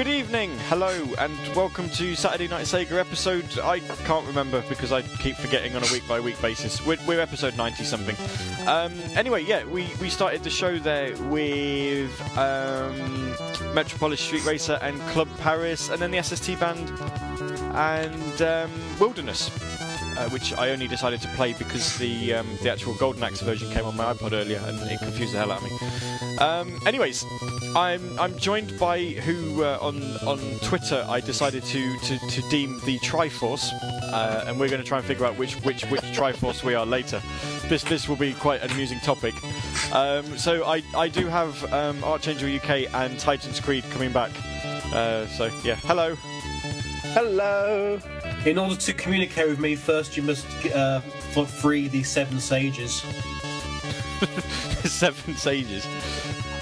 Good evening, hello, and welcome to Saturday Night Sega episode. I can't remember because I keep forgetting on a week by week basis. We're, we're episode 90 something. Um, anyway, yeah, we, we started the show there with um, Metropolis Street Racer and Club Paris, and then the SST band and um, Wilderness. Uh, which I only decided to play because the um, the actual Golden Axe version came on my iPod earlier and it confused the hell out of me. Um, anyways, I'm I'm joined by who uh, on on Twitter I decided to to, to deem the Triforce, uh, and we're going to try and figure out which which which Triforce we are later. This this will be quite an amusing topic. Um, so I I do have um, Archangel UK and Titans Creed coming back. Uh, so yeah, hello. Hello. In order to communicate with me, first you must uh, free the seven sages. Seven sages.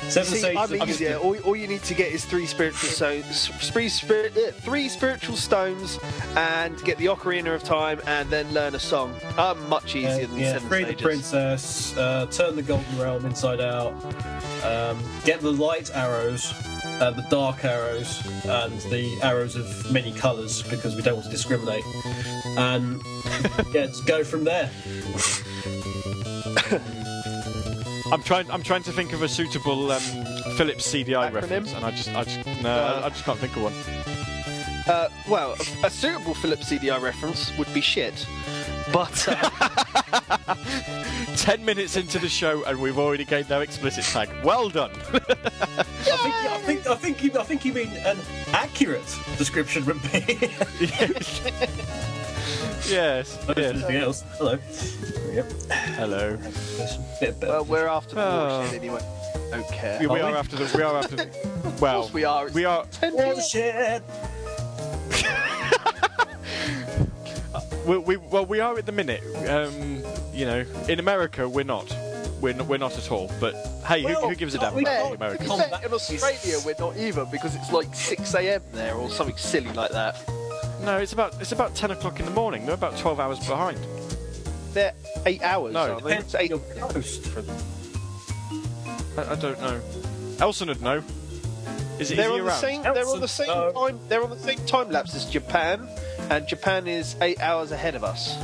Seven See. I'm easier. All, all you need to get is three spiritual stones, three, spirit, uh, three spiritual stones, and get the Ocarina of Time, and then learn a song. I'm much Uh, easier than yeah, seven free the princess, uh, turn the golden realm inside out, um, get the light arrows, uh, the dark arrows, and the arrows of many colours because we don't want to discriminate. And yeah, just go from there. I'm trying. I'm trying to think of a suitable um, Philips CDI Acronym? reference, and I just, I just, no, Uh, I, I just can't think of one. Uh, well, a, a suitable Philips CDI reference would be shit. But uh, Ten minutes into the show, and we've already gained no explicit tag. Well done. I think, I think, I think, you, I think you mean an accurate description would be. yes. Anything yes. else? Hello. Yep. Hello. Bit well, we're after the Oh. watershed anyway. Don't care. We, we Are are we? after the. We are after. The, well, course we are. It's We are. Bullshit. We, we, well, we are at the minute. Um, you know, in America, we're not. We're not, we're not at all. But hey, who, Well, who gives a damn about can't- the Americans? we can't- in Australia, we're not either because it's like 6 a.m. there or something silly like that. No, it's about it's about ten o'clock in the morning. They're about twelve hours behind. They're eight hours. No, aren't they? It's eight. Your coast. I, I don't know. Elson would know. Is, it, is They're on the around? same. They're on the same No. time. They're on the same time lapse as Japan, and Japan is eight hours ahead of us.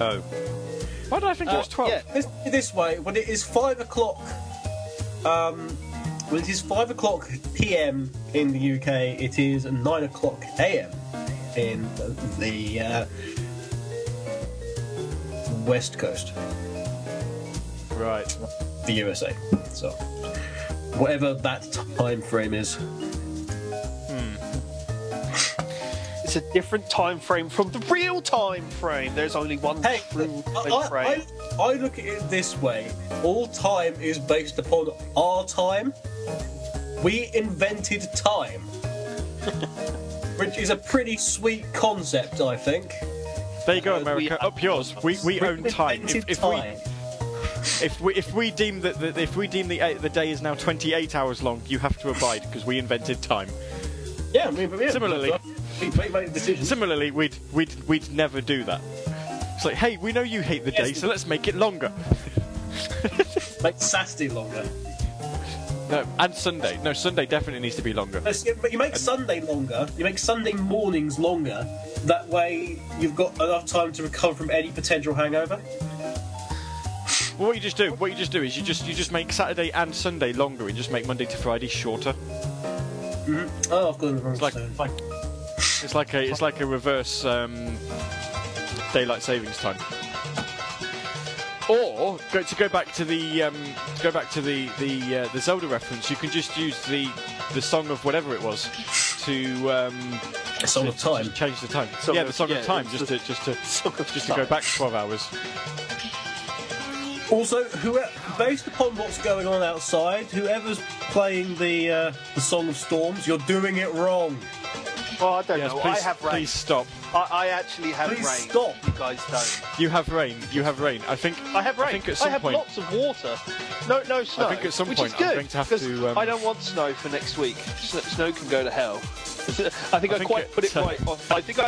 Oh. Why did I think it Uh, was twelve? yeah. This, this way, when it is five o'clock, um, when it is five o'clock p.m. in the UK, it is nine o'clock a.m. in the uh, west coast, Right. the USA. So, whatever that time frame is. It's a different time frame from the real time frame. There's only one Hey, true time I, frame. I, I look at it this way: all time is based upon our time. We invented time, which is a pretty sweet concept, I think. There you go, Uh, America. Up yours. We, we own time. If, Invented if we if we if we deem that the, if we deem the eight- the day is now 28 hours long, you have to abide because we invented time. Yeah, I mean, but yeah, Similarly- make, make decisions. Similarly, we'd we'd we'd never do that. It's like, hey, we know you hate the Yes. day, so let's make it longer. make Saturday longer. No, and Sunday. No, Sunday definitely needs to be longer. But you make Sunday longer. You make Sunday mornings longer. That way, you've got enough time to recover from any potential hangover. Well, what you just do, what you just do is you just you just make Saturday and Sunday longer, and just make Monday to Friday shorter. Mhm. Oh, I've got the wrong like-. It's like a it's like a reverse um, daylight savings time. Or go, to go back to the um, to go back to the the uh, the Zelda reference, you can just use the the song of whatever it was to um, A song to- of time. to change the time. Song yeah, of- the song yeah, of time, just the- to just to Song of just to go back twelve hours. Also, whoever, based upon what's going on outside, whoever's playing the uh, the Song of Storms, you're doing it wrong. Well, I don't Yes, know. please, I have rain. please stop. I, I actually have rain. Please rain. stop. You guys don't. You have rain. You have rain. I think. I have rain. I think at some have point. lots of water. No, no snow. I think at some which point is good, I'm going to have to, um, I don't want snow for next week. Snow, snow can go to hell. I think I I, think quite it- put it right. On, I think I,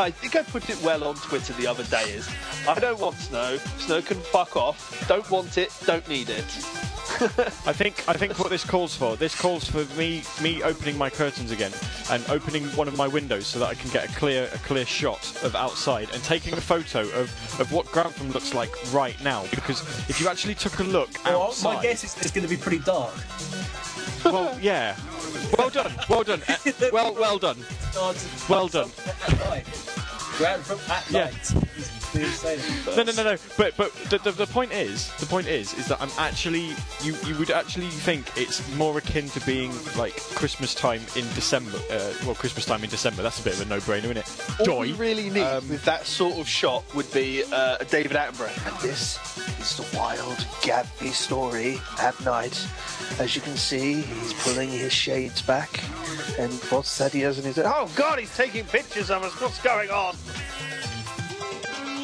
I think I put it well on Twitter the other day. Is I don't want snow. Snow can fuck off. Don't want it. Don't need it. I think I think what this calls for, this calls for me me opening my curtains again and opening one of my windows so that I can get a clear a clear shot of outside and taking a photo of, of what Grantham looks like right now. Because if you actually took a look oh, Well, outside, my guess is it's going to be pretty dark. well, yeah, well done, well done, well well done. Well done. At night. Grand from at Yeah. Night. Is insane. No, no, no, no. But but the, the, the point is, the point is, is that I'm actually you you would actually think it's more akin to being like Christmas time in December. Uh, well, Christmas time in December. That's a bit of a no-brainer, isn't it? All Joy. really need Um, with that sort of shot would be uh, David Attenborough. And this is the wild Gatsby story at night. As you can see, he's pulling his shades back. And what's that he has in his... Oh, God, he's taking pictures of us. What's going on?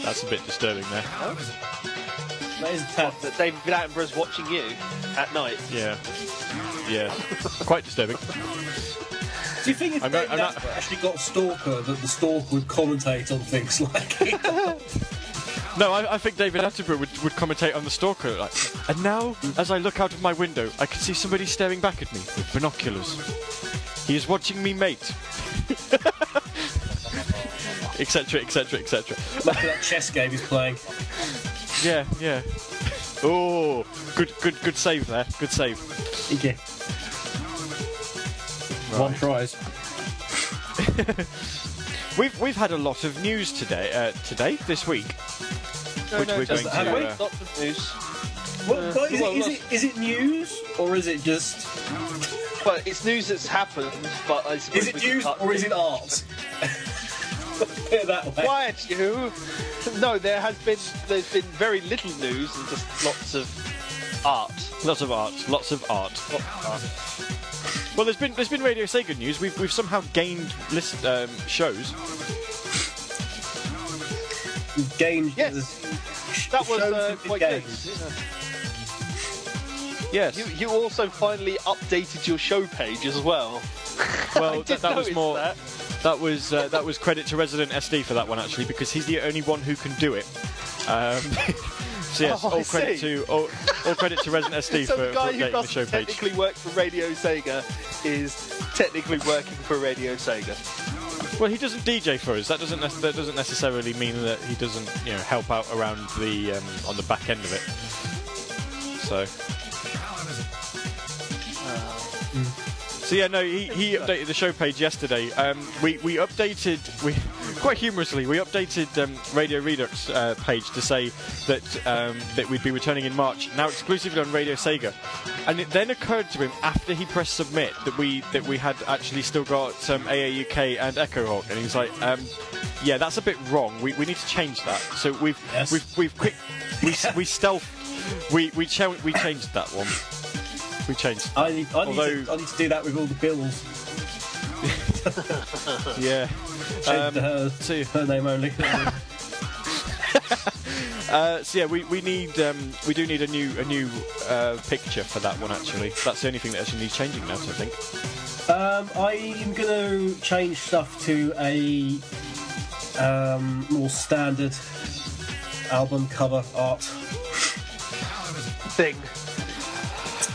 That's a bit disturbing there. That is a tad. That David Attenborough's watching you at night. Yeah. Yeah. Quite disturbing. Do you think if I'm David not- I'm not- Attenborough actually got a stalker, that the stalker would commentate on things like No, I, I think David Attenborough would, would commentate on the stalker. Like, and now, as I look out of my window, I can see somebody staring back at me with binoculars. He is watching me mate. Etc. Etc. Etc. Look at that chess game he's playing. Yeah, yeah. Oh, good, good, good save there. Good save. Okay. One tries. We've we've had a lot of news today. Uh, today, this week, which we're going just to. had Wait, Uh, lots of news. What, Uh, what is, well, it, is, it, is it news or is it just. Well, it's news that's happened, but I suppose Is it news or is it art? Quiet, you. No, there has been there's been very little news and just lots of art. lots of art. Lots of art. Well, there's been there's been Radio Sega news. We've we've somehow gained list um, shows. You've gained. Yes. the- That was uh, have been quite good. Yes. You, you also finally updated your show page as well. I well, that, that was more. that. That was uh, that was credit to Resident SD for that one actually, because he's the only one who can do it. Um, so yes, Oh, I all credit see. to all, all credit to Resident SD So for, the for guy who the doesn't show page. technically work for Radio Sega is technically working for Radio Sega. Well, he doesn't DJ for us. That doesn't nec- that doesn't necessarily mean that he doesn't you know help out around the um, on the back end of it. So. So yeah, no, he, he updated the show page yesterday. Um, we we updated we quite humorously we updated um, Radio Redux uh, page to say that um, that we'd be returning in March. Now exclusively on Radio Sega, and it then occurred to him after he pressed submit that we that we had actually still got um, AAUK and Echo Hawk, and he was like, um, "Yeah, that's a bit wrong. We, we need to change that." So we've Yes. we've we've quick we we stealth we we cha- we changed that one. We changed. I need, I, need Although- to, I need to do that with all the bills. Yeah. Change Um, to her, so- her name only. Uh, so yeah, we, we need um, we do need a new a new uh, picture for that one actually. That's the only thing that actually needs changing now. So I think. um, I'm going to change stuff to a um, more standard album cover art Thing.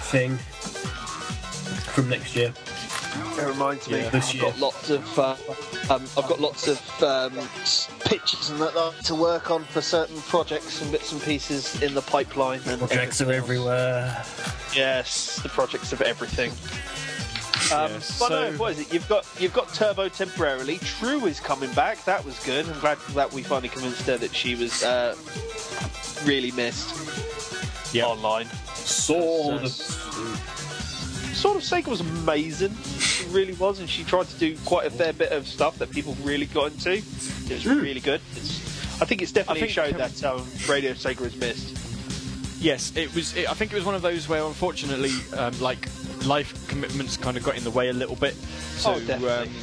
Thing from next year. It reminds me. Yeah. This I've year. got lots of. Uh, um, I've got lots of um, pictures and that to work on for certain projects and bits and pieces in the pipeline. And Projects are everywhere. Yes, the projects of everything. Um, Yes, but so- no, what is it? You've got you've got Turbo temporarily. True is coming back. That was good. I'm glad that we finally convinced her that she was uh, really missed Yeah. online. Sword. Sort of Sega was amazing. She really was, and she tried to do quite a fair bit of stuff that people really got into. It was really good. It's, I think it's definitely I think- a show that um, Radio Sega has missed. Yes, it was. It, I think it was one of those where unfortunately, um, like life commitments kind of got in the way a little bit. So, Oh, definitely. um,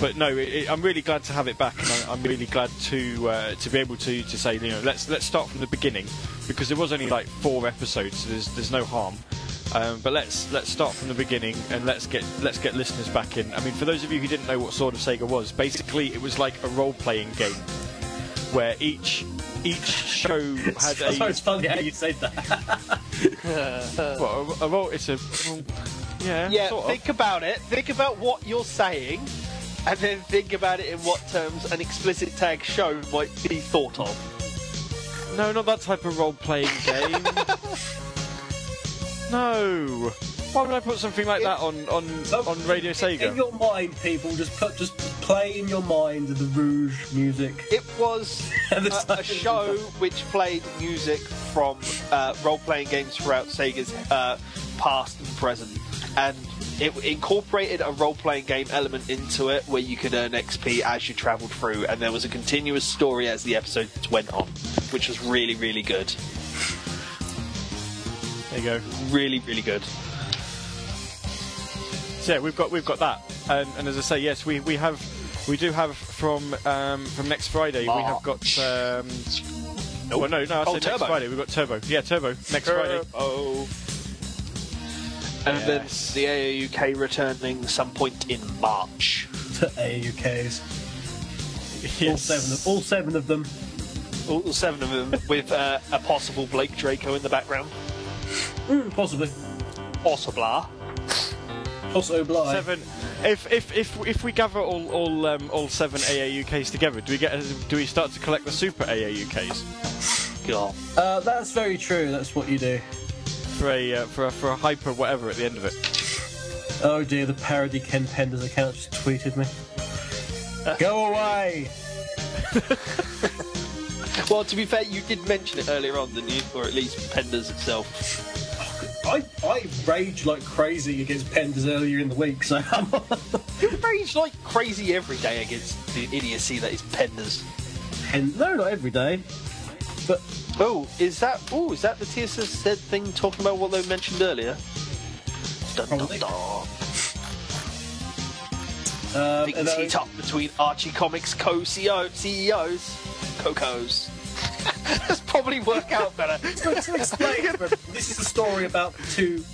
but no, it, it, I'm really glad to have it back, and I, I'm really glad to uh, to be able to, to say, you know, let's let's start from the beginning because there was only like four episodes, so there's there's no harm. Um, but let's let's start from the beginning and let's get let's get listeners back in. I mean, for those of you who didn't know what Sword of Sega was, basically it was like a role-playing game where each each show had So a it's funny how you said that. well, a, a role. It's a well, yeah, Yeah, sort of. think about it. Think about what you're saying, and then think about it in what terms an explicit tag show might be thought of. No, not that type of role-playing game. no. Why would I put something like that on on, on Radio Sega? In Sega? your mind, people, just put just play in your mind the Rouge music. It was a, a show which played music from uh, role-playing games throughout Sega's uh, past and present, and it incorporated a role-playing game element into it where you could earn XP as you travelled through, and there was a continuous story as the episodes went on, which was really, really good. There you go. Really, really good. So yeah, we've got we've got that, and, and as I say, yes, we, we have we do have from um, from next Friday. We have got. Um, Well, no, no, I Oh, said next Friday. We've got Turbo. Yeah, Turbo next Friday. Oh. And Yes. then the AAUK returning some point in March. to AUKs. All seven of all seven of them. All seven of them with uh, a possible Blake Draco in the background. Mm, possibly. Possibly. Also Bly. Seven. If if if if we gather all all um, all seven AAUKs together, do we get do we start to collect the super AAUKs God. Uh, that's very true. That's what you do. For a uh, for a, for a hyper whatever at the end of it? Oh dear, the parody Ken Penders account just tweeted me. Go away! Well, to be fair, you did mention it earlier on, didn't you? Or at least Penders itself. I, I raged like crazy against Penders earlier in the week, so I'm You rage like crazy every day against the idiocy that is Penders. Pen- no, not every day. But Oh, is that? Oh, is that the TSS said thing talking about what they mentioned earlier? Dun, dun, dun. um, Big heat up between Archie Comics co-CEOs, Cocos. That's probably work out better. to explain, this is a story about the two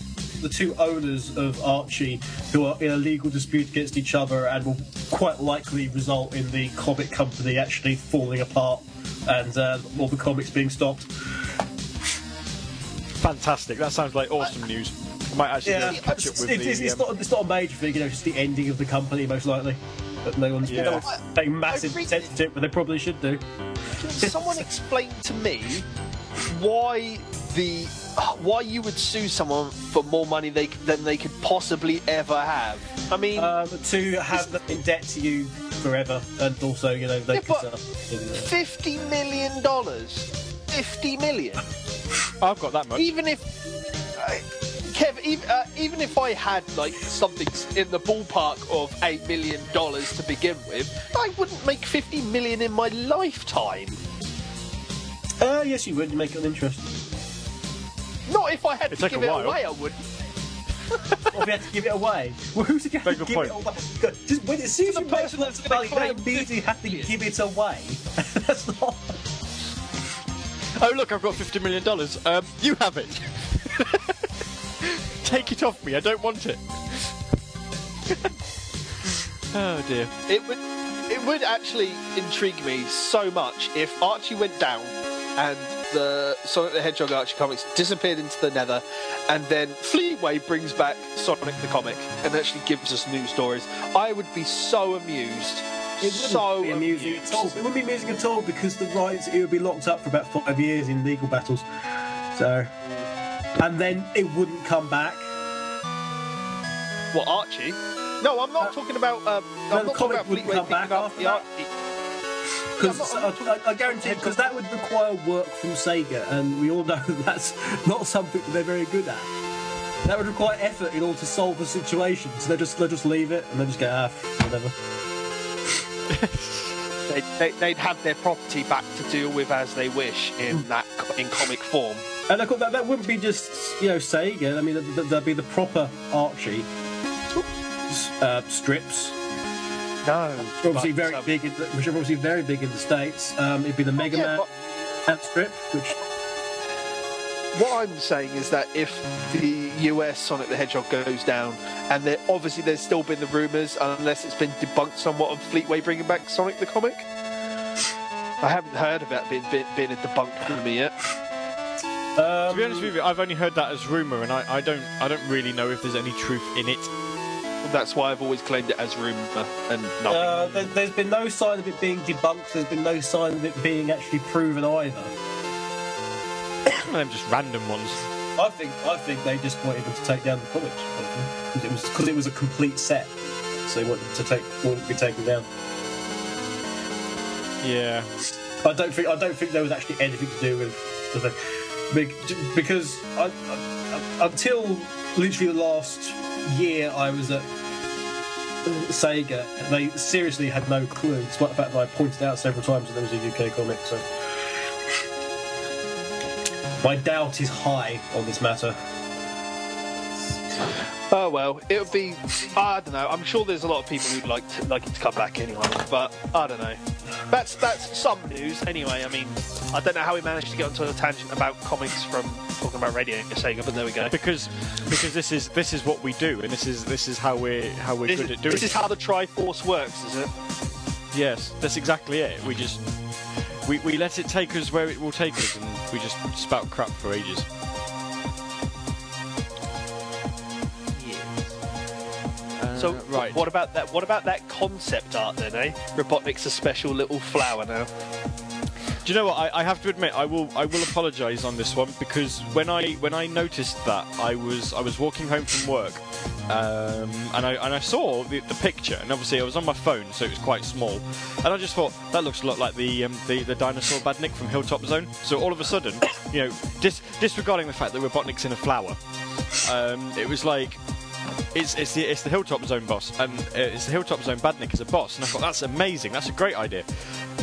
the two owners of Archie who are in a legal dispute against each other and will quite likely result in the comic company actually falling apart and uh, all the comics being stopped. Fantastic. That sounds like awesome news. I might actually Yeah, catch up it's, with it's, the. it's um, not, it's not a major thing, you know, it's just the ending of the company most likely. But no one's Yeah. no one's paying massive I attention to it, but they probably should do. Can someone explain to me why the why you would sue someone for more money they, than they could possibly ever have? I mean, Um, to have them in debt to you forever, and also, you know, they Yeah, could. but- Uh, fifty million dollars. Fifty million. I've got that much. even if uh, Kev, even, uh, even if I had like something in the ballpark of eight million dollars to begin with, I wouldn't make fifty million in my lifetime. uh, yes, you would. You make it an interest. Not if I had It'd to give it while. away. I wouldn't. Or if you had to give it away. Well, who's going Very to good give point. it away? God, Just when, as soon as The you make person that's the gonna money, you don't immediately have to give it away. That's not. Oh look, I've got fifty million dollars. Um, you have it. Take it off me. I don't want it. oh dear. It would. It would actually intrigue me so much if Archie went down and the Sonic the Hedgehog Archie comics disappeared into the Nether, and then Fleetway brings back Sonic the comic and actually gives us new stories. I would be so amused. It wouldn't so be amusing at all. It wouldn't be amusing at all because the rights it would be locked up for about five years in legal battles. So, and then it wouldn't come back. What Archie? No, I'm not talking about. Um, no, I'm the not talking comic about wouldn't Fleetway come back picking up after the. Archie. Because I, I, I guarantee, because that would require work from Sega, and we all know that that's not something that they're very good at. That would require effort in order to solve a situation. So they just they just leave it and they just go ah whatever. They'd, they, they'd have their property back to deal with as they wish in that in comic form. And of course, that, that wouldn't be just you know Sega. I mean, th- th- there'd be the proper Archie uh, strips, No, which obviously very um, big, in the, which are obviously very big in the states. Um, it'd be the Mega yeah, Man but- strip, which What I'm saying is that if the US Sonic the Hedgehog goes down, and there obviously there's still been the rumours, unless it's been debunked somewhat of Fleetway bringing back Sonic the comic. I haven't heard about being being, being a debunked rumor yet. Um, To be honest with you, I've only heard that as rumor, and I, I don't I don't really know if there's any truth in it. That's why I've always claimed it as rumor and nothing. uh, there, there's been no sign of it being debunked. There's been no sign of it being actually proven either. Some of them just random ones. I think I think they just wanted them to take down the comics because it was because it was a complete set, so they wanted to take wanted to be taken down. Yeah. I don't think I don't think there was actually anything to do with the thing because I, I, until literally the last year I was at uh, Sega, they seriously had no clue, despite the fact that I pointed out several times that there was a UK comic. So my doubt is high on this matter. Oh well, it would be. I don't know. I'm sure there's a lot of people who'd like to, like it to come back anyway, but I don't know. That's that's some news anyway. I mean, I don't know how we managed to get onto a tangent about comics from talking about Radio Sega, but there we go. Because because this is this is what we do, and this is this is how we're how we're This, good is, at doing this is how the Triforce works, is it? Yes, that's exactly it. We just we, we let it take us where it will take us, and we just spout crap for ages. So right. what about that? What about that concept art then, eh? Robotnik's a special little flower now. Do you know what? I, I have to admit, I will I will apologise on this one because when I when I noticed that I was I was walking home from work, um, and I and I saw the, the picture, and obviously I was on my phone, so it was quite small, and I just thought that looks a lot like the um, the, the dinosaur Badnik from Hilltop Zone. So all of a sudden, you know, dis- disregarding the fact that Robotnik's in a flower, um, it was like it's, it's the it's the Hilltop Zone boss, and uh, it's the Hilltop Zone Badnik as a boss, and I thought that's amazing, that's a great idea.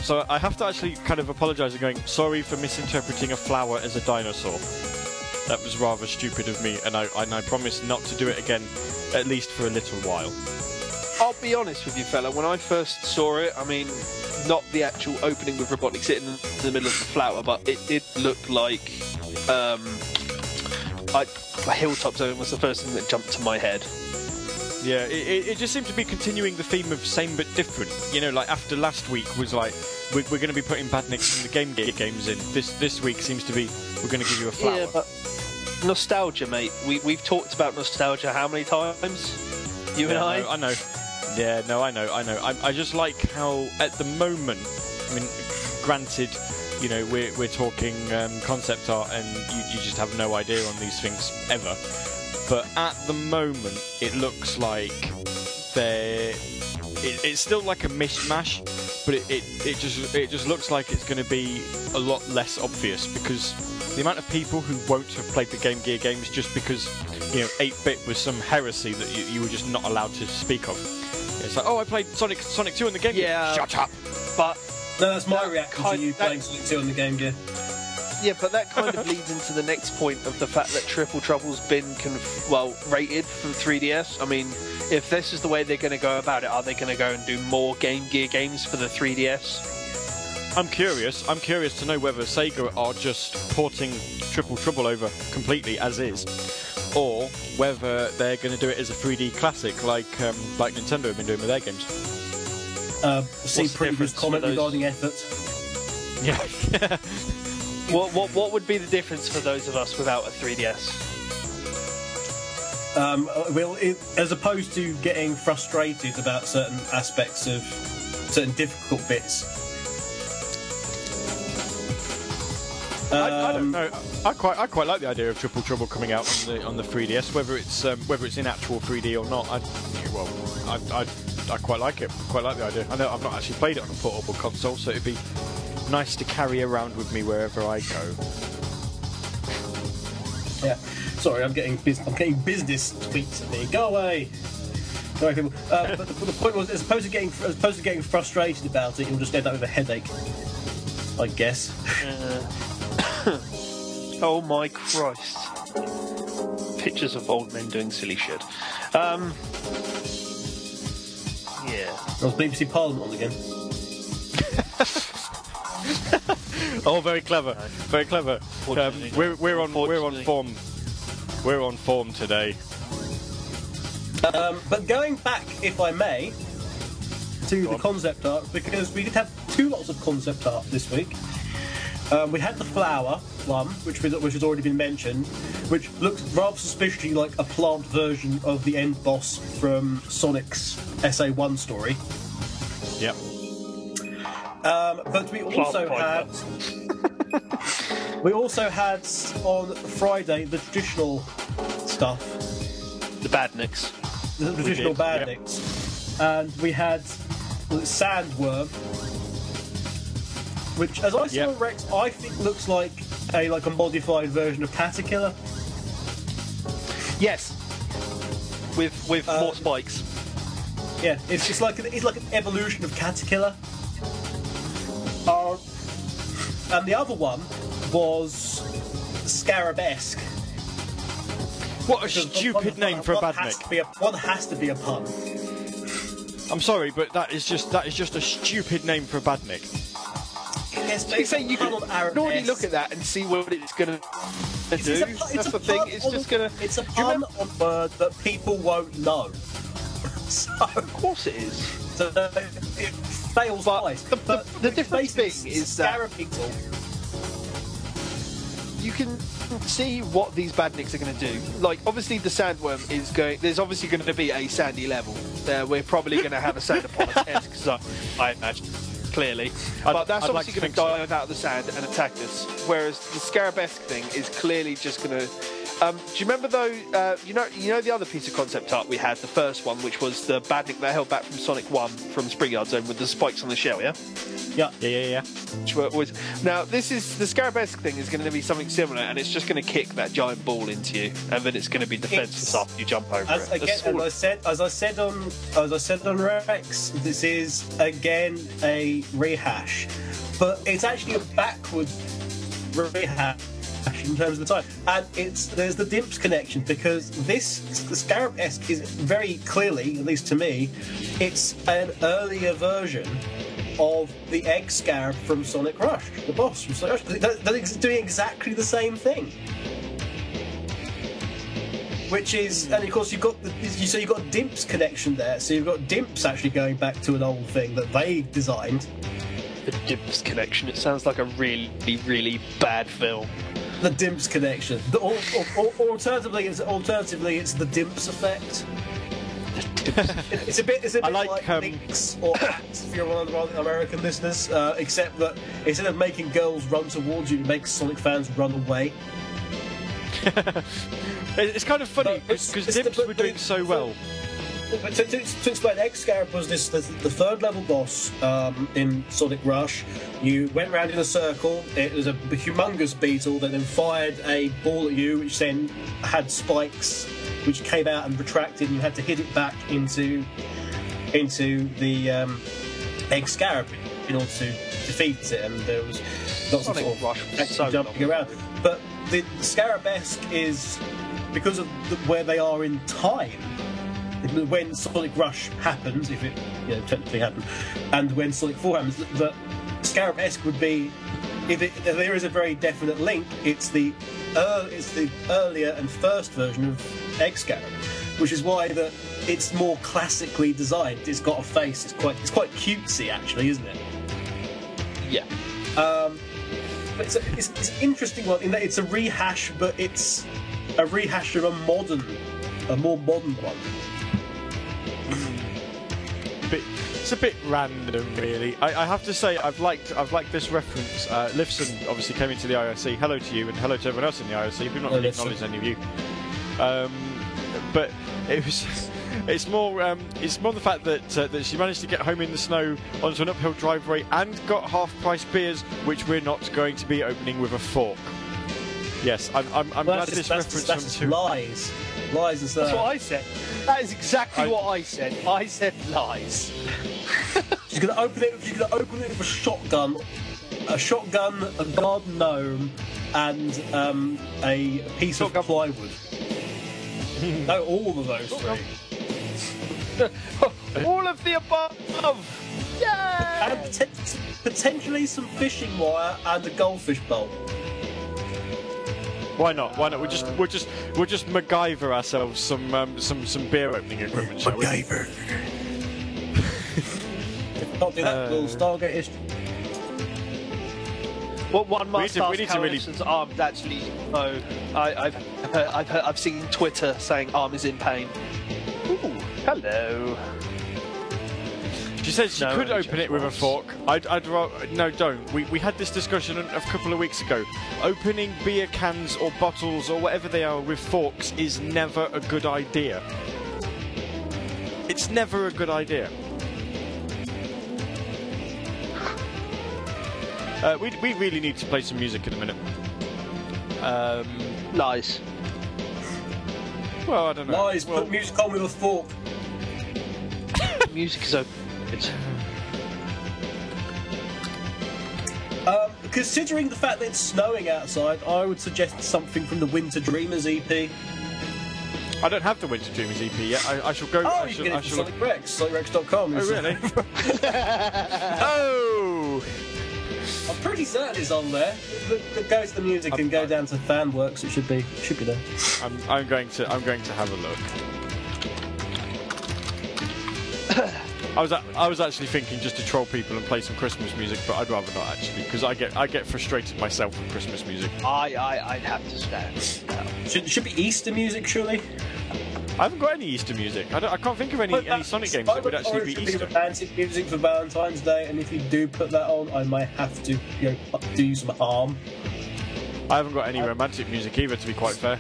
So I have to actually kind of apologise and going sorry for misinterpreting a flower as a dinosaur. That was rather stupid of me, and I and I promise not to do it again, at least for a little while. I'll be honest with you, fella. When I first saw it, I mean, not the actual opening with Robotnik sitting in the middle of the flower, but it did look like um, I, Hilltop Zone was the first thing that jumped to my head. Yeah, it, it, just seemed to be continuing the theme of same but different. You know, like after last week was like we're, we're going to be putting Badniks from the Game Gear games in. This this week seems to be we're going to give you a flower. Yeah, but nostalgia, mate. We we've talked about nostalgia how many times? You and I. no, I know. Yeah, no, I know, I know. I, I just like how, at the moment, I mean, granted, you know, we're, we're talking um, concept art and you, you just have no idea on these things ever. But at the moment, it looks like they're. It, it's still like a mishmash, but it, it, it just it just looks like it's going to be a lot less obvious because the amount of people who won't have played the Game Gear games just because you know 8-bit was some heresy that you, you were just not allowed to speak of. It's like, oh, I played Sonic Sonic 2 in the Game Gear. Shut up. But No, that's my That reaction kind- to you that- playing Sonic 2 on the Game Gear. yeah, but that kind of leads into the next point of the fact that Triple Trouble's been conf- well rated for 3DS. I mean, if this is the way they're going to go about it, are they going to go and do more Game Gear games for the 3DS? I'm curious. I'm curious to know whether Sega are just porting Triple Trouble over completely as is, or whether they're going to do it as a 3D classic like um, like Nintendo have been doing with their games. Uh, see What's the previous difference comment for those? regarding effort. Yeah. What, what what would be the difference for those of us without a 3DS? Um, uh, well, it, as opposed to getting frustrated about certain aspects of certain difficult bits. I, I don't Um, know. I quite I quite like the idea of Triple Trouble coming out on the on the 3DS, whether it's um, whether it's in actual 3D or not. I well, I, I I quite like it. Quite like the idea. I know I've not actually played it on a portable console, so it'd be nice to carry around with me wherever I go. Yeah. Sorry, I'm getting bus- I'm getting business tweets at me. Go away. Go away, people. Uh, but, the, the point was, as opposed to getting as opposed to getting frustrated about it, you'll just end up with a headache. I guess. Oh my Christ! Pictures of old men doing silly shit. Um, I was BBC Parliament on again. Oh, very clever, very clever. Um, we're we're on we're on form. We're on form today. Um, but going back, if I may, to the on. concept art, because we did have two lots of concept art this week. Um, we had the flower one, which was, which has already been mentioned, which looks rather suspiciously like a plant version of the end boss from Sonic's SA1 story. Yep. Um, but we also had we also had on Friday the traditional stuff, The Badniks. the traditional did, yep. and we had sandworm, which, as I saw Yep. Rex, I think looks like a like a modified version of Caterkiller. Yes. With with Uh, more spikes. Yeah, it's just like it's like an evolution of Caterkiller. Uh, and the other one was Scarabesque. What a Because stupid one- name for a one has badnik. a- One has to be a pun. I'm sorry, but that is just that is just a stupid name for a badnik. So say you can Arabesque. look at that and see what it's gonna do. It's a That's the thing. pun It's on- just gonna. It's a Do pun on word that people won't know. so, Of course it is. so it fails But twice. the- the- the it's difference basically is that- Scarabeetle. you can see what these badniks are going to do. Like, obviously, the sandworm is going. There's obviously going to be a sandy level. Uh, we're probably going to have a sand upon us esque zone, I imagine. Clearly, I'd- but that's I'd obviously to going to dive out of the sand and attack us. Whereas the scarabesque thing is clearly just going to. Um, do you remember though? Uh, you know, you know the other piece of concept art we had, the first one, which was the badnik that held back from Sonic One from Spring Yard Zone with the spikes on the shell. Yeah. Yeah. Yeah, yeah, yeah. which were always now this is the scarabesque thing is going to be something similar and it's just going to kick that giant ball into you and then it's going to be defenseless after you jump over As, it again, That's as I said, as I said on, as I said on Rex, this is again a rehash, but it's actually a backward rehash in terms of the time. And it's there's the Dimps connection because this Scarab esque is very clearly, at least to me, it's an earlier version of the Egg Scarab from Sonic Rush, the boss from Sonic Rush. That is doing exactly the same thing which is, and of course you've got the, so you've got Dimps connection there. So you've got Dimps actually going back to an old thing that they designed. the Dimps connection it sounds like a really really bad film The Dimps connection. The, or, or, or, alternatively, it's alternatively it's the Dimps effect. It- It's a bit, it's a I bit like, like, um, Lynx or Axe if you're one of the American listeners, uh, except that instead of making girls run towards you, it makes Sonic fans run away. It's kind of funny because it's the- Dimps were doing so well. But to, to, to explain, Egg Scarab was this the, the third level boss um, in Sonic Rush. You went round in a circle. It was a humongous beetle that then fired a ball at you, which then had spikes, which came out and retracted. And you had to hit it back into into the um, Egg Scarab in order to defeat it. And there was lots Sonic of, sort of Rush was action so jumping long. around. But the, the Scarabesque is because of the, where they are in time when Sonic Rush happens, if it you know, technically happened, and when Sonic 4 happens, that Scarab-esque would be, if, it, if there is a very definite link, it's the uh, it's the earlier and first version of Egg Scarab, which is why that it's more classically designed. It's got a face. It's quite it's quite cutesy actually, isn't it? yeah Um, but it's, a, it's, it's an interesting one in that it's a rehash, but it's a rehash of a modern, a more modern one. It's a bit random, really. I, I have to say, I've liked I've liked this reference. Uh, Lifson obviously came into the IRC. Hello to you, and hello to everyone else in the IRC. We've not really acknowledged any of you. Um, but it was. It's more, um, it's more the fact that uh, that she managed to get home in the snow onto an uphill driveway and got half-price beers, which we're not going to be opening with a fork. Yes, I'm, I'm, I'm Well, glad that's this that's, reference that's just from two. lies. Lies and stuff. that's what I said that is exactly I- what I said I said lies She's gonna open it. She's gonna open it with a shotgun, a shotgun, a garden gnome, and um, a piece Shotgun. of plywood. no, all of those three. all of the above Yeah! And poten- potentially some fishing wire and a goldfish bowl. Why not? Why not? We'll just we'll just we'll just MacGyver ourselves some um, some some beer opening equipment, shall we? Can't do that. Uh, little Stargate history. What one We must need to- we ask need to really- arm actually. Oh, I, I've heard, I've heard, I've seen Twitter saying arm is in pain. Ooh, hello. She says she No, could open it with a fork. I'd, I'd ra- no, don't. We, we had this discussion a, a couple of weeks ago. Opening beer cans or bottles or whatever they are with forks is never a good idea. It's never a good idea. Uh, we, we really need to play some music in a minute. Um, Lies. well, I don't know. Lies, Well, put music on with a fork. Music is open. It's- Um, considering the fact that it's snowing outside, I would suggest something from the Winter Dreamers EP. I don't have the Winter Dreamers EP yet. I, I shall go. Oh, I you shall, can I get it shall from Sonic Rex, sonicrex.com. Oh, really? oh! I'm pretty certain it's on there. Look, look, Go to the music and go down to FanWorks. It should be should be there. I'm, I'm going to I'm going to have a look. I was a- I was actually thinking just to troll people and play some Christmas music, but I'd rather not actually because I get I get frustrated myself with Christmas music. I, I, I'd have to stand. No. Should should be Easter music surely. I haven't got any Easter music. I, don't, I can't think of any, Put any Sonic games that would Spider-Man actually be should Easter. romantic music for Valentine's Day, and if you do put that on, I might have to you know do you some harm. I haven't got any romantic music either, to be quite fair.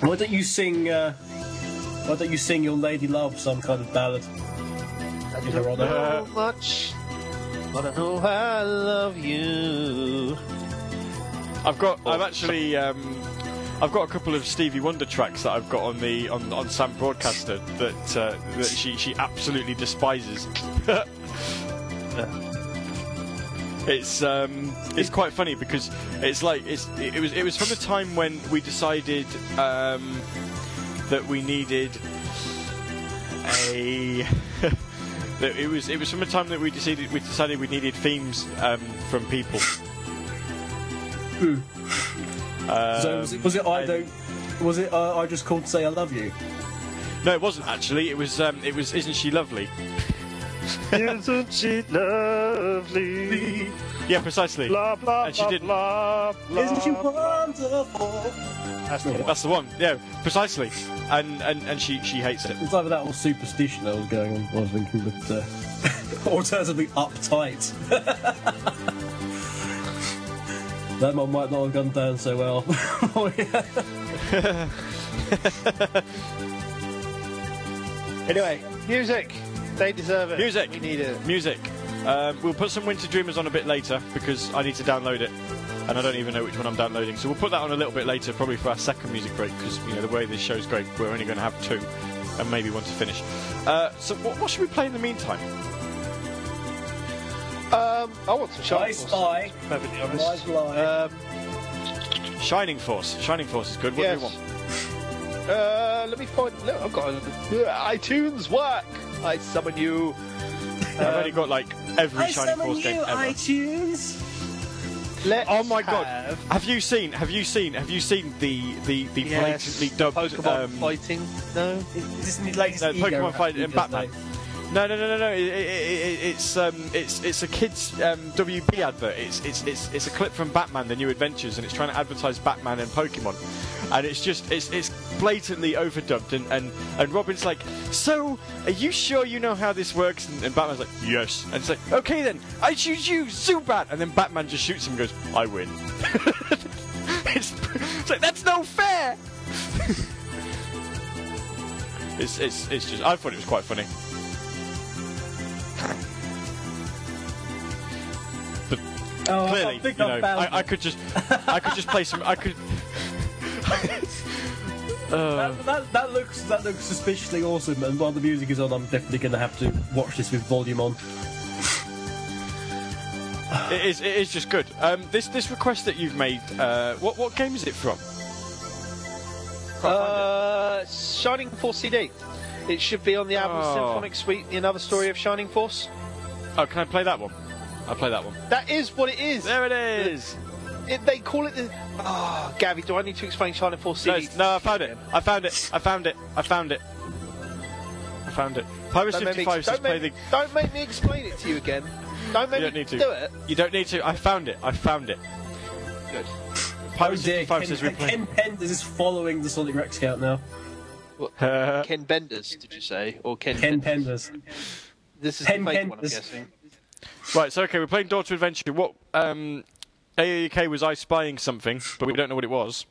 Why don't you sing? Uh, why don't you sing your lady love some kind of ballad? In her honour. Uh, much, but I know I love you. I've got I've actually um, I've got a couple of Stevie Wonder tracks that I've got on the on, on Sam Broadcaster that uh, that she she absolutely despises. It's um, it's quite funny because it's like it's it was it was from the time when we decided um, that we needed a that it was it was from the time that we decided we decided we needed themes um, from people. Hmm. Um, so was it, was it I don't? Was it uh, I just called to say I love you? No, it wasn't actually. It was um, it was isn't she lovely? Isn't she lovely? Yeah, precisely. Blah blah And she blah, didn't- blah blah. Isn't she wonderful? That's the one. That's the one. Yeah, precisely. And and, and she she hates it. It's either that or superstition that was going on. I was thinking, but uh, alternatively uptight. That one might not have gone down so well. Oh, yeah. Anyway, music. They deserve it. Music. We need it. Music. Um, we'll put some Winter Dreamers on a bit later because I need to download it, and I don't even know which one I'm downloading. So we'll put that on a little bit later, probably for our second music break because you know the way this show's going, we're only going to have two, and maybe one to finish. Uh, so what, what should we play in the meantime? Um, I want some I Shining spy. Force, perfectly Live, honest. live. Um, Shining Force. Shining Force is good. What do we yes. want? Uh, let me find. No, I've got a, iTunes work. I summon you. I've only got like every I Shining Force you, game ever. iTunes. Let's Oh my god! have Have you seen? Have you seen? Have you seen the the the Yes, blatantly dubbed Pokemon um, fighting. No. Is this the latest No, Pokemon fighting app and Batman. made? No, no, no, no, no. It, it, it, it's um, it's it's a kids um, WB advert. It's, it's it's it's a clip from Batman: The New Adventures, and it's trying to advertise Batman and Pokemon. And it's just it's it's blatantly overdubbed. And and and Robin's like, so are you sure you know how this works? And, and Batman's like, yes. And it's like, okay then, I choose you, Zubat. And then Batman just shoots him and goes, I win. it's, it's like that's no fair. It's, it's, it's just I thought it was quite funny. But Oh, clearly, can't you know, I, I could just I could just play some I could uh, That, that, that looks that looks suspiciously awesome, and while the music is on, I'm definitely going to have to watch this with volume on. it is it is just good. Um, this this request that you've made, uh, what what game is it from? Can't Uh, Shining Force CD. It should be on the album Oh. Symphonic Suite, the Another Story of Shining Force. Oh, can I play that one? I'll play that one. That is what it is. There it is. It, they call it the. Oh, Gabby, do I need to explain Shining Force No, CD? it's- no, I found it. I found it. I found it. I found it. I found it. Pirates Don't make, me, 55 says don't, play make, the. don't make me explain it to you again. Don't make You don't me need to. do it. You don't need to. I found it. I found it. Good. Oh Pirate dear, 65 Ken, says we play. Ken Penders is following the Sonic Rex count now. Uh, Ken Benders, did you say? Or Ken? Ken Benders? Penders. This is Ken the fake one, I'm guessing. right, so okay, we're playing Door to Adventure. What um, AAK was I spying something, but we don't know what it was.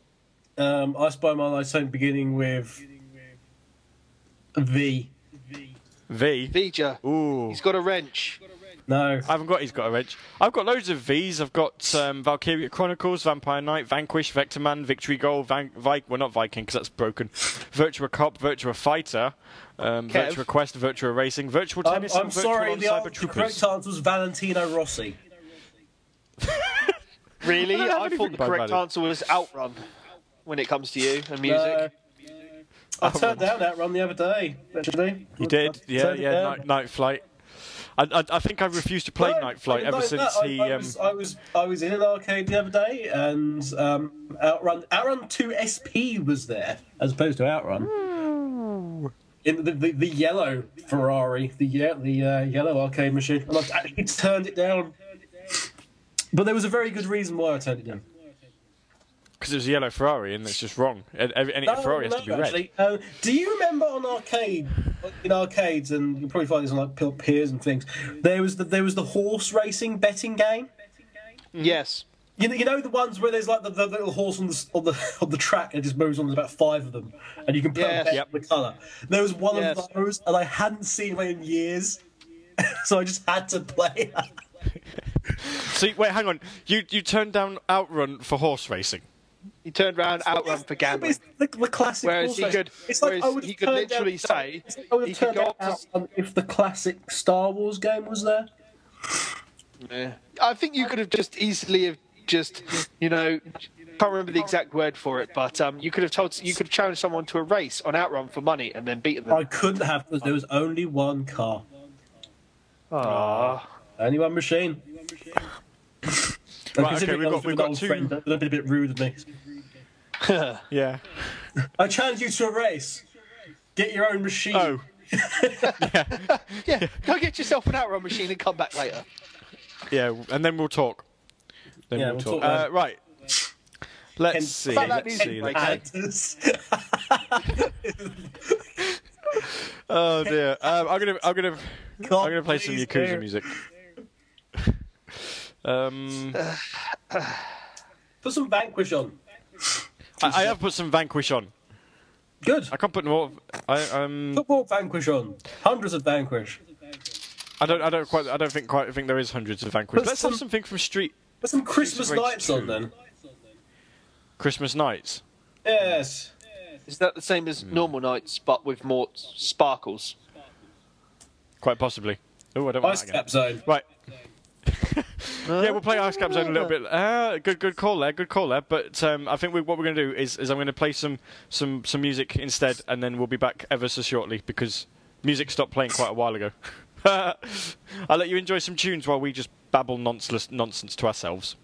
Um, I Spy My life Sonic beginning with V. V. Vija. Ooh. He's got a wrench. No. I haven't got. He's got a wrench. I've got loads of V's. I've got um, Valkyria Chronicles, Vampire Knight, Vanquish, Vector Man, Victory Goal, Van- Vi- well not Viking because that's broken. Virtua Cop, Virtua Fighter, um, Kev. Virtua Quest, Virtua Racing, Virtual I'm, Tennis, I'm and Virtual sorry, on the, Cyber the Troopers. correct answer was Valentino Rossi. Really? I don't have I, anything thought the bad correct about answer was Outrun when it comes to you and music. No. I turned down that run the other day, actually. You did, I yeah, turned it yeah. down. Night, night Flight. I, I, I think I refused to play No, Night Flight ever no, since I, he. I, Um, was, I was I was in an arcade the other day, and um, Outrun Outrun Two SP was there as opposed to Outrun. In the, the, the yellow Ferrari, the the uh, yellow arcade machine, and I actually turned it down. But there was a very good reason why I turned it down. Because it was a yellow Ferrari and it's just wrong. And Any any Ferrari has to be red. Uh, do you remember on arcade, in arcades, and you'll probably find this on like Pil- Piers and things. There was the there was the horse racing betting game. Yes. You know, you know the ones where there's like the, the little horse on the on the on the track and it just moves on. There's about five of them, and you can put Yes. a bet Yep. on the colour. There was one Yes. of those, and I hadn't seen one in years, so I just had to play. See, wait, hang on. You you turned down Outrun for horse racing. He turned around Outrun for gambling. It's the, the classic. Whereas he could- It's like whereas I would he could down- literally say, like I would he could turned go up to if the classic Star Wars game was there. Yeah. I think you could have just easily have just, you know, can't remember the exact word for it, but um, you could have told you could have challenged someone to a race on Outrun for money and then beaten them. I couldn't have because there was only one car, Ah. only one machine. Right, okay, we've got- we've got two- friend, that would have a bit rude of me. Yeah. I challenge you to a race. Get your own machine. Oh. Yeah, yeah. go get yourself an Outrun machine and come back later. Yeah, and then we'll talk. Then Yeah, we'll, we'll talk. talk uh, right. Let's Ken- see. About Let's see. break, Let's? Oh dear. Um, I'm gonna. I'm gonna. I'm gonna play some please Yakuza do. music. um, Put some Vanquish on. I, I have put some Vanquish on. Good. I can't put more. I um. Put more Vanquish on. Hundreds of Vanquish. I don't. I don't quite. I don't think quite. think there is hundreds of Vanquish. Put Let's have something from Street Put some Christmas Race lights on then. Christmas Nights. Yes. Is that the same as normal nights but with more sparkles? Quite possibly. Oh, I don't want Ice that again. Cap Zone. Right. yeah, we'll play Ice Cap Zone a little bit. Uh, good, good call there. Good call there. But um, I think we, what we're going to do is, is I'm going to play some, some, some music instead, and then we'll be back ever so shortly because music stopped playing quite a while ago. I'll let you enjoy some tunes while we just babble nonsense, nonsense to ourselves.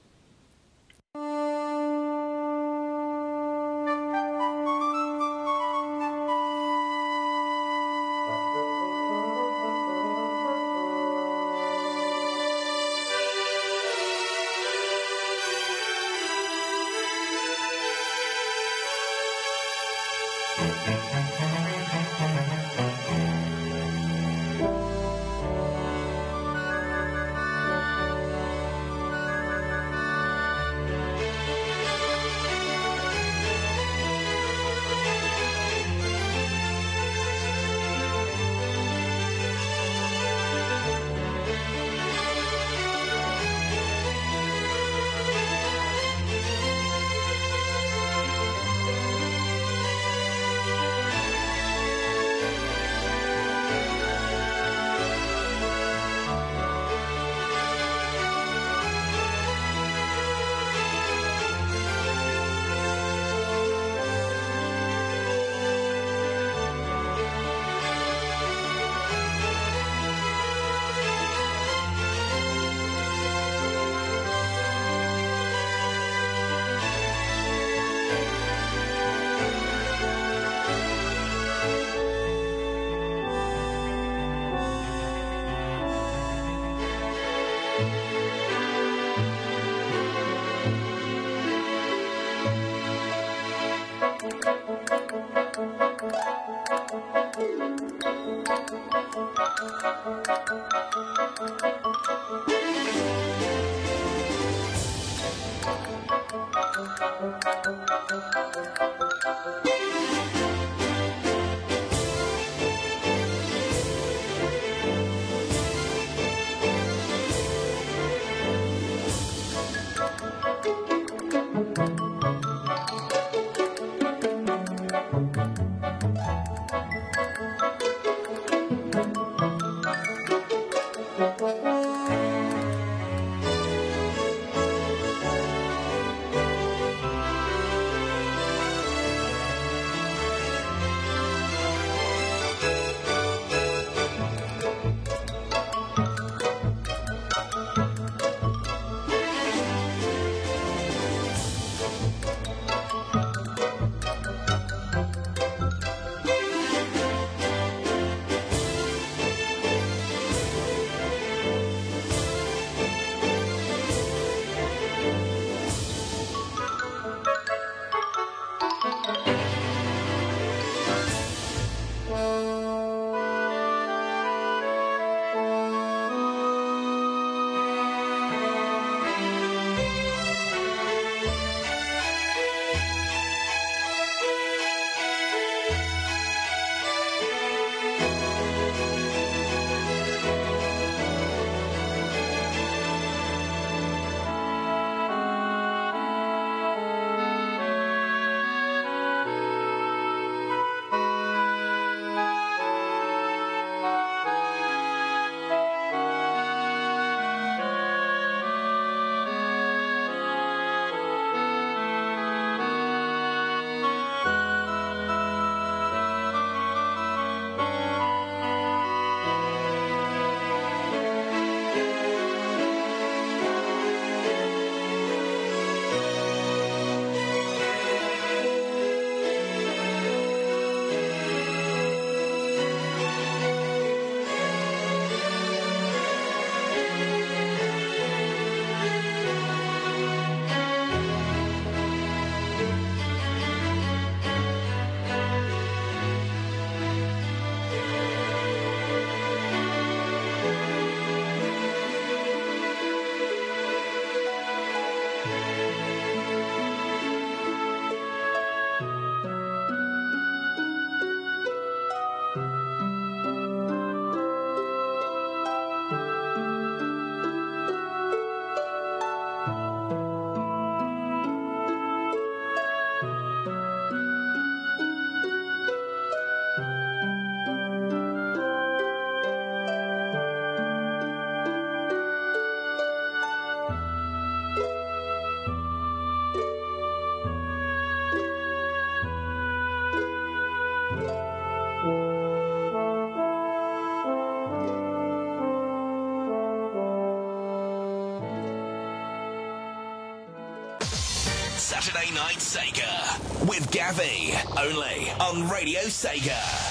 Saturday Night Sega with Gavi, only on Radio Sega.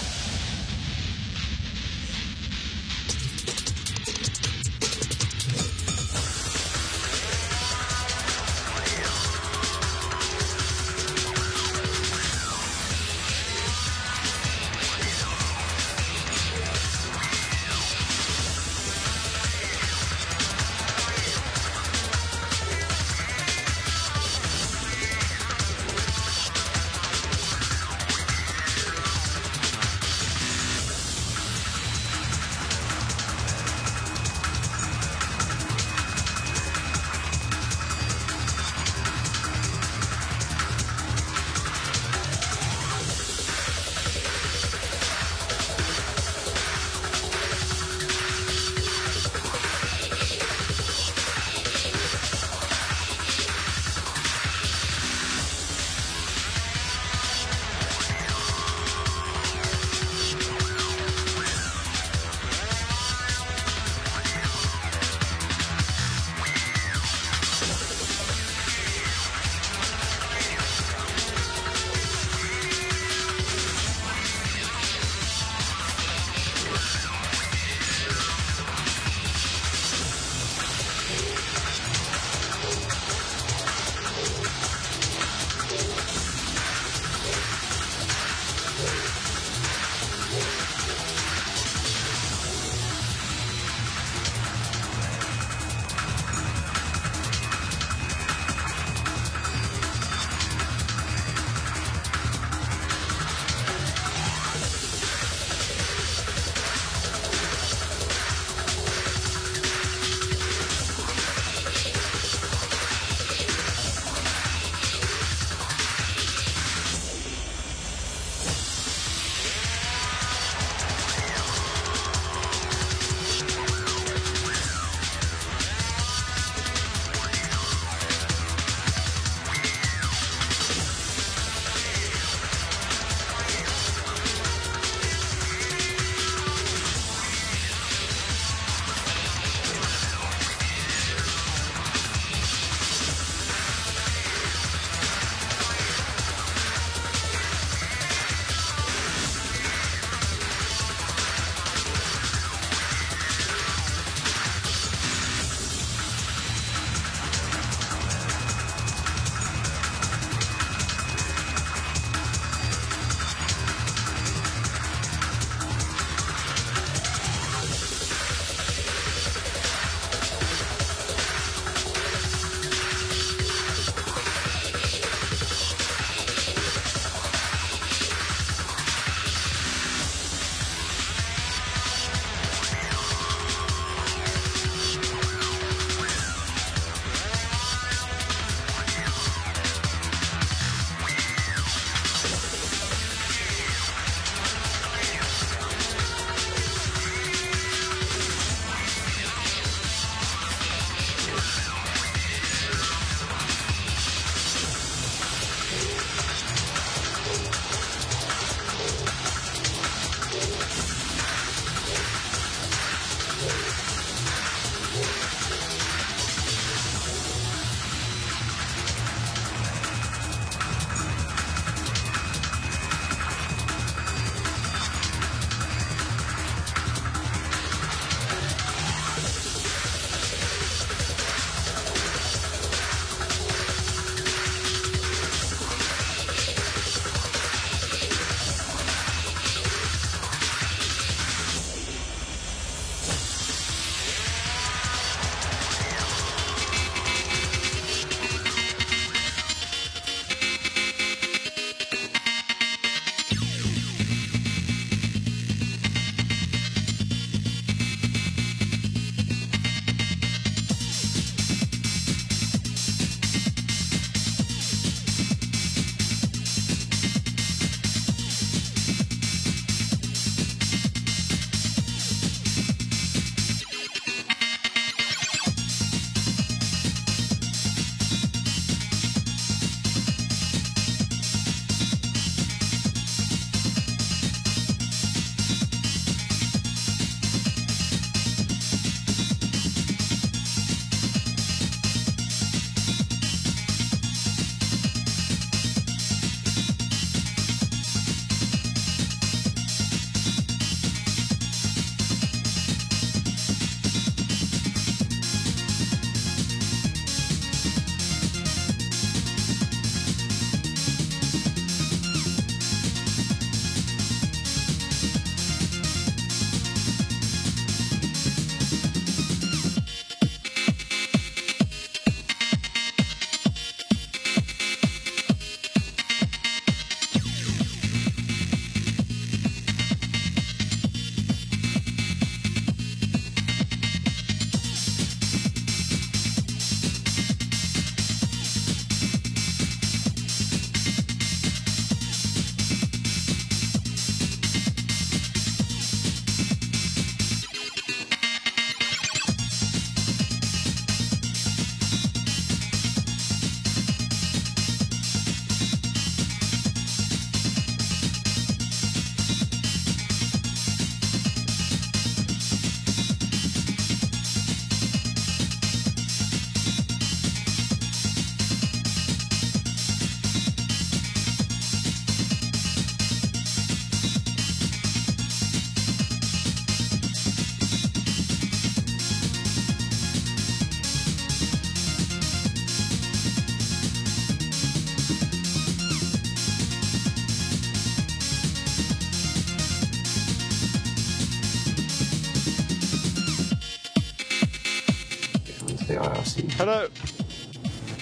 Hello.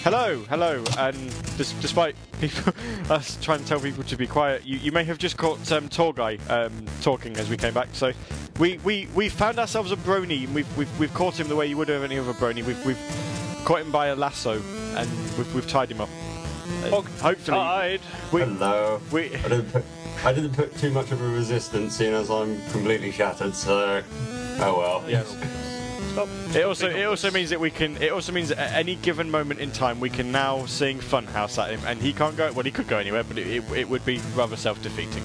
Hello, hello, and dis- despite people us trying to tell people to be quiet, you, you may have just caught um, Tour Guy um, talking as we came back. So we, we, we found ourselves a brony, and we've, we've, we've caught him the way you would have any other brony. We've, we've caught him by a lasso, and we've, we've tied him up. Uh, hopefully, Tied. we, Hello. we, I didn't put I didn't put too much of a resistance, seeing as I'm completely shattered. So, oh well. yes. Stop. It also it also means that we can. It also means that at any given moment in time we can now sing Funhouse at him, and he can't go. Well, he could go anywhere, but it, it, it would be rather self-defeating.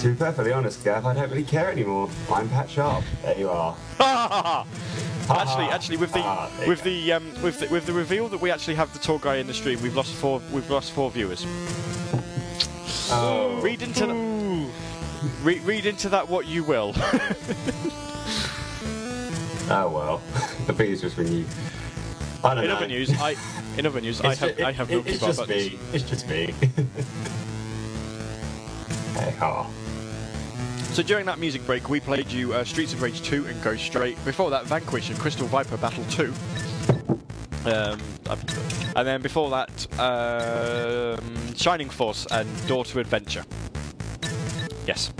To be perfectly honest, Gav, I don't really care anymore. I'm Pat Sharp. There you are. actually, actually, with the Ah, with the um, with the, with the reveal that we actually have the tour guy in the stream, we've lost four. We've lost four viewers. Oh. Read into that. Re- read into that what you will. Oh well. the thing is just when you. I don't in know. other news, I in other news, I It's have ju- I have it- It's just buttons. me. It's just me. hey, ha. So during that music break, we played you uh, Streets of Rage 2 and Go Straight. Before that, Vanquish and Crystal Viper Battle 2. Um, and then before that, um, Shining Force and Door to Adventure. Yes.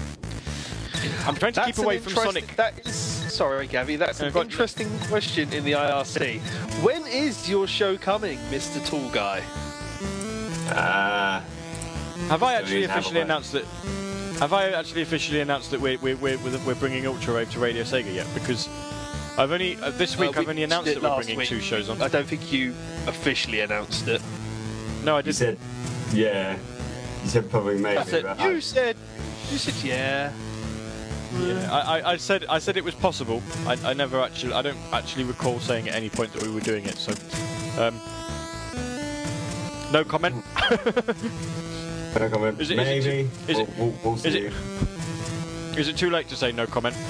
I'm trying to That's keep away from interest- Sonic. That is, sorry, Gavi. That's an go interesting question in the IRC. When is your show coming, Mr. Tall Guy? Uh, Have I actually officially announced that? Have I actually officially announced that we're we're, we're, we're bringing Ultra Rave to Radio Sega yet? Because I've only uh, this week Uh, I've we only announced that we're bringing week. two shows on. I don't think you officially announced it. No, I you said, yeah. You said probably maybe. I said, but you I- said, you said, yeah. Yeah, I, I, I said I said it was possible. I, I never actually I don't actually recall saying at any point that we were doing it. So, um, no comment. no comment. Is it maybe. too- is we'll, we'll, we'll is it, is it too late to say no comment?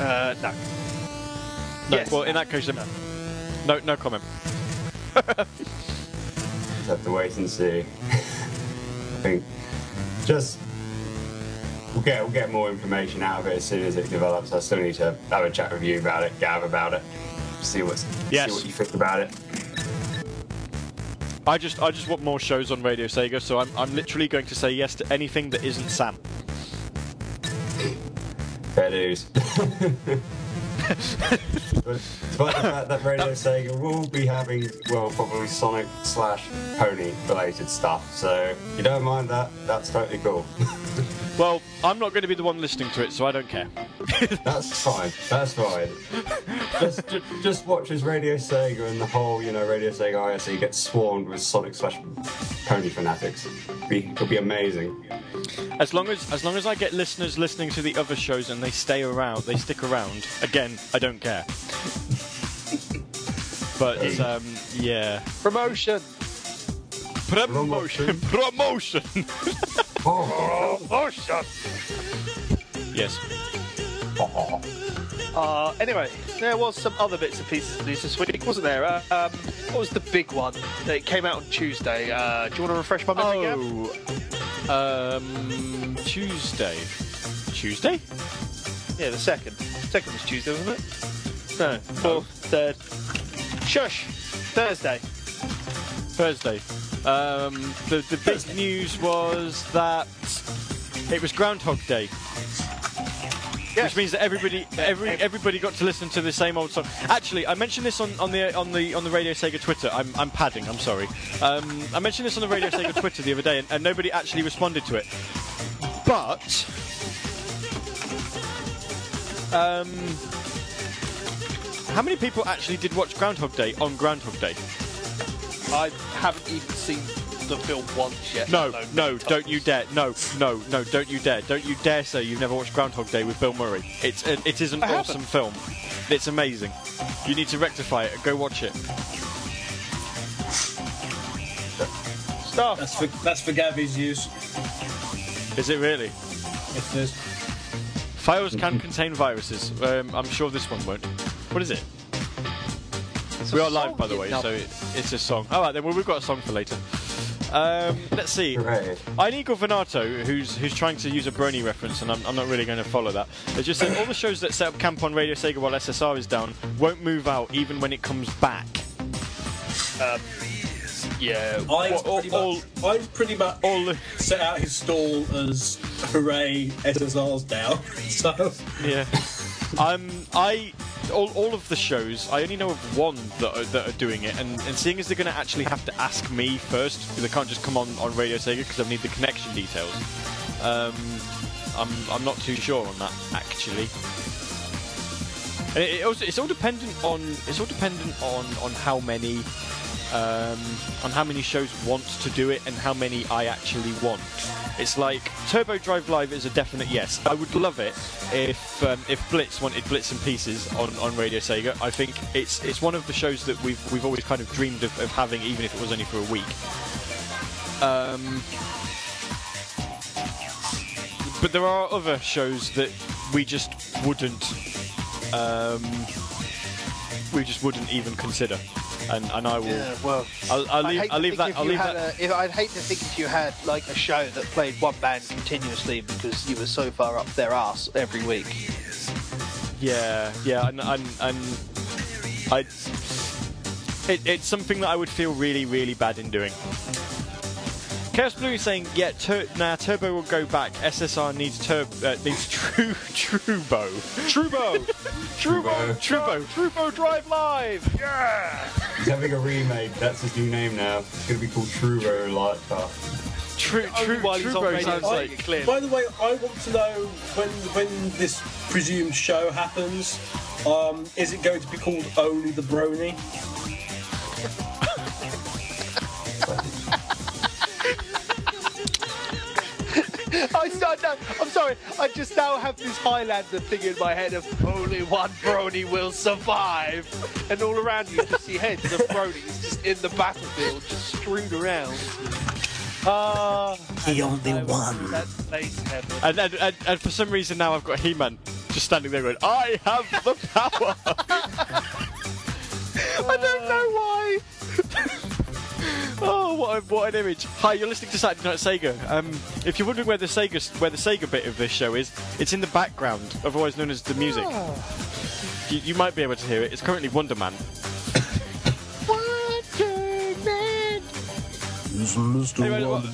Uh, no. No. Yes. Well, in that case, then, no no comment. Just have to wait and see. I think just we'll get we'll get more information out of it as soon as it develops. I still need to have a chat with you about it, Gav about it, see what's Yes. see what you think about it. I just I just want more shows on Radio Sega. So I'm I'm literally going to say yes to anything that isn't Sam. Fair dues. but despite the fact that Radio Sega will be having, well, probably Sonic slash Pony related stuff, so you don't mind that, that's totally cool. Well, I'm not going to be the one listening to it, so I don't care. That's fine. That's fine. just, just, just watch as Radio Sega and the whole, you know, Radio Sega IRC gets swarmed with Sonic slash Pony fanatics. It'll be, it'll be amazing. As long as as long as I get listeners listening to the other shows and they stay around, they stick around. Again, I don't care. But um, yeah, Promotion. promotion, promotion. Oh, Promotion. yes. Uh, anyway, there was some other bits and pieces of news this week, wasn't there? Uh, um, what was the big one that came out on Tuesday? Uh, do you want to refresh my memory, Gav? Oh, um, Tuesday. Tuesday? Yeah, the second. Second was Tuesday, wasn't it? No, fourth, third. Shush! Thursday. Thursday. Um, the the big news was that it was Groundhog Day. Which means that everybody, every, everybody got to listen to the same old song. Actually, I mentioned this on, on the on the on the Radio Sega Twitter. I'm, I'm padding. I'm sorry. Um, I mentioned this on the Radio Sega Twitter the other day, and, and nobody actually responded to it. But um, how many people actually did watch Groundhog Day on Groundhog Day? I haven't even seen the film once yet. No, let no, don't you dare. No, no, no, don't you dare. Don't you dare say you've never watched Groundhog Day with Bill Murray. It's a, it is an I haven't. awesome film. It's amazing. You need to rectify it. Go watch it. Stuff. That's for that's for Gavi's use. Is it really? If there's Files can contain viruses. Um, I'm sure this one won't. What is it? It's We are live, by the way, nub. so it, it's a song. All right, then. Well, we've got a song for later. Um, let's see. Hooray. Inigo Venato, who's who's trying to use a Brony reference, and I'm, I'm not really going to follow that. It's just that all the shows that set up camp on Radio Sega while SSR is down won't move out even when it comes back. Yeah. I all- pretty much, I pretty much All the, set out his stall as hooray SSR's down. So yeah. Um, I all, all of the shows. I only know of one that are, that are doing it, and, and seeing as they're going to actually have to ask me first, because they can't just come on on Radio Sega because I need the connection details. Um, I'm I'm not too sure on that actually. It, it also, it's all dependent on it's all dependent on on how many um, on how many shows want to do it and how many I actually want. It's like Turbo Drive Live is a definite yes. I would love it if um, if Blitz wanted Blitz and Pieces on, on Radio Sega. I think it's it's one of the shows that we've we've always kind of dreamed of, of having, even if it was only for a week. Um, but there are other shows that we just wouldn't um, we just wouldn't even consider. And, and I will. Yeah, well, I'll, I'll leave. I'll leave that. I'll leave that. A, if, I'd hate to think if you had like a show that played one band continuously because you were so far up their ass every week. Yeah, yeah, and and, and I. It, it's something that I would feel really, really bad in doing. Chaos Blue is saying, yeah, tur- nah, Turbo will go back. SSR needs tur- uh, needs True Trubo. Trubo. Trubo. Trubo. Trubo Drive Live. Yeah! He's having a remake. That's his new name now. It's going to be called True Row Lightcraft. True, true, while he's on Trubo radio sounds I- like. clear. By the way, I want to know when when this presumed show happens. Um, is it going to be called Only the Brony? I start now. I'm sorry. I just now have this Highlander thing in my head of only one Brony will survive, and all around you just see heads of Bronies just in the battlefield, just strewn around. Ah, The only one. that's place heaven. And, and, and, and for some reason now I've got He-Man just standing there going, I have the power. I don't know why. Oh, what, a, what an image! Hi, you're listening to Saturday Night Sega. Um, if you're wondering where the Sega where the Sega bit of this show is, it's in the background, otherwise known as the music. You, you might be able to hear it. It's currently Wonder Man. Anyway, what-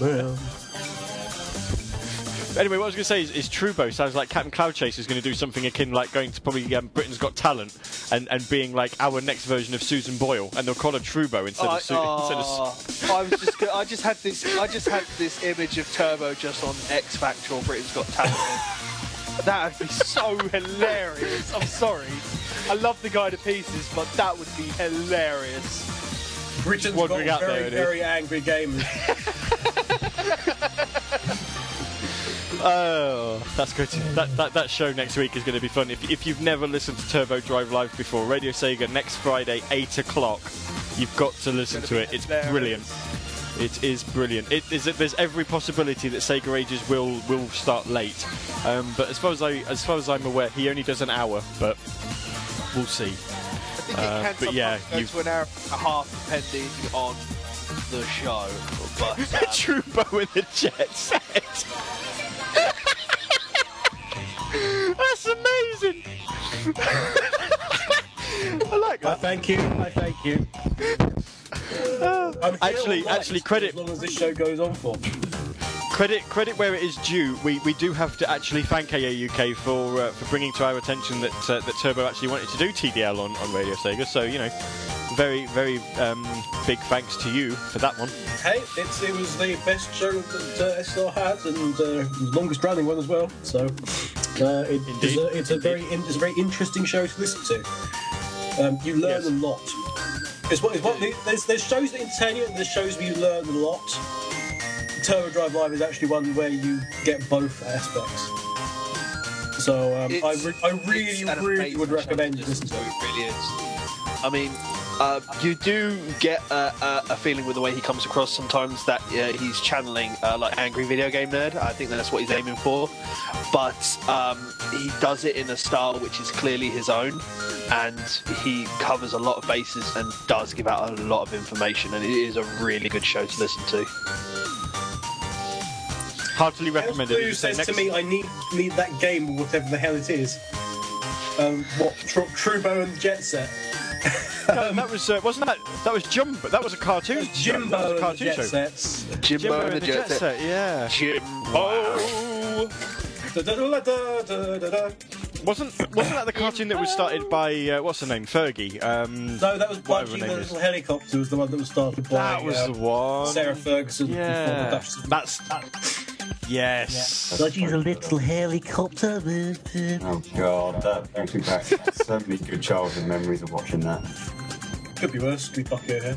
Anyway, what I was going to say is, is Trubo sounds like Captain Cloud Chase is going to do something akin like going to probably um, Britain's Got Talent and, and being like our next version of Susan Boyle, and they'll call her Trubo instead I, of, Su- instead of I was just. go- I just had this. I just had this image of Turbo just on X Factor or Britain's Got Talent. that would be so hilarious. I'm sorry. I love the guy to pieces, but that would be hilarious. Britain's wandering got out very, there, it is. very angry gamers. Oh, that's good. That, that that show next week is going to be fun. If, if you've never listened to Turbo Drive Live before, Radio Sega next Friday, eight o'clock. You've got to listen to it. It's brilliant. It is brilliant. It is. There's every possibility that Sega Ages will will start late, um, but as far as I as far as I'm aware, he only does an hour. But we'll see. I think Uh, it can but yeah, go you- to an hour and a half depending on the show. But um, Trubo in the jet set. That's amazing. I like that. I thank you. I thank you. I'm Actually- actually, credit- as long as this show goes on for. Credit credit where it is due. We, we do have to actually thank AA UK for uh, for bringing to our attention that uh, that Turbo actually wanted to do TDL on, on Radio Sega. So you know, very very um, big thanks to you for that one. Hey, it's, it was the best show that uh, SR had, and uh, the longest running one as well. So uh, it's, a, it's a very it's a very interesting show to listen to. Um, you learn Yes. a lot. It's what, it's what there's there's shows that entertain you, and there's shows where you learn a lot. Turbo Drive Live is actually one where you get both aspects. So um, I, re- I really, really would recommend you listen listen to it. Really is. I mean, uh, you do get a, a, a feeling with the way he comes across sometimes that uh, he's channeling uh, like angry video game nerd. I think that's what he's aiming for, but um, he does it in a style which is clearly his own, and he covers a lot of bases and does give out a lot of information. And it is a really good show to listen to. Heartily Else recommended. Blue says to me, I need need that game or whatever the hell it is. Um, what Tr- Trubo and Jet Set? No, that was uh, wasn't that that was Jumbo. That was a cartoon. show. That was Jimbo a and the cartoon Jet show. Sets. Jimbo, Jimbo and the Jet Set. Set. Yeah. Jimbo. Wasn't wasn't that the cartoon that was started by uh, what's her name Fergie? Um, No, that was Whatever Budgie the name is. Little Helicopter was the one that was started by that was uh, the one. Sarah Ferguson. before the Yeah. Duchess of- That's yes. Budgie's a little helicopter. Oh god, that brings me back so many good childhood memories of watching that. Could be worse. Could be Bucky O'Hare.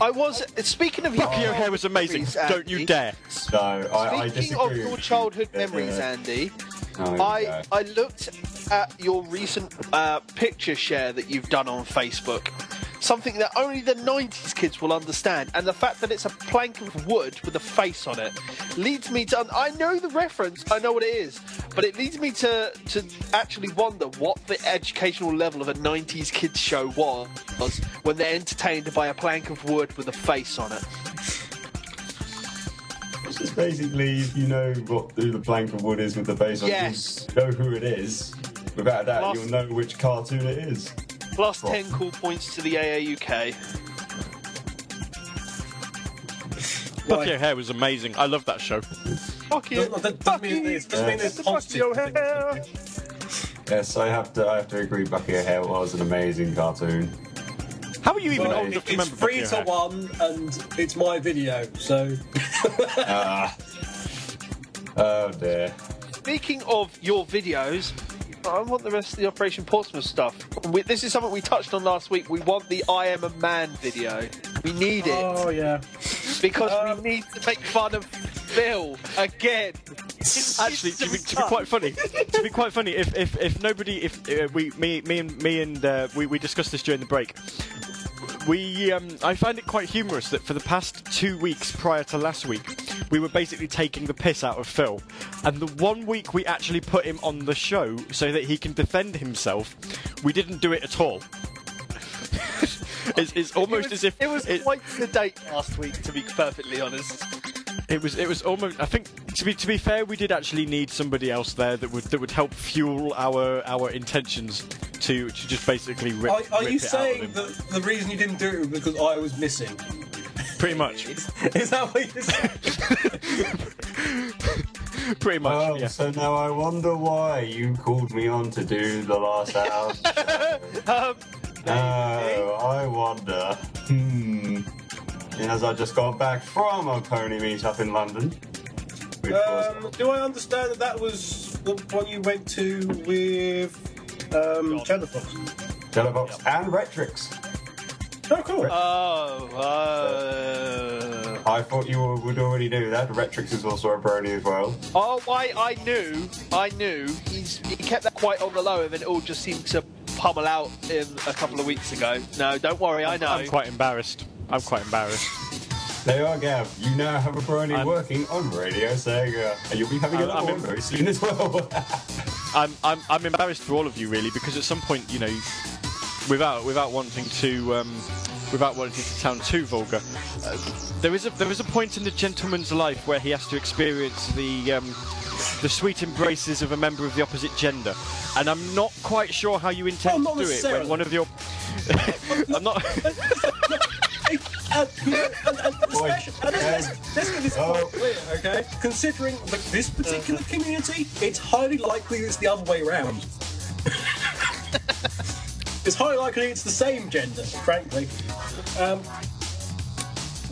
I was speaking of Bucky your O'Hare was amazing. memories, Don't you dare. So I, I Speaking disagree. of your childhood you memories, Andy, oh, I, go. I looked at your recent uh, picture share that you've done on Facebook. Something that only the 90s kids will understand, and the fact that it's a plank of wood with a face on it leads me to. I know the reference, I know what it is, but it leads me to to actually wonder what the educational level of a 90s kids show was when they're entertained by a plank of wood with a face on it. It's just basically, if you know what who the plank of wood is with the face on, Yes. you know who it is. Without a doubt, Last- you'll know which cartoon it is. Plus Right. 10 cool points to the AAUK. Bucky O'Hare was amazing. I love that show. Fuck you. Doesn't, doesn't mean it's, doesn't mean it's Bucky. O'Hare. Yes, I have to. I have to agree. Bucky O'Hare was an amazing cartoon. How are you even Well, old enough to it's remember free Bucky to O'Hare? one, and it's my video, so Ah. oh dear. Speaking of your videos, I want the rest of the Operation Portsmouth stuff. We, this is something we touched on last week. We want the I Am a Man video. We need it oh yeah. because um, we need to make fun of Phil again. Actually, to be, to be quite funny, to be quite funny, if if, if nobody, if uh, we, me, me and me and uh, we, we discussed this during the break. We, um, I find it quite humorous that for the past two weeks prior to last week, we were basically taking the piss out of Phil, and the one week we actually put him on the show so that he can defend himself, we didn't do it at all. it's, it's almost it was, as if it was it- quite the date last week, to be perfectly honest. It was it was almost. I think to be to be fair, we did actually need somebody else there that would that would help fuel our our intentions to to just basically rip. Are, are rip you it saying him. that the reason you didn't do it was because I was missing? Pretty much, Is that what you're saying? pretty much. Oh, yeah. so now I wonder why you called me on to do the last hour. Um, oh, I wonder. Hmm. As I just got back from a pony meetup in London. Which was Um, do I understand that that was the one you went to with um, Chatterbox? Televox and Retrix. Oh, cool. oh, uh, I thought you would already know that. Retrix is also a brony as well. oh, I, I knew, I knew. He's he kept that quite on the low, and then it all just seemed to pummel out in a couple of weeks ago. No, don't worry, I know. I'm quite embarrassed. I'm quite embarrassed. There you are, Gav. You now have a brony I'm- working on Radio Sega. And you'll be having another one very soon as well. I'm, I'm, I'm embarrassed for all of you really because at some point you know without without wanting to um, without wanting to sound too vulgar uh, there is a there is a point in the gentleman's life where he has to experience the um, the sweet embraces of a member of the opposite gender and I'm not quite sure how you intend to do it when one of your I'm not Quite clear, okay? Considering this particular community, it's highly likely it's the other way around. it's highly likely it's the same gender, frankly. Um,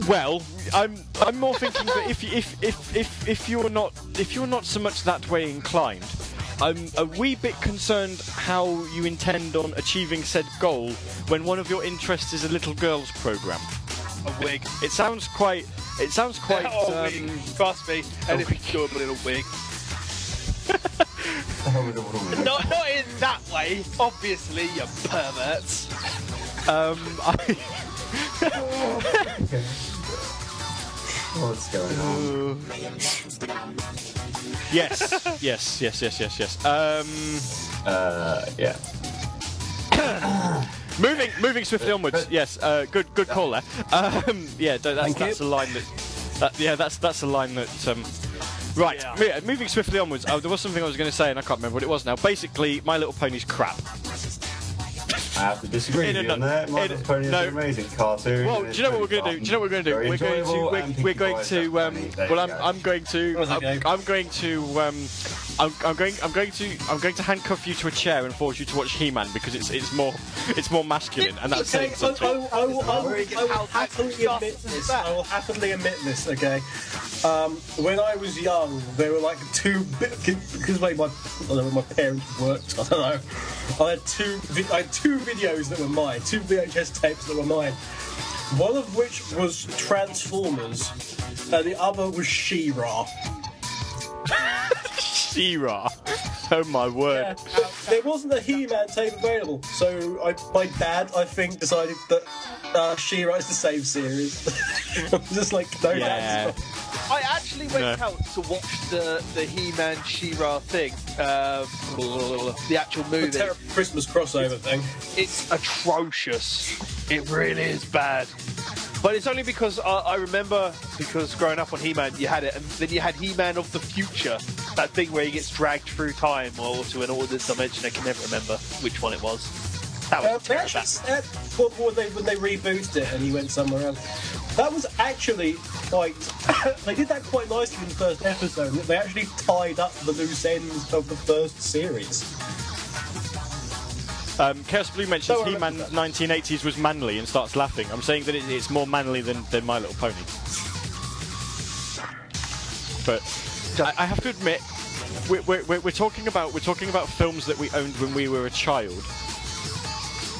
Well, I'm I'm more thinking that if if if if if you're not if you're not so much that way inclined, I'm a wee bit concerned how you intend on achieving said goal when one of your interests is a little girls program. a wig. It sounds quite it sounds quite oh, wig. um, Trust me, anything to do with a little wig. not, not in that way, obviously, you perverts. Um, I, What's going on? Yes, yes, yes, yes, yes, yes. Um, Uh, yeah. moving, moving swiftly onwards. Yes, uh, good, good call there. Um, yeah, no, that's, Thank you. that's a line that, that. Yeah, that's that's a line that. Um, right, yeah, moving swiftly onwards. Oh, there was something I was going to say, and I can't remember what it was now. Basically, My Little Pony's crap. I have to disagree In with a you on that. My in a- Little Pony is no. an amazing cartoon. Well, do you know what we're going to do? Do you know what we're going to do? We're going to we're, we're going to um, well I'm. I'm going to I'm. I'm going to um, I'm, I'm going I'm going to I'm going to handcuff you to a chair and force you to watch He-Man because it's it's more it's more masculine and that's Okay, saying I, something. I, will- I, will- I, will- Very good. I will How happily admit this. I will happily admit this. Okay, um, when I was young, there were like two because my know, my parents worked. I don't know. I had two I had two videos that were mine, two VHS tapes that were mine. One of which was Transformers, and the other was She-Ra. She-Ra. Oh my word. Yeah, there wasn't a He-Man tape available, so I, my dad, I think, decided that uh, She-Ra is the same series. I'm just like, no, Yeah. I actually went No. out to watch the the He-Man She-Ra thing, uh, the actual a movie. terrible Christmas crossover thing. It's atrocious. It really is bad. But it's only because I, I remember because growing up on He-Man, you had it, and then you had He-Man of the future, that thing where he gets dragged through time or to an alternate dimension. I can never remember which one it was. That was Uh, they terrible. actually, uh, well, when they when they rebooted it and he went somewhere else, that was actually quite. they did that quite nicely in the first episode. They actually tied up the loose ends of the first series. Um, Chaos Blue mentions Don't He-Man about 1980s was manly and starts laughing. I'm saying that it, it's more manly than, than My Little Pony. But I, I have to admit, we're, we're, we're we're talking about we're talking about films that we owned when we were a child.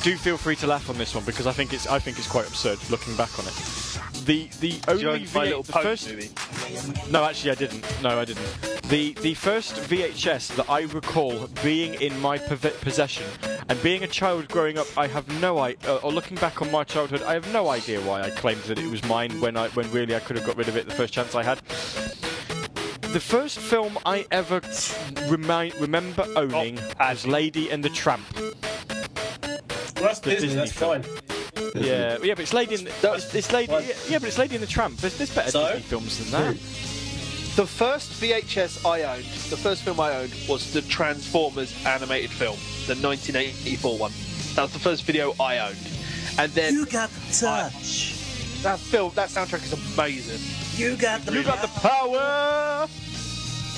Do feel free to laugh on this one because I think it's I think it's quite absurd looking back on it. The the Did you only My V8 Little the first movie. no, actually, I didn't. No, I didn't. The the first VHS that I recall being in my pov- possession, and being a child growing up, I have no idea. Uh, or looking back on my childhood, I have no idea why I claimed that it was mine when I when really I could have got rid of it the first chance I had. The first film I ever remi- remember owning Oh, was Lady and the Tramp. Well, that's The Disney. Disney That's film. fine. Yeah, yeah, but it's Lady. In the, it's, it's Lady. What? Yeah, yeah, but it's Lady and the Tramp. There's, there's better So? Disney films than that. The first VHS I owned, the first film I owned was the Transformers animated film, the 1984 one. That was the first video I owned. And then You got the touch. that film, that soundtrack is amazing. You got the You got the power.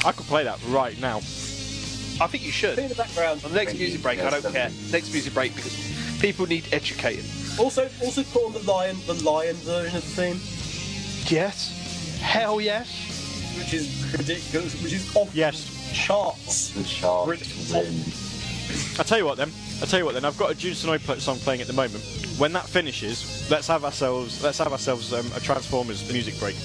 I could play that right now. I think you should. Be in the background. On the next music break, I don't care. Next music break because people need educating. Also, also put on the lion, the lion version of the theme, Yes. Hell yes. which is ridiculous, which is off Yes. charts. The shark British win. I'll tell you what then. I'll tell you what then. I've got a Judas and I pl- song playing at the moment. When that finishes, let's have ourselves let's have ourselves um, a Transformers music break.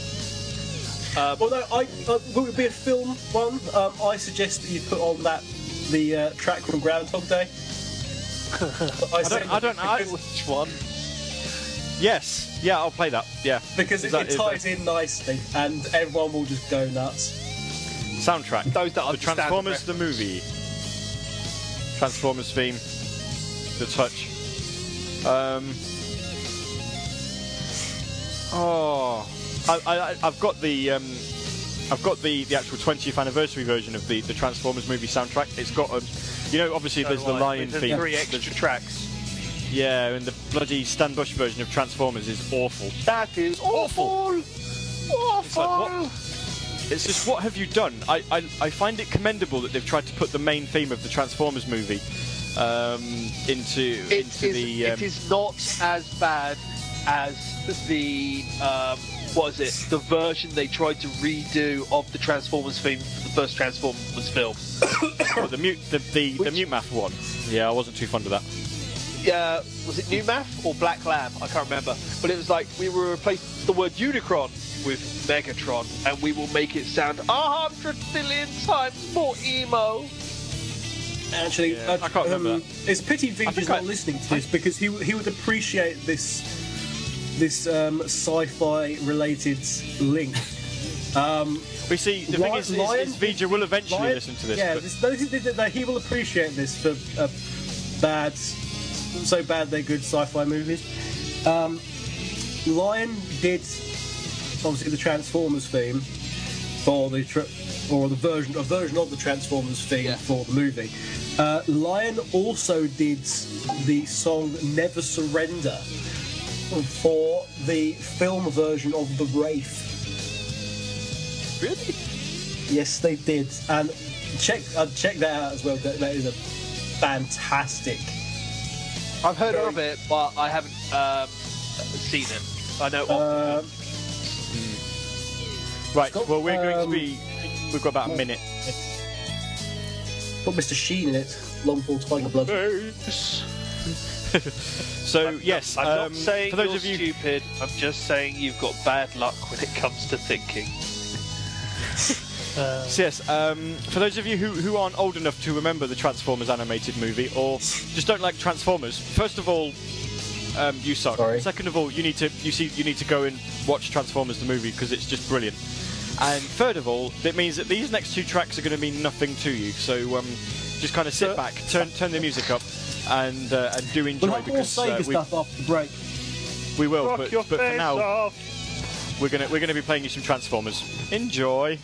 Well, no, I uh, will it be a film one? Um, I suggest that you put on that the uh, track from Groundhog Day. I, I don't. I don't. I, Which one? yes. Yeah, I'll play that. Yeah. because Is it, that- it is that- ties in nicely, and everyone will just go nuts. soundtrack. Those that the Transformers the the movie. Transformers theme. The touch. Um. Oh, I, I, I've got the um, I've got the, the actual 20th anniversary version of the, the Transformers movie soundtrack. It's got um, you know, obviously there's the lion There's theme. Three extra There's- tracks. Yeah, and the bloody Stan Bush version of Transformers is awful. That is awful. It's like, what? It's just what have you done? I, I, I find it commendable that they've tried to put the main theme of the Transformers movie um, into It into is- the. Um, it is not as bad as the um, what is it? The version they tried to redo of the Transformers theme for the first Transformers film. what, the mute the the, the Which- Mutemath one. Yeah, I wasn't too fond of that. uh, was it New Math or Black Lamb? I can't remember. But it was like we will replace the word Unicron with Megatron, and we will make it sound a hundred billion times more emo. Actually, Yeah, uh, I can't remember um, that. It's a pity think Vija's I- not listening to this because he he would appreciate this this um, sci-fi related link. We see the thing is, is, Lion- is Vija will eventually Lion- listen to this. Yeah, but- this, no, this is- he will appreciate this for uh, bad, so bad they're good sci-fi movies. Um, Lion did obviously the Transformers theme for the tri- or the version a version of the Transformers theme Yeah. for the movie. Uh, Lion also did the song "Never Surrender" for the film version of The Wraith. really? Yes, they did, and check uh, check that out as well. That, that is a fantastic. I've heard Very- of it, but I haven't um, seen it. I know. Uh, of Right. got, Well, we're going um, to be. We've got about a minute. put Mr. Sheen in it. Long Paul Tiger Blood. So yes, I'm um, not saying for those you're of you, stupid. I'm just saying you've got bad luck when it comes to thinking. so yes, um, for those of you who, who aren't old enough to remember the Transformers animated movie, or just don't like Transformers, first of all, um, you suck. Sorry. Second of all, you need to you see you need to go and watch Transformers the movie because it's just brilliant. And third of all, that means that these next two tracks are going to mean nothing to you. So um, just kind of sit So- back, turn turn the music up, and uh, and do enjoy We'll have more because uh, we, stuff after the break. we will. Rock But, your but for now, off. we're gonna we're gonna be playing you some Transformers. Enjoy.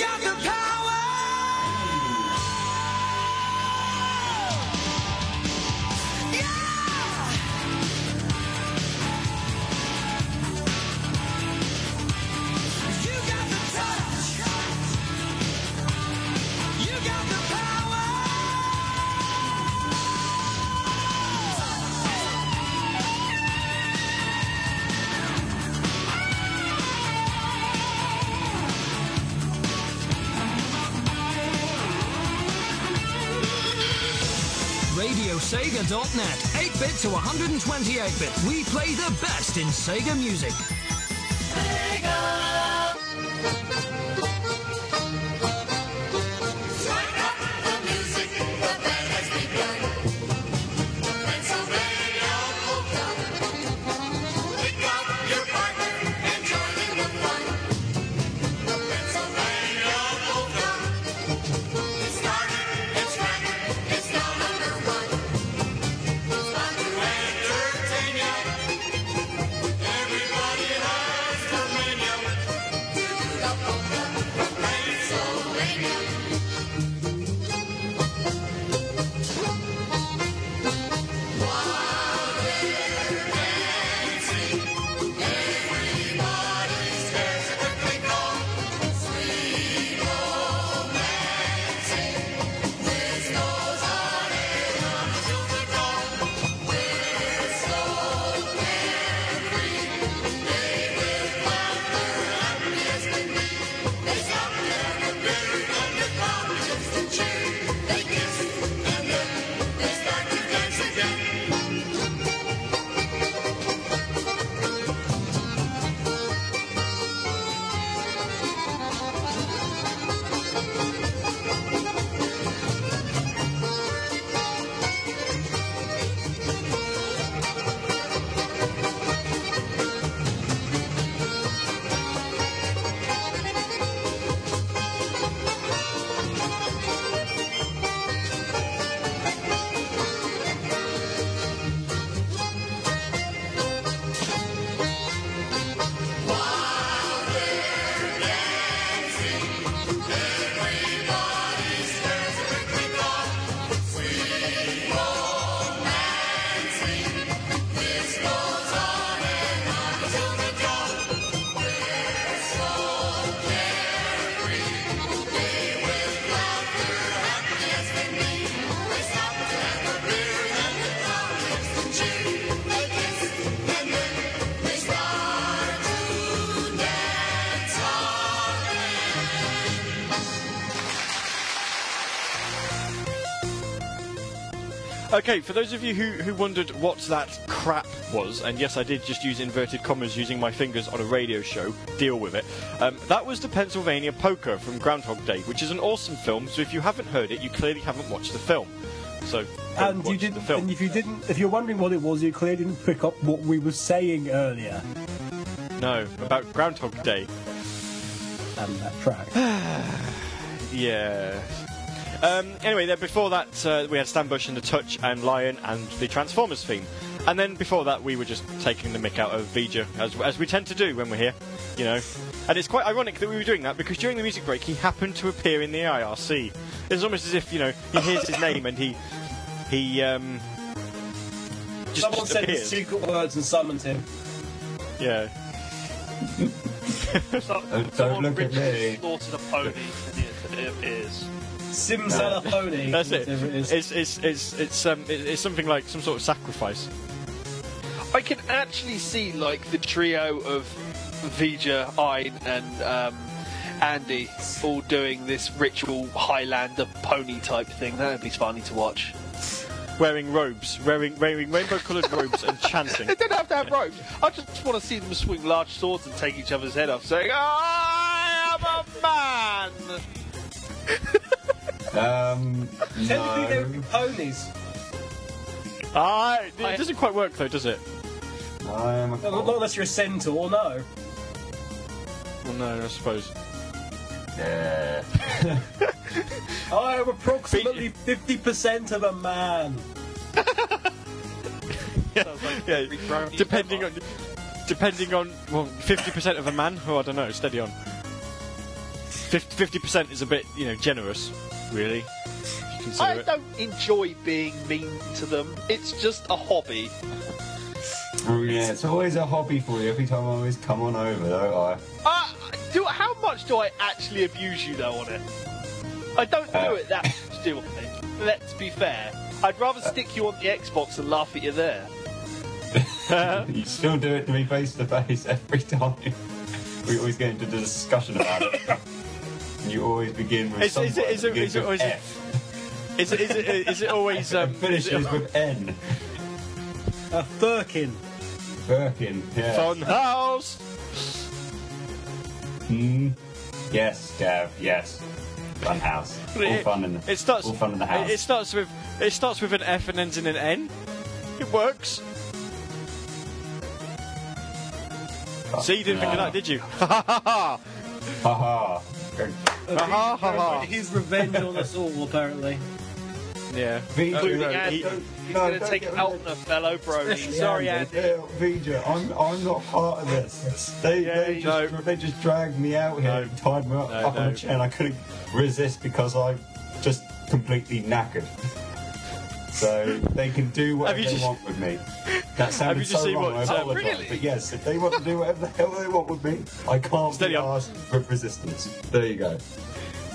Yeah. 8-bit to 128-bit, we play the best in Sega Music. Okay, for those of you who, who wondered what that crap was, and yes, I did just use inverted commas using my fingers on a radio show, deal with it. Um, that was the Pennsylvania Polka from Groundhog Day, which is an awesome film, so if you haven't heard it, you clearly haven't watched the film. So, And you didn't. And if you didn't, if you're wondering what it was, you clearly didn't pick up what we were saying earlier. No, about Groundhog Day. And that track. Yeah. Um, anyway, then before that, uh, we had Stan Bush and the Touch and Lion and the Transformers theme. And then before that, we were just taking the mick out of Vija, as, as we tend to do when we're here, you know. And it's quite ironic that we were doing that because during the music break, he happened to appear in the IRC. It's almost as if, you know, he hears his name and he. he um, just, Someone just said the appears. secret words and summoned him. Yeah. Don't Someone look at ritually me. slaughtered a pony and it, and it appears. Simsala pony. That's it. it is. It's it's it's it's um it- it's something like some sort of sacrifice. I can actually see like the trio of Vija, Ein, and um, Andy all doing this ritual Highlander pony type thing. That would be funny to watch. Wearing robes, wearing wearing rainbow-coloured robes and chanting. They don't have to have robes. I just want to see them swing large swords and take each other's head off, saying, "I am a man." Um, Technically, they would be no. ponies. Ah, it I- doesn't quite work though, does it? I am a Not not unless you're a centaur, no. Well, no, I suppose. Yeah. I am approximately 50% of a man. Yeah, depending on depending on well, fifty percent of a man. Oh, I don't know. Steady on. Fifty percent is a bit, you know, generous, really. you I it. don't enjoy being mean to them. It's just a hobby. Oh yeah, it's always a hobby for you. Every time I always come on over, don't I? Uh, do how much do I actually abuse you though on it? I don't do Uh. it that much, do I? Let's be fair. I'd rather stick you on the Xbox and laugh at you there. You still do it to me face to face every time. We always get into the discussion about it. And you always begin with Is- is it- word is that it- begins is it with always- F Is it is it is it always um? finishes is it with N. A Firkin. Birkin, yeah. Fun house? Mm. Yes, Gav, yes. Fun house. All It- fun in the It starts. all fun in the house. It, it starts with it starts with an F and ends in an N. It works. See, you didn't think of that, did you? Ha ha ha ha! Haha. Go- Ha ha ha! His revenge on us all, apparently. Yeah. Vija, Including no, Andy. he- He's no, going to take out rid a fellow Brony. Sorry, Andy. Yeah, Vija, I'm, I'm not part of this. They, Yeah, they, just, no. they just dragged me out here No. and tied me up, No, up on a chair and I couldn't resist because I'm just completely knackered. So they can do whatever you they just- want with me. That sounded you just so seen wrong, what, I apologise. really? But yes, if they want to do whatever the hell they want with me, I can't Steady be on. asked with resistance. There you go.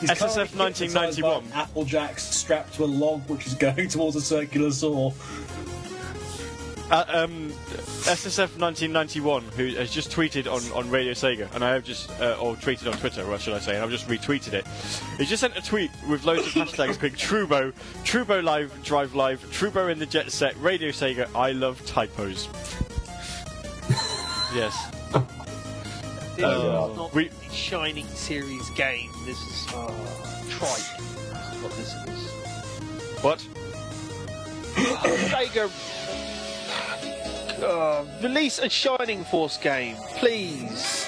He's SSF 1991. by Applejacks strapped to a log which is going towards a circular saw. Uh, um, SSF 1991, who has just tweeted on, on Radio Sega, and I have just, uh, or tweeted on Twitter, what should I say, and I've just retweeted it. He just sent a tweet with loads of hashtags quick Trubo, Trubo Live, Drive Live, Trubo in the Jet Set, Radio Sega, I love typos. yes. This Uh, is not we- a Shining Series game. This is uh, trite. This is what this is. What? Sega, uh, release a Shining Force game, please.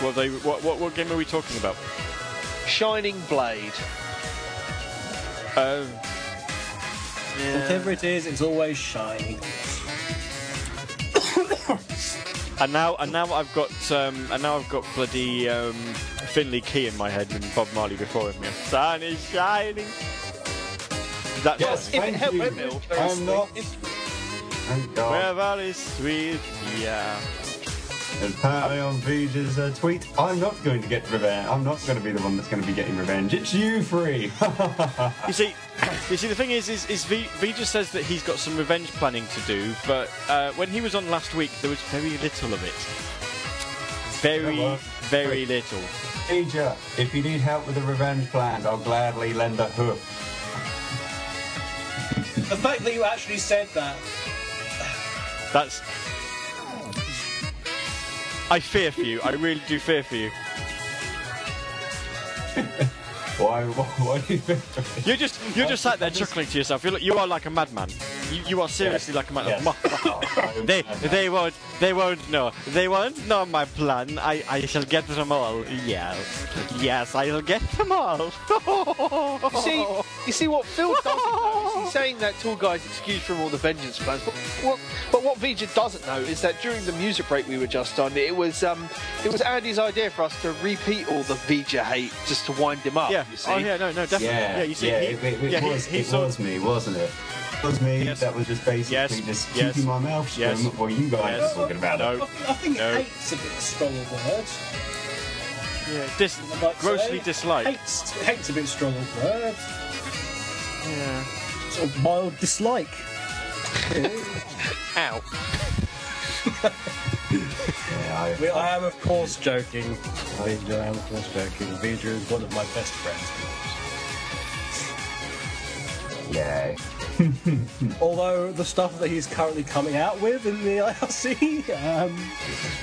What, they, what, what, what game are we talking about? Shining Blade. Um, Whatever it is, it's always shining. and now, and now I've got, um, and now I've got bloody um, Finley Quaye in my head and Bob Marley before him. Yeah. Sun is shining. That's Yes, If it thank helped you. I'm not. Thank God. Where valley sweet, yeah. And apparently on Vija's uh, tweet, I'm not going to get revenge. I'm not going to be the one that's going to be getting revenge. It's you three. You see, you see, the thing is, is, is v, v just says that he's got some revenge planning to do, but uh, when he was on last week, there was very little of it. Very, Yeah, well, very little. Vija, if you need help with a revenge plan, I'll gladly lend a hoof. The fact that you actually said that. That's. I fear for you. I really do fear for you. Why? Why, why do you think? You're just you're just sat there chuckling to yourself. You're, like- you are like a madman. You, you are seriously like a madman. they they won't they won't know. They won't know my plan. I, I shall get them all. Yes. Yes, I'll get them all. You see, you see what Phil doesn't know is he's saying that tour Guy's excuse from all the vengeance plans. But what, but what Vija doesn't know is that during the music break we were just on, it was um, it was Andy's idea for us to repeat all the Vija hate just to wind him up. yeah. You oh, see? Oh yeah, no, no, definitely. Yeah, Yeah, you see, yeah, he, it, it, it yeah, was, he it saw- was me, wasn't it? It was me Yes. that was just basically Yes, just yes, keeping my mouth shut yes, while you guys yes. were talking about No. it. I think, I think No. hate's a bit strong a word. yeah, dis- I'd like to grossly say. dislike. Hate's, hate's a bit strong a word. Yeah. Sort of mild dislike. Ow. Yeah, I, We- I am, of course, joking. Vija, I am, of course, joking. Vija is one of my best friends. yeah. Although the stuff that he's currently coming out with in the IRC, um,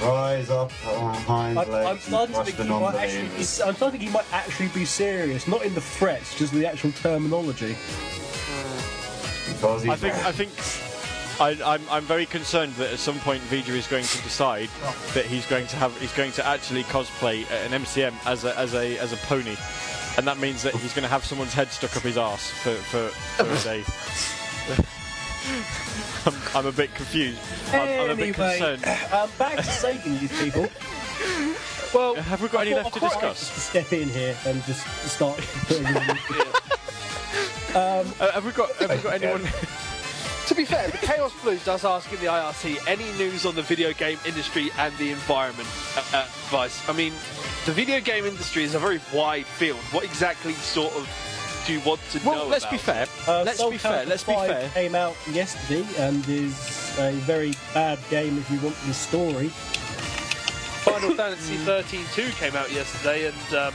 Rise up on hind I'm, legs I'm starting to think the he might actually be, non-believers. I'm starting to think he might actually be serious, not in the threats, just the actual terminology. Because he's I think I think I, I'm I'm very concerned that at some point Vija is going to decide that he's going to have he's going to actually cosplay an MCM as a as a as a pony, and that means that he's going to have someone's head stuck up his arse for for, for a day. I'm, I'm a bit confused. I'm, I'm a bit concerned. um, back to saving these people. Well, have we got any I left to thought I discuss? could Step in here and just start putting in. Uh, have we got have we got anyone? To be fair, the Chaos Blues does ask in the IRC any news on the video game industry and the environment uh, uh, advice. I mean, the video game industry is a very wide field. What exactly sort of do you want to Well, know let's about? be fair. Uh, let's Soul be fair. Let's be 5 fair. Came out yesterday and is a very bad game if you want the story. Final Fantasy 13 2 came out yesterday, and um,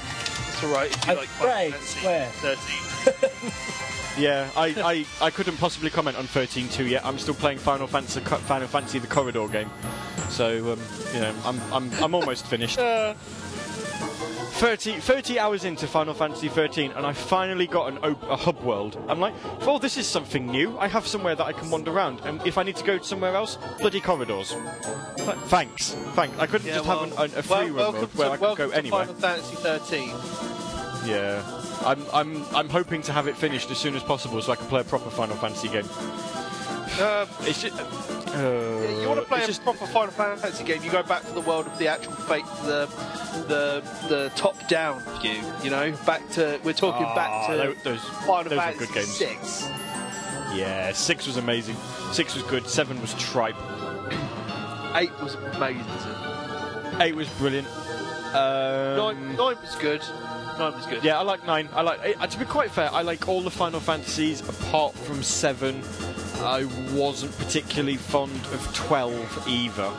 it's alright if you I like Final Fantasy swear. 13. Yeah, I, I, I couldn't possibly comment on 13.2 yet. I'm still playing Final Fantasy, Final Fantasy the Corridor game, so um, you know I'm, I'm, I'm almost finished. Uh, 30, 30 hours into Final Fantasy 13, and I finally got an op- a hub world. I'm like, oh, this is something new. I have somewhere that I can wander around, and if I need to go somewhere else, bloody corridors. Thanks, thanks. I couldn't yeah, just well, have an, a, a free well, mode where to, I could go to anywhere. Final Fantasy 13. Yeah. I'm, I'm, I'm hoping to have it finished as soon as possible so I can play a proper Final Fantasy game. Uh, It's just. Uh, you want to play a just, proper Final Fantasy game, you go back to the world of the actual fate, the the the top-down view. You know, back to we're talking Ah, back to those, Final those Fantasy good games. Six. Yeah, six was amazing. Six was good. Seven was tripe. Eight was amazing. Eight was brilliant. Um, Nine, nine was good. Nine was good. Yeah, I like nine. I like. eh, to be quite fair, I like all the Final Fantasies apart from seven. I wasn't particularly fond of twelve either.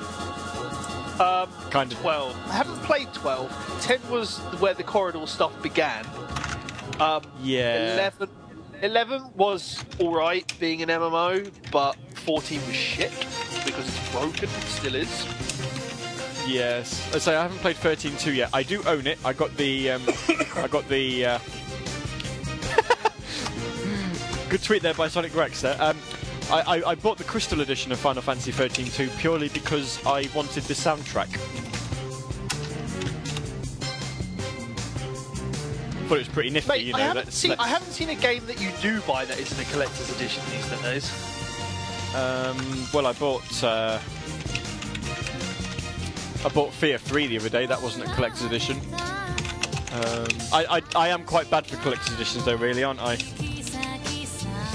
Um, Kind of. 12. I haven't played 12. 10 was where the corridor stuff began. Um, Yeah. 11, 11 was alright being an MMO, but 14 was shit because it's broken, it still is. Yes. I say I haven't played 13.2 yet. I do own it. I got the. Um, I got the. Uh... Good tweet there by Sonic Rex. There. Um, I, I, I bought the Crystal Edition of Final Fantasy 13.2 purely because I wanted the soundtrack. Thought it was pretty nifty, Mate, you know. I, haven't let's- seen, let's- I haven't seen a game that you do buy that isn't a collector's edition these days. Um, well, I bought. Uh, I bought Fear 3 the other day. That wasn't a collector's edition. Um, I, I, I am quite bad for collector's editions, though, really, aren't I?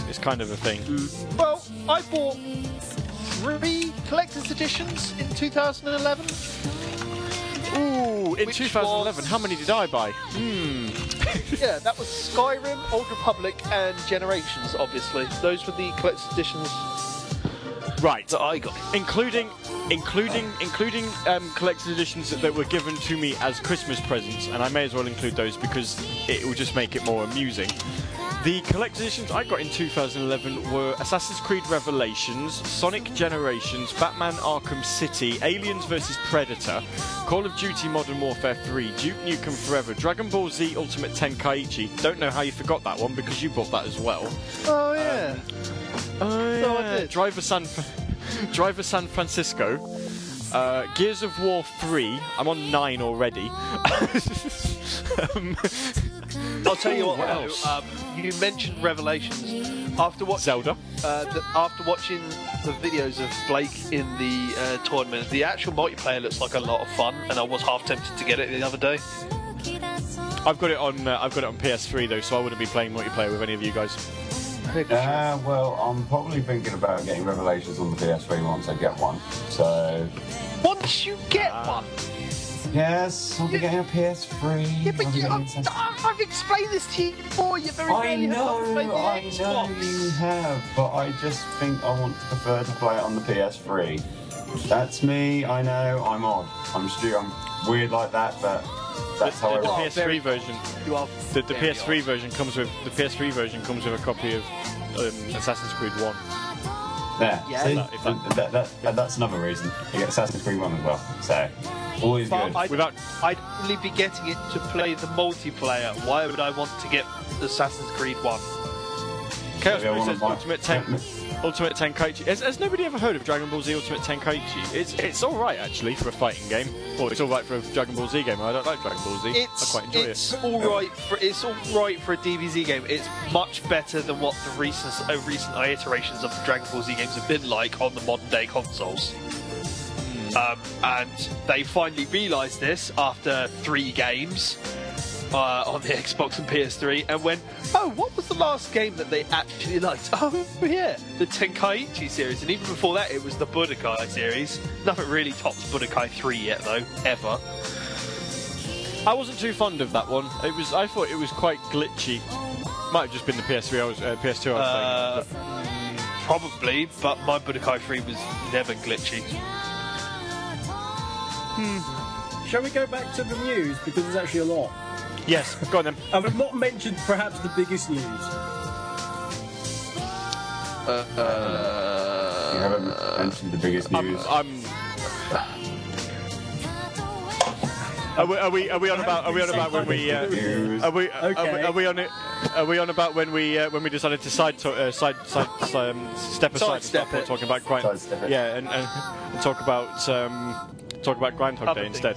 It's kind of a thing. Well, I bought three collector's editions in 2011. Ooh, in Which 2011, was- how many did I buy? Hmm. yeah, that was Skyrim, Old Republic, and Generations, obviously. Those were the collector's editions Right. that I got. Including, including, including um, collector's editions that, that were given to me as Christmas presents, and I may as well include those because it will just make it more amusing. The collected editions I got in 2011 were Assassin's Creed Revelations, Sonic Generations, Batman Arkham City, Aliens vs Predator, Call of Duty Modern Warfare 3, Duke Nukem Forever, Dragon Ball Z Ultimate Tenkaichi. Don't know how you forgot that one because you bought that as well. Oh yeah. Oh, No, I yeah. did. Driver San, Driver San Francisco. Uh, Gears of War 3. I'm on 9 already. um, I'll tell you what. What though, else? um, you mentioned Revelations. After watching Zelda. uh, the, after watching the videos of Blake in the uh, tournament, the actual multiplayer looks like a lot of fun, and I was half tempted to get it the other day. I've got it on. Uh, I've got it on PS3 though, so I wouldn't be playing multiplayer with any of you guys. Uh, well, I'm probably thinking about getting Revelations on the PS3 once I get one. So, Once you get Ah. one, yes, I'll be getting a PS3. yeah, but I'll be you, getting I've, I've explained this to you before. You're very I know, have played I know Xbox. you have, but I just think I want to prefer to play it on the PS3. That's me. I know. I'm odd. I'm stu- I'm weird like that, but that's how the, the. PS3 very- version. You are The, the PS3 odd. version comes with the PS3 version comes with a copy of um, Assassin's Creed One. There. Yeah. See? If that- that, that, that- that's another reason. You get Assassin's Creed 1 as well. So, always But good. I'd, Without- I'd only be getting it to play the multiplayer. Why would I want to get Assassin's Creed 1? Chaos Maybe I Blue wanna says Ultimate Ten. Ultimate Tenkaichi. Has, has nobody ever heard of Dragon Ball Z Ultimate Tenkaichi? It's it's all right actually for a fighting game. Well, it's all right for a Dragon Ball Z game. I don't like Dragon Ball Z. It's I quite enjoy it's it. all right for it's all right for a DBZ game. It's much better than what the recent uh, recent iterations of the Dragon Ball Z games have been like on the modern day consoles. Hmm. Um, and they finally realised this after three games uh, on the Xbox and PS3, and went, "Oh, what was the last game that they actually liked? Oh, yeah, the Tenkaichi series." And even before that, it was the Budokai series. Nothing really tops Budokai 3 yet, though, ever. I wasn't too fond of that one. It was. I thought it was quite glitchy. Might have just been the PS3 I was, uh, PS2 I was Uh, playing. Probably, but my Budokai 3 was never glitchy. Hmm. Shall we go back to the news because there's actually a lot. But- Yes, go on then. And we've not mentioned perhaps the biggest news. you haven't mentioned the biggest I'm. news. I'm are we, are we are we on about are we on about when we uh, are we are, we Okay. are we on it are we on about when we uh, when we decided to side to, uh, side side um, step aside and Sidestep start it. talking about grind yeah and, and, and talk about um, talk about Groundhog Other Day instead.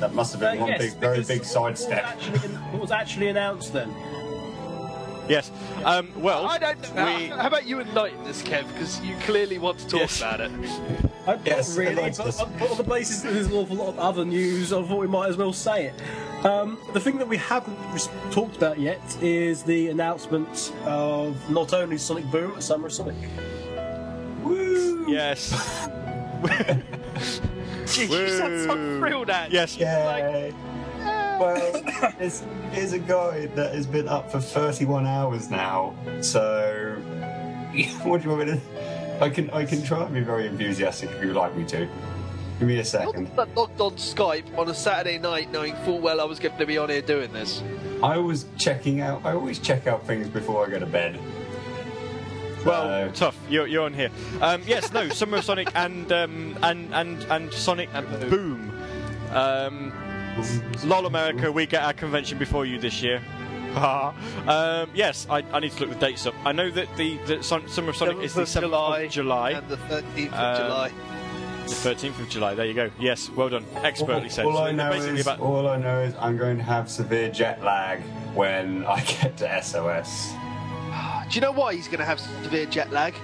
That must have Uh, been one yes, big, very because big what was sidestep. actually- What was actually announced then? yes um, well I don't know. we How about you enlighten this, Kev? Because you clearly want to talk Yes. about it. I, Yes, not really, enlighten but, us. but on the basis that there's an awful lot of other news, I thought we might as well say it. Um, the thing that we haven't res- talked about yet is the announcement of not only Sonic Boom at Summer of Sonic. Woo Yes Jeez, you sound so Woo. thrilled, Ange. yes Yay! Ah. Well, it's, it's a guide that has been up for 31 hours now. So, what do you want me to? I can I can try and be very enthusiastic if you would like me to. Give me a second. Not logged on Skype on a Saturday night knowing full well I was going to be on here doing this. I was checking out. I always check out things before I go to bed. Well, tough. You're, you're on here. Um, yes, no. Summer of Sonic and um, and and and Sonic And Boom. Um, LOL America, we get our convention before you this year. um, yes, I, I need to look the dates up. I know that the, the Son- Summer of Sonic is the 7th of July, and the 13th of Um, July. the 13th of July. There you go. Yes, well done. Expertly said. all So I know is about- all I know is I'm going to have severe jet lag when I get to SOS. Do you know why he's going to have severe jet lag?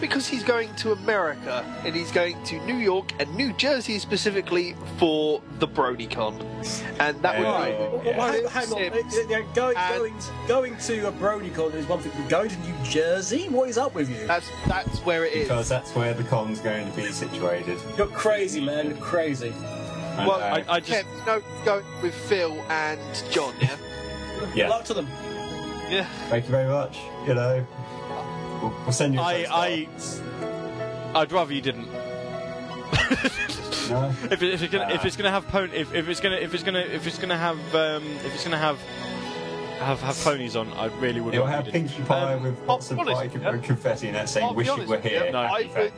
Because he's going to America and he's going to New York and New Jersey specifically for the BronyCon, and that would Right. be yeah. Well, hang, hang on. Sims. Uh, yeah, Going, And- going, going to a BronyCon is one thing, but going to New Jersey? What is up with you? That's that's where it is. Because that's where the con's going to be situated. You're crazy, man. You're crazy. And, well, uh, I, I just Kev, you know, going with Phil and John, yeah. yeah. Good luck to them. Yeah. Thank you very much. You know, we'll, we'll send you. I- I-. I'd rather you didn't. No? if, it, if it's gonna if Ah. it's gonna have pon- if, if it's gonna if it's gonna if it's gonna have um, if it's gonna have have have ponies on, I really would. It'll have Pinkie Pie Um, with lots of honest pie with confetti in it saying I'll "Wish you were here." No. I would.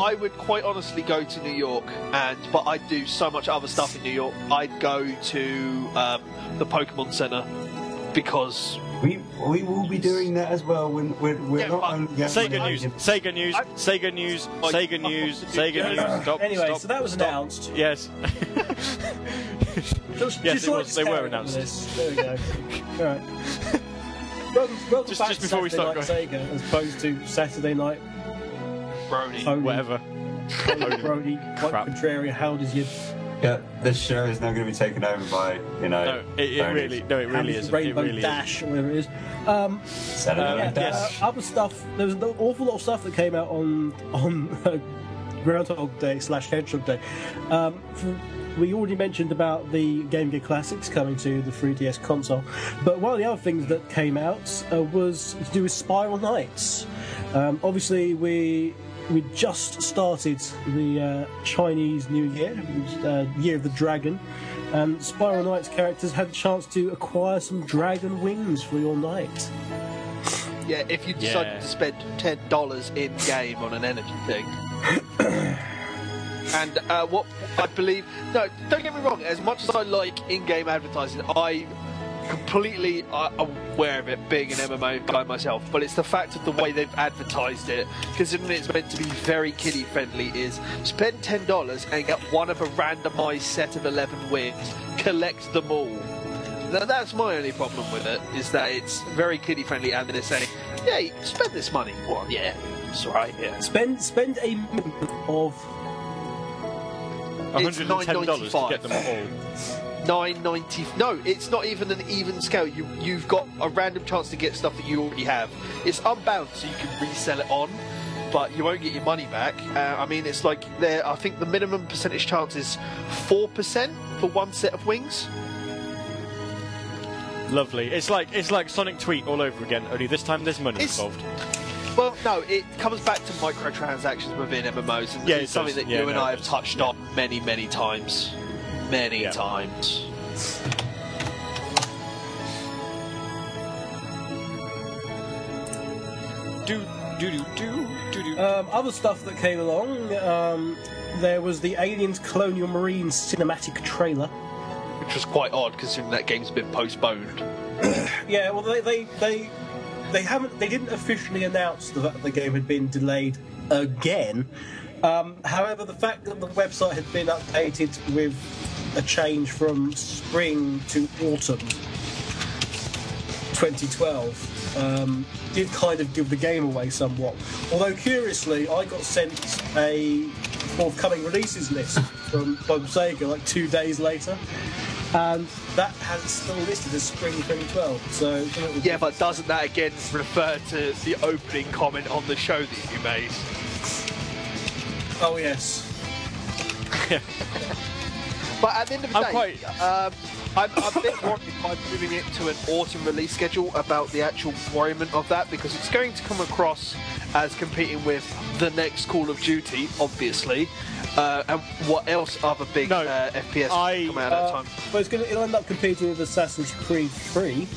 I would quite honestly go to New York, and but I'd do so much other stuff in New York. I'd go to um, the Pokemon Center because We we will be doing that as well. When we're, we're Yeah, not but- only going Sega to- news, Sega news, I- Sega news, I- Sega news, Sega news. Stop. anyway, stop, so that was stop. announced. Yes. Just, Yes, just it was. They were announced. this. There we go. All right. Welcome, welcome Just- back just to before we start Night Sega, as opposed to Saturday Night Brony. Tony, Whatever. Tony Brody, Mike Crap. Contraria. How does you? Yeah, this show is now going to be taken over by you know. No, it, it really, no, it really is. Rainbow really is. Dash, or whatever it is. Um, Saturday Um, yeah, Dash. uh, other stuff. There was an awful lot of stuff that came out on on uh, Groundhog Day slash Hedgehog Day. Um, for, we already mentioned about the Game Gear Classics coming to the 3DS console, but one of the other things that came out uh, was to do with Spiral Knights. Um, obviously, we we just started the uh, Chinese New Year, which uh, Year of the Dragon, and Spiral Knights characters had a chance to acquire some dragon wings for your knight. Yeah, if you decided Yeah. to spend ten dollars in game on an energy thing. and uh, what I believe, no, don't get me wrong. As much as I like in-game advertising, I completely uh, aware of it being an MMO by myself. But it's the fact of the way they've advertised it, considering it's meant to be very kiddie friendly. Is spend ten dollars and get one of a randomised set of eleven wings, collect them all. Now, that's my only problem with it, is that it's very kiddie friendly and they're saying, yeah, spend this money. Well, yeah, it's alright, yeah. Spend spend a minimum of $110 to get them $9.95. all. 990 no it's not even an even scale you you've got a random chance to get stuff that you already have it's unbound so you can resell it on but you won't get your money back uh, i mean it's like there i think the minimum percentage chance is 4% for one set of wings Lovely. It's like it's like Sonic Tweet all over again. Only this time there's money It's- involved. Well, no, it comes back to microtransactions within MMOs, and Yeah, it's something does. that Yeah, you and no, I have touched on many, many times. Many Yeah. times. Do do do do do do. um, other stuff that came along. Um, there was the Aliens Colonial Marines cinematic trailer. Which was quite odd, considering that game's been postponed. Yeah, well, they they they, they haven't they didn't officially announce that the game had been delayed again. Um, however, the fact that the website had been updated with a change from spring to autumn 2012 um, did kind of give the game away somewhat. Although curiously, I got sent a forthcoming releases list from Bob Sega like two days later, and that has still listed as spring 2012. So Yeah, but doesn't that again refer to the opening comment on the show that you made? oh yes, But at the end of the I'm day, quite- um, I'm, I'm a bit worried by moving it to an autumn release schedule about the actual requirement of that because it's going to come across as competing with the next Call of Duty, obviously, uh, and what else other big No, uh, FPS I- come out at that uh, time. but it's gonna end up competing with Assassin's Creed 3.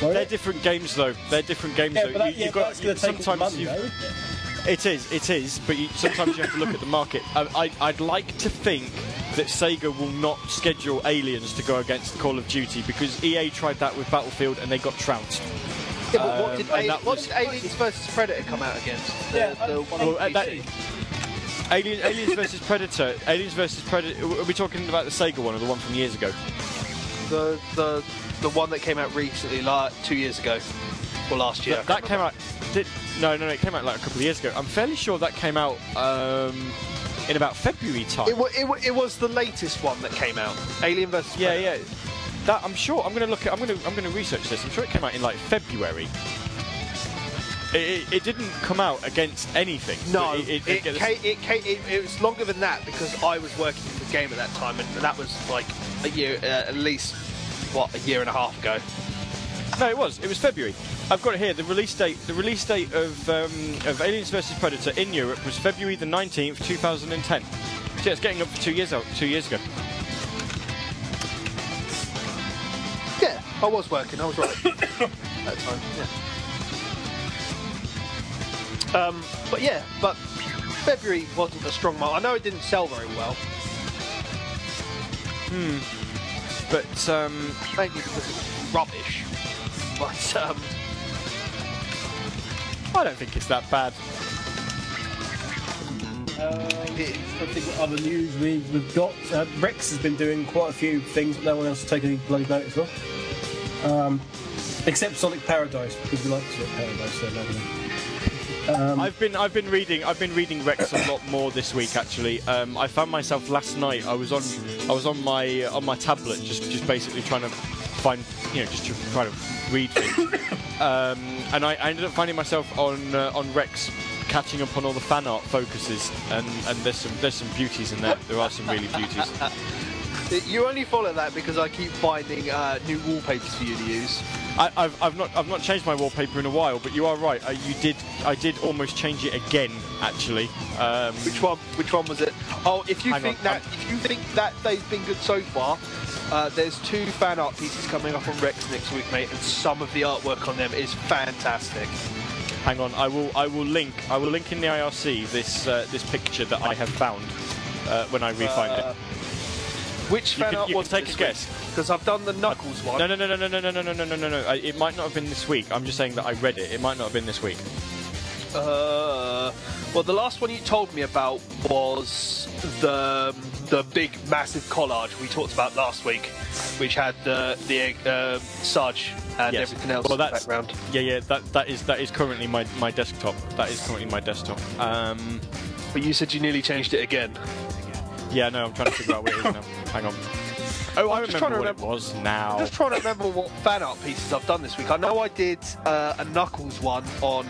Won't They're different games though. They're different games Yeah, though. but that, You- yeah, you've but got that's going to take all the sometimes money, you've- though. It is, it is, but you, sometimes you have to look at the market. I, I, I'd like to think that Sega will not schedule Aliens to go against Call of Duty because EA tried that with Battlefield and they got trounced. Yeah, but what, um, did, and Ali- what was- did Aliens vs Predator come out against? The, Yeah, the um, one on Well, uh, that- Alien, Aliens versus Predator. Aliens versus Predator. Are we talking about the Sega one or the one from years ago? the the the one that came out recently, like two years ago or last year. That that came out. Did, no, no, no. It came out like a couple of years ago. I'm fairly sure that came out um, in about February time. It, it, it was the latest one that came out. Alien vs. Yeah, Predator. yeah. That I'm sure. I'm gonna look. At, I'm gonna. I'm gonna research this. I'm sure it came out in like February. It, it, it didn't come out against anything. No, it, it, it was longer than that because I was working in the game at that time, and that was like a year, uh, at least what a year and a half ago. No, it was. It was February. I've got it here. The release date. The release date of um, of Aliens vs Predator in Europe was February the 19th, 2010. So yeah, it's getting up for two years out. Two years ago. Yeah, I was working. I was right at that time. Yeah. Um, but yeah, but February wasn't a strong month. I know it didn't sell very well, Hmm. But um, mainly because it was rubbish. But um, I don't think it's that bad. Uh, I think what other news we, we've got. Uh, Rex has been doing quite a few things that no one else has taken any bloody notice of. Um, except Sonic Paradise, because we like Sonic Paradise so lovely. Um, I've been I've been reading I've been reading Rex a lot more this week actually. Um, I found myself last night. I was on I was on my on my tablet just just basically trying to find you know just to try to read things. um, and I, I ended up finding myself on uh, on Rex catching up on all the fan art focuses and, and there's some there's some beauties in there. There are some really beauties. You only follow that because I keep finding uh, new wallpapers for you to use. I, I've, I've not I've not changed my wallpaper in a while, but you are right. Uh, you did I did almost change it again actually. Um, Which one? Which one was it? Oh, if you think on, that I'm- if you think that day's been good so far, uh, there's two fan art pieces coming up on Rex next week, mate, and some of the artwork on them is fantastic. Hang on, I will I will link I will link in the IRC this uh, this picture that I have found uh, when I re-find Uh, it. Which fan art was take a guess. Because I've done the Knuckles one. No no no no no no no no no no no no no. I- It might not have been this week. I'm just saying that I read it. It might not have been this week. Uh, well, the last one you told me about was the the big massive collage we talked about last week, which had the the uh, Sarge and Yes. everything else Well, in the background. yeah yeah that that is that is currently my my desktop. That is currently my desktop. Um, But you said you nearly changed it again. Yeah no, I'm trying to figure out what it is now. Hang on. Oh, I I'm just remember trying to what remember- it was now. I'm just trying to remember what fan art pieces I've done this week. I know I did uh, a Knuckles one on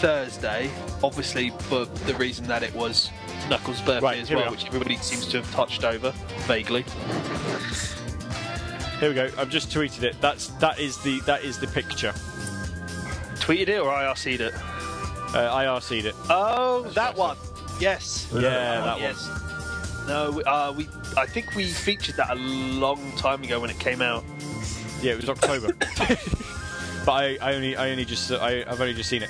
Thursday, obviously for the reason that it was Knuckles' birthday Right, as here we well, which everybody seems to have touched over vaguely. Here we go. I've just tweeted it. That's that is the that is the picture. Tweeted it or IRC'd it? Uh, I RC'd it. Oh, that one. Yes. Yeah, that one. yes. No, we, uh, we. I think we featured that a long time ago when it came out. Yeah, it was October. but I, I only I only just I, I've only just seen it.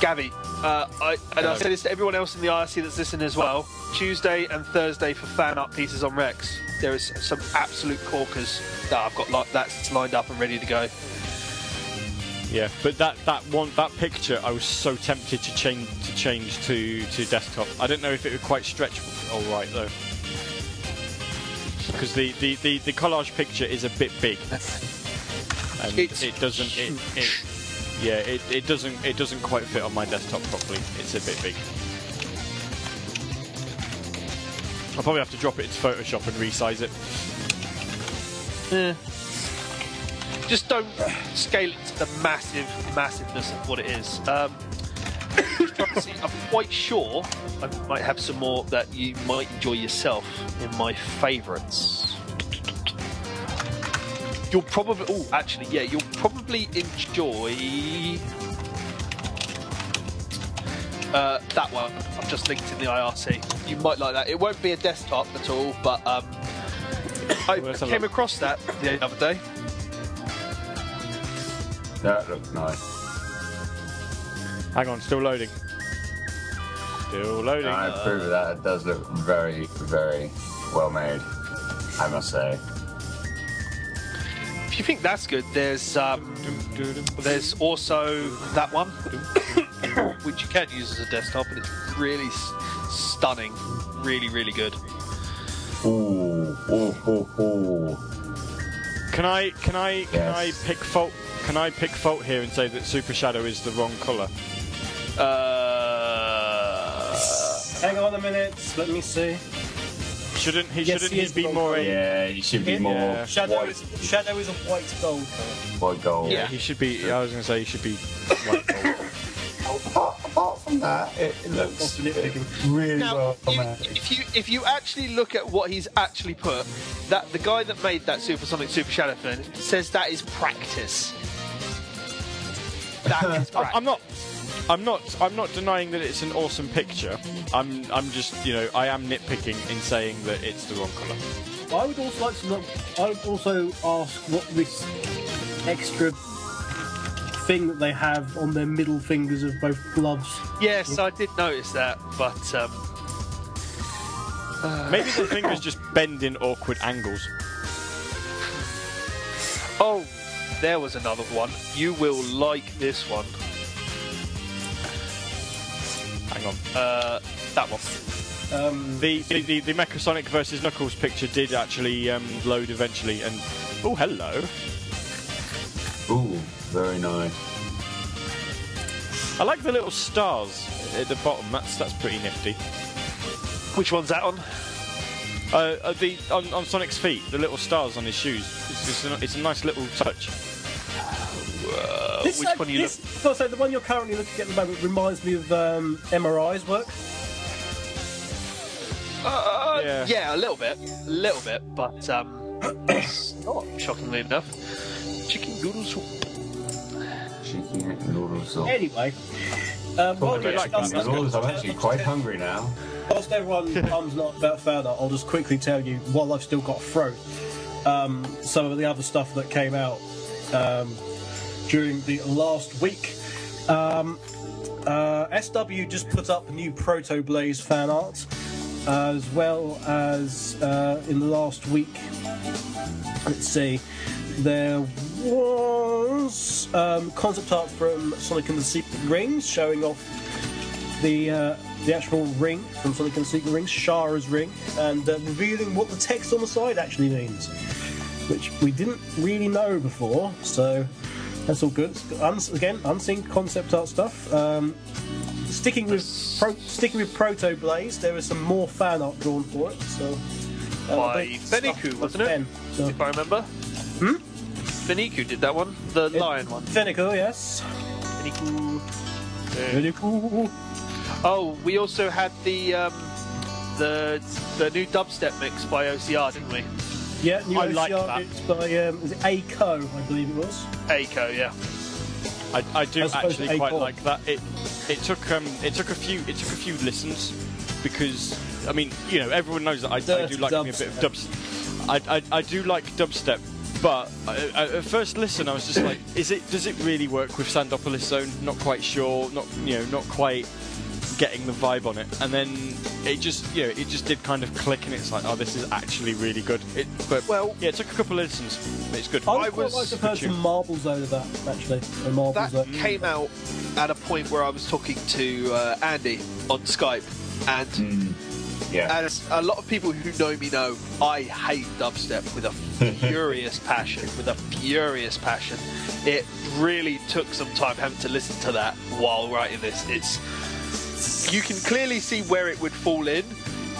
Gavi, uh, I, and Hello. I say this to everyone else in the IRC that's listening as well. Tuesday and Thursday for fan art pieces on Rex. There is some absolute corkers that I've got like that's lined up and ready to go. Yeah, but that that one that picture, I was so tempted to change to change to to desktop. I don't know if it would quite stretch all right though, because the, the, the, the collage picture is a bit big, and It's it doesn't it, it yeah it, it doesn't it doesn't quite fit on my desktop properly. It's a bit big. I'll probably have to drop it into Photoshop and resize it. Just don't scale it to the massive massiveness of what it is. Um, just trying to see, I'm quite sure I might have some more that you might enjoy yourself in my favourites. You'll probably, oh, actually, yeah, you'll probably enjoy uh, that one. I've just linked in the IRC. You might like that. It won't be a desktop at all, but um, I let's have a came across that the other day. That looks nice. Hang on, still loading. Still loading. I approve of that. It does look very, very well made. I must say. If you think that's good, there's um, there's also that one, which you can use as a desktop, and it's really s- stunning, really, really good. Ooh, ooh, ooh, ooh. Can I can I can Yes. I pick fault can I pick fault here and say that Super Shadow is the wrong colour? Uh, hang on a minute, let me see. Shouldn't he Yes, shouldn't he he, be more colour. Yeah, he should be Yeah. more Shadow white, is Shadow is a white gold colour. white gold. yeah, he should be I was gonna say he should be white gold. Apart, apart from that, it, it looks What's the nitpicking? really now, well if, if you if you actually look at what he's actually put, that the guy that made that Supersonic Super Shadow thing says that is practice. That is I'm. I'm not I'm not I'm not denying that it's an awesome picture. I'm I'm just you know I am nitpicking in saying that it's the wrong colour. I would also like to know. I would also ask what this extra thing that they have on their middle fingers of both gloves. Yes, I did notice that, but um, Maybe the fingers just bend in awkward angles. oh, there was another one. You will like this one. Hang on. Uh, that one. Um, The the, the, the Mechasonic versus Knuckles picture did actually um, load eventually, and oh hello. Ooh, very nice. I like the little stars at the bottom. That's that's pretty nifty. Which one's that on? Uh, uh, the on, on Sonic's feet, the little stars on his shoes. It's, just a, it's a nice little touch. Uh, this, which uh, one are you this, so, so the one you're currently looking at at the moment reminds me of um, MRI's work. Uh, Yeah. yeah. a little bit, a little bit, but um, it's not shockingly enough. Chicken noodle soup. Chicken noodle soup. Anyway, um, while Talking we about chicken noodles, I'm actually quite hungry now. Whilst everyone comes not about further, I'll just quickly tell you, while I've still got a throat, um, some of the other stuff that came out um, during the last week. Um, uh, SW just put up new Proto Blaze fan art, as well as uh, in the last week. Let's see, there was um, concept art from Sonic and the Secret Rings showing off the uh, the actual ring from Sonic and the Secret Rings, Shahra's ring, and uh, revealing what the text on the side actually means, which we didn't really know before. So that's all good. Again, unseen concept art stuff. Um, sticking with pro- sticking with Proto Blaze, there is some more fan art drawn for it. So uh, By Feniku, wasn't it? Ben, so- If I remember. Hmm? Feniku did that one, the lion one. Feniku, yes. Feniku. Feniku. Oh, we also had the um, the the new dubstep mix by OCR, didn't we? Yeah, new I like OCR that. mix by um, is it Aiko, I believe it was. Aiko, yeah. I, I do As actually quite A4. like that. It it took um it took a few it took a few listens because I mean you know everyone knows that I, I do like me a bit of dubstep. I, I I do like dubstep, but I, I, at first listen I was just like, is it does it really work with Sandopolis Zone? Not quite sure. Not you know not quite getting the vibe on it. And then it just you know it just did kind of click and it's like oh this is actually really good. It but Well- yeah it took a couple of listens. It's good. I, I was- like to have some marbles over that, actually. A marbles That out. came out at a point where I was talking to uh, Andy on Skype, and Yeah. as a lot of people who know me know, I hate dubstep with a furious passion. With a furious passion, it really took some time having to listen to that while writing this. It's you can clearly see where it would fall in,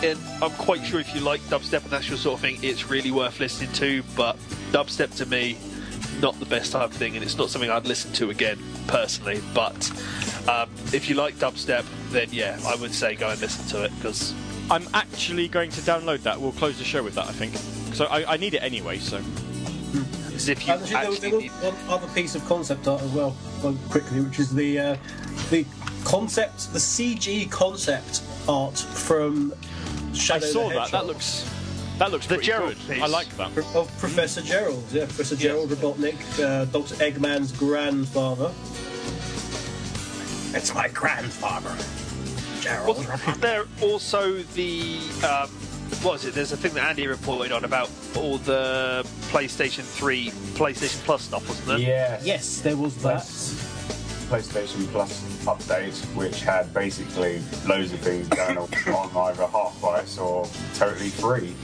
and I'm quite sure if you like dubstep and that's your sort of thing, it's really worth listening to. But dubstep to me, not the best type of thing, and it's not something I'd listen to again personally. But um, if you like dubstep, then yeah, I would say go and listen to it because I'm actually going to download that. We'll close the show with that, I think. So I, I need it anyway. So as if you And actually, there was, there was need one other piece of concept art as well, quickly, which is the uh, the concept, the CG concept art from Shadow I saw the that. That looks that looks The pretty Gerald good. piece. I like that. of Professor Gerald. Yeah, Professor Gerald Robotnik, uh, Doctor Eggman's grandfather. It's my grandfather, Gerald. Wasn't there also the um, what was it? There's a thing that Andy reported on about all the PlayStation 3, PlayStation Plus stuff, wasn't there? Yes. Yes, there was that. PlayStation Plus update, which had basically loads of things going on on either half price or totally free.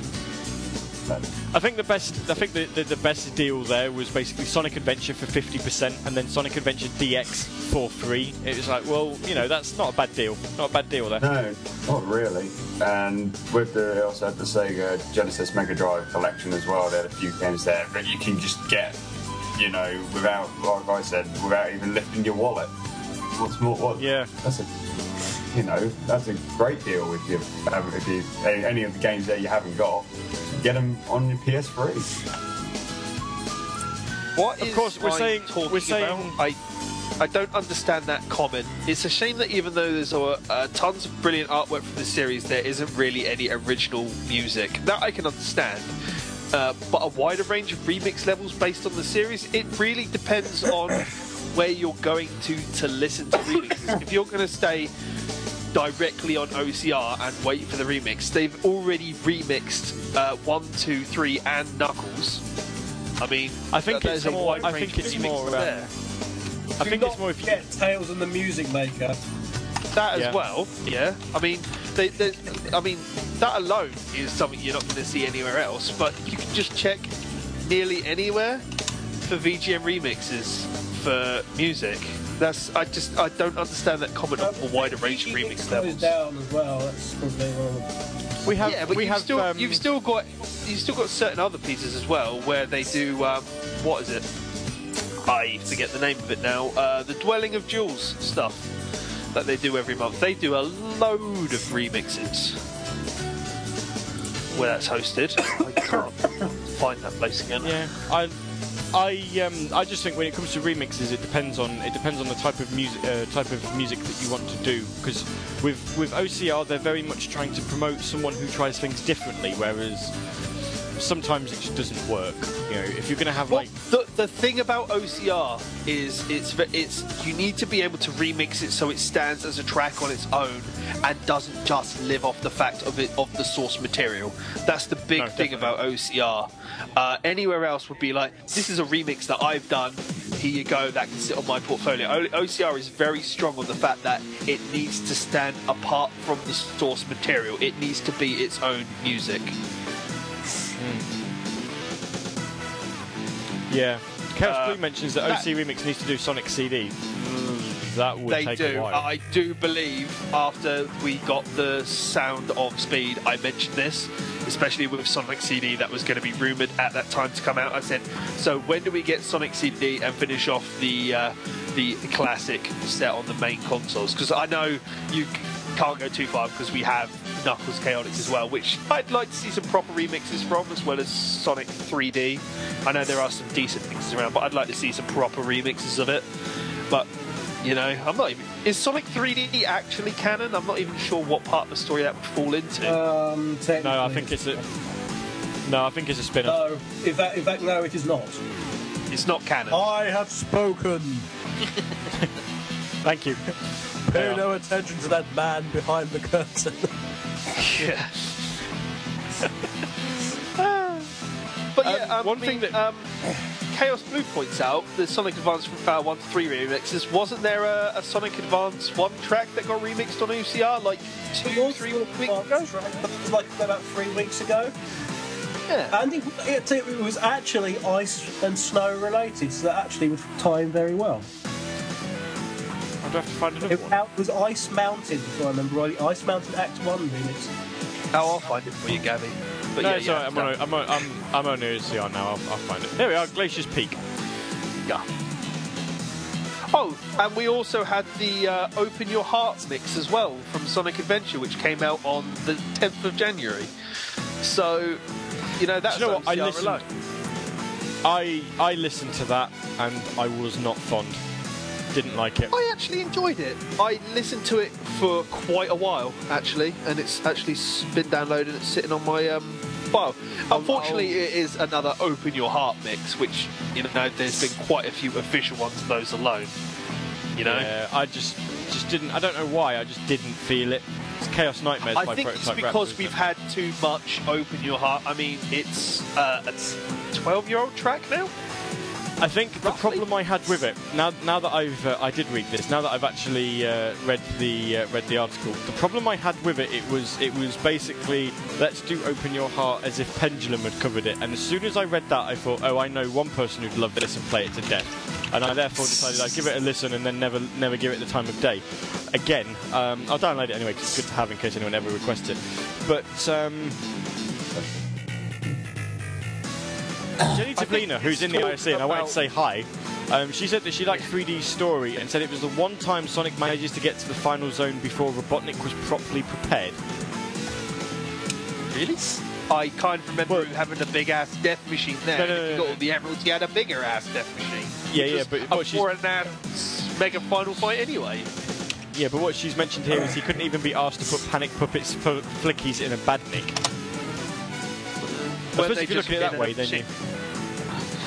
I think the best. I think the, the, the best deal there was basically Sonic Adventure for fifty percent, and then Sonic Adventure DX for free. It was like, well, you know, that's not a bad deal. Not a bad deal there. No, not really. And with the they also had the Sega Genesis Mega Drive collection as well. They had a few games there that you can just get, you know, without, like I said, without even lifting your wallet. What's more? What? Yeah. That's a, you know, that's a great deal if you have if you any of the games there you haven't got, get them on your PS3. What Of course, we're Mike saying- talking we're saying- about? I I don't understand that comment. It's a shame that even though there's uh, tons of brilliant artwork from the series, there isn't really any original music. That I can understand. Uh, but a wider range of remix levels based on the series, it really depends on where you're going to to listen to remixes. if you're going to stay directly on OCR and wait for the remix, they've already remixed uh, one, two, three, and Knuckles. I mean, I think th- it's a more- I think it's more, um, there. I think it's more if you. get Tails and the Music Maker. that as Yeah. well. Yeah, I mean, they, they, I mean, that alone is something you're not going to see anywhere else. But you can just check nearly anywhere for VGM remixes for music. That's I just I don't understand that comment on a wider range of remix goes levels. down as well. That's probably one We have. yeah, but we you've have. still um, you've still got you've still got certain other pieces as well where they do um, what is it? I forget the name of it now. Uh, the Dwelling of Duels stuff that they do every month. They do a load of remixes where that's hosted. I can't find that place again. Yeah, I, I, um, I just think when it comes to remixes, it depends on it depends on the type of music uh, type of music that you want to do. Because with with OCR, they're very much trying to promote someone who tries things differently, whereas sometimes it just doesn't work. You know, if you're going to have Well, like the, the thing about OCR is it's it's you need to be able to remix it so it stands as a track on its own and doesn't just live off the fact of it of the source material. That's the big No, thing definitely. about OCR. Uh, anywhere else would be like this is a remix that I've done. Here you go. That can sit on my portfolio. O- OCR is very strong on the fact that it needs to stand apart from the source material. It needs to be its own music. Yeah, Chaos uh, Blue mentions that, that- OC Remix needs to do Sonic CD. Mm, that would they take do. a while. I do believe after we got the sound of speed, I mentioned this, especially with Sonic CD that was going to be rumored at that time to come out. I said, so when do we get Sonic CD and finish off the uh, the classic set on the main consoles? Because I know you c- can't go too far because we have Knuckles Chaotix as well, which I'd like to see some proper remixes from, as well as Sonic 3D. I know there are some decent mixes around, but I'd like to see some proper remixes of it. But you know, I'm not even. Is Sonic 3D actually canon? I'm not even sure what part of the story that would fall into. um, no, I think it's a. No, I think it's a spin-off. No, in fact, in fact, no, it is not. it's not canon. I have spoken. Thank you. Pay Yeah. no attention to that man behind the curtain. Yeah. but yeah, Um, um, one I thing mean, that- um, Chaos Blue points out the Sonic Advance uh, 1 to 3 remixes. Wasn't there a, a Sonic Advance 1 track that got remixed on OCR like two, three weeks ago? like about three weeks ago. Yeah. And it, it, it was actually ice and snow related, so that actually would tie in very well. I'd have to find another It one. out- was Ice Mountain, if I remember right. Ice Mountain Act 1 remix. Oh, I'll find it for you, Gabby. But no, yeah, it's yeah, alright, I'm, no. on, I'm, on, I'm, I'm on OCR now. I'll, I'll find it. There we are, Glacier's Peak. Yeah. Oh, and we also had the uh, Open Your Heart mix as well from Sonic Adventure, which came out on the 10th of January. So, you know, that's Do you know what? I OCR listened- alone. I I listened to that and I was not fond. Didn't like it. I actually enjoyed it. I listened to it for quite a while, actually, and it's actually s- been downloaded. It's sitting on my um, file. Unfortunately, it is another Open Your Heart mix, which you know, there's been quite a few official ones of those alone. You know, Yeah, I just just didn't. I don't know why. I just didn't feel it. It's Chaos Nightmares I by think it's because Raptors, we've isn't had too much Open Your Heart. I mean, it's uh, a 12 year old track now. I think the problem I had with it now now that I've uh, I did read this now that I've actually uh, read the uh, read the article. The problem I had with it it was it was basically let's do Open Your Heart as if Pendulum had covered it. And as soon as I read that, I thought, oh, I know one person who'd love this and play it to death. And I therefore decided I'd give it a listen and then never never give it the time of day. Again, um, I'll download it anyway because it's good to have in case anyone ever requests it. But um, Jenny Tablina, who's in the talks IRC, and I wanted to say hi. Um, she said that she liked 3D Story and said it was the one time Sonic manages to get to the final zone before Robotnik was properly prepared. Really? I can't remember Well- having a big ass death machine there. No, no, if no, you no, got all the emeralds, you had a bigger ass death machine. Yeah, which yeah, but a what she's- four and a half mega final fight anyway. Yeah, but what she's mentioned here is he couldn't even be asked to put panic puppets for flickies in a badnik. I suppose if you look just at it that way, then you.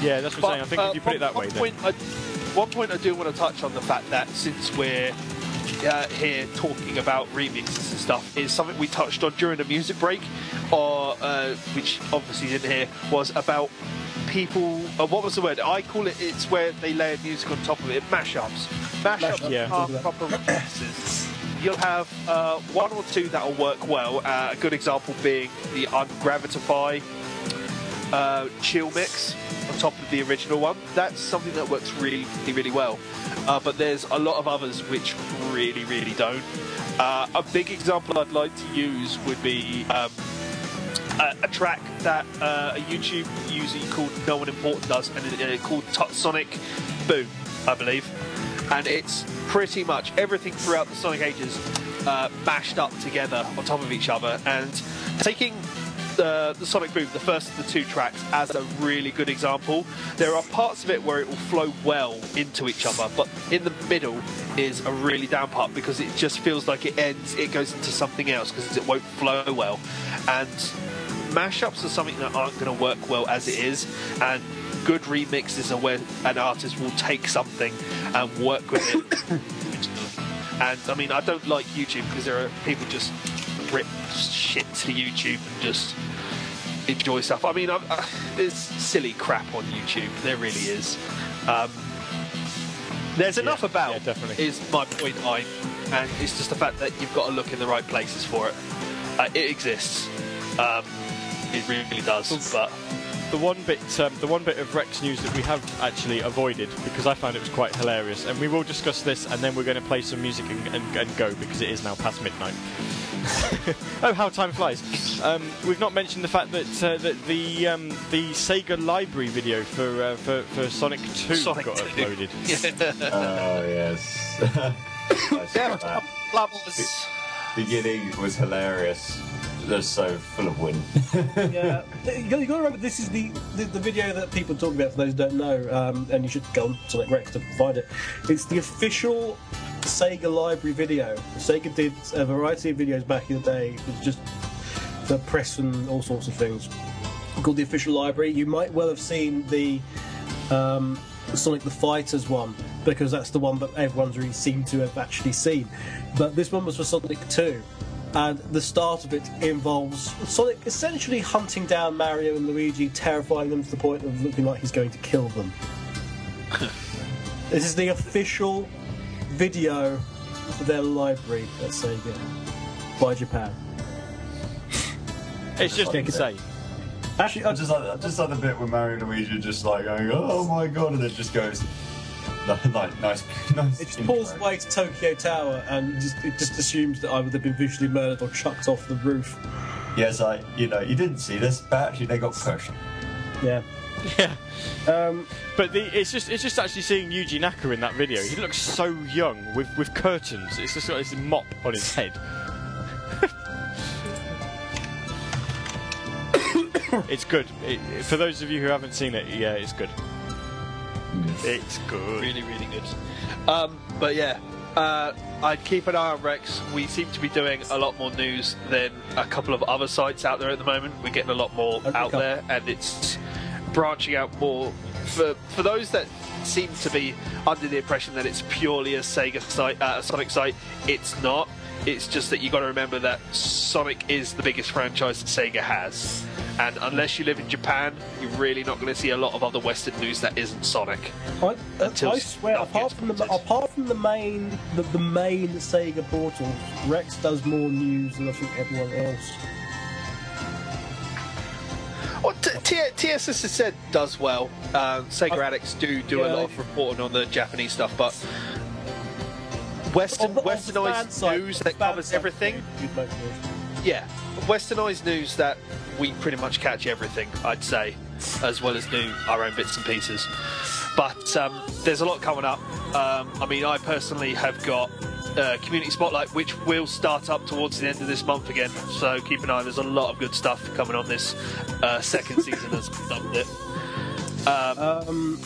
Yeah, that's what I'm saying. I think uh, if you put it that one, way, one then. point I, one point I do want to touch on the fact that since we're uh, here talking about remixes and stuff is something we touched on during the music break, or uh, which obviously you didn't hear, was about people. Uh, what was the word? I call it. It's where they layer music on top of it. Mashups. Mashups Mashup, yeah. are proper remixes. You'll have uh, one or two that will work well. Uh, a good example being the Ungravitify uh, chill mix on top of the original one. That's something that works really, really well. Uh, but there's a lot of others which really, really don't. Uh, a big example I'd like to use would be um, a, a track that uh, a YouTube user called No One Important does, and it's called Sonic Boom, I believe. And it's pretty much everything throughout the Sonic ages uh, mashed up together on top of each other, and taking the, the Sonic Boom, the first of the two tracks, as a really good example. There are parts of it where it will flow well into each other, but in the middle is a really down part because it just feels like it ends, it goes into something else because it won't flow well. And mashups are something that aren't going to work well as it is, and good remixes are where an artist will take something and work with it. and I mean, I don't like YouTube because there are people just rip shit to YouTube and just enjoy stuff. I mean, I, I, there's silly crap on YouTube. There really is. Um, there's enough Yeah, about. yeah, definitely. Is my point. I and it's just the fact that you've got to look in the right places for it. Uh, it exists. Um, it really does. But the one bit, um, the one bit of Rex news that we have actually avoided because I found it was quite hilarious, and we will discuss this, and then we're going to play some music and, and, and go because it is now past midnight. oh, how time flies! Um, we've not mentioned the fact that uh, that the um, the Sega library video for uh, for, for Sonic Two Sonic got 2. uploaded. Oh yes. I saw yeah, Beginning was hilarious. Just so full of wind. yeah, you got, you got to remember this is the, the the video that people talk about. For those who don't know, um, and you should go on Sonic Rex to find it. It's the official Sega library video. Sega did a variety of videos back in the day, with just the press and all sorts of things. Called the official library. You might well have seen the um, Sonic the Fighters one because that's the one that everyone's really seemed to have actually seen. But this one was for Sonic 2. And the start of it involves Sonic essentially hunting down Mario and Luigi, terrifying them to the point of looking like he's going to kill them. this is the official video for their library at Sega by Japan. It's just insane. Actually, I just like I just like the bit where Mario and Luigi are just like going, oh my god, and it just goes like, like nice, nice. It just intro. pulls away to Tokyo Tower and just, it just assumes that either they've been visually murdered or chucked off the roof. Yeah, it's like you know, you didn't see this, but actually they got pushed. Yeah. Yeah. Um, But the, it's just it's just actually seeing Yuji Naka in that video. He looks so young with with curtains. It's just got this mop on his head. it's good. It, for those of you who haven't seen it, yeah, it's good. It's good. really, really good. Um, but yeah, uh, I'd keep an eye on Rex. We seem to be doing a lot more news than a couple of other sites out there at the moment. We're getting a lot more Okay, out cool. there, and it's branching out more. For for those that seem to be under the impression that it's purely a Sega site, uh, a Sonic site, it's not. It's just that you got to remember that Sonic is the biggest franchise that Sega has, and unless you live in Japan, you're really not going to see a lot of other Western news that isn't Sonic. I, I swear, apart from the apart from the main the, the main Sega portals, Rex does more news than I think everyone else. Well, TSS has said does well. Um, Sega addicts do do a lot of reporting on the Japanese stuff, but Western Of the- of the fan westernized site- news the that covers everything. you'd news. Yeah, westernized news that we pretty much catch everything. I'd say, as well as do our own bits and pieces. But um, there's a lot coming up. Um, I mean, I personally have got. Uh, community spotlight, which will start up towards the end of this month again. So keep an eye. There's a lot of good stuff coming on this uh, second season as we dubbed it. Um, Um,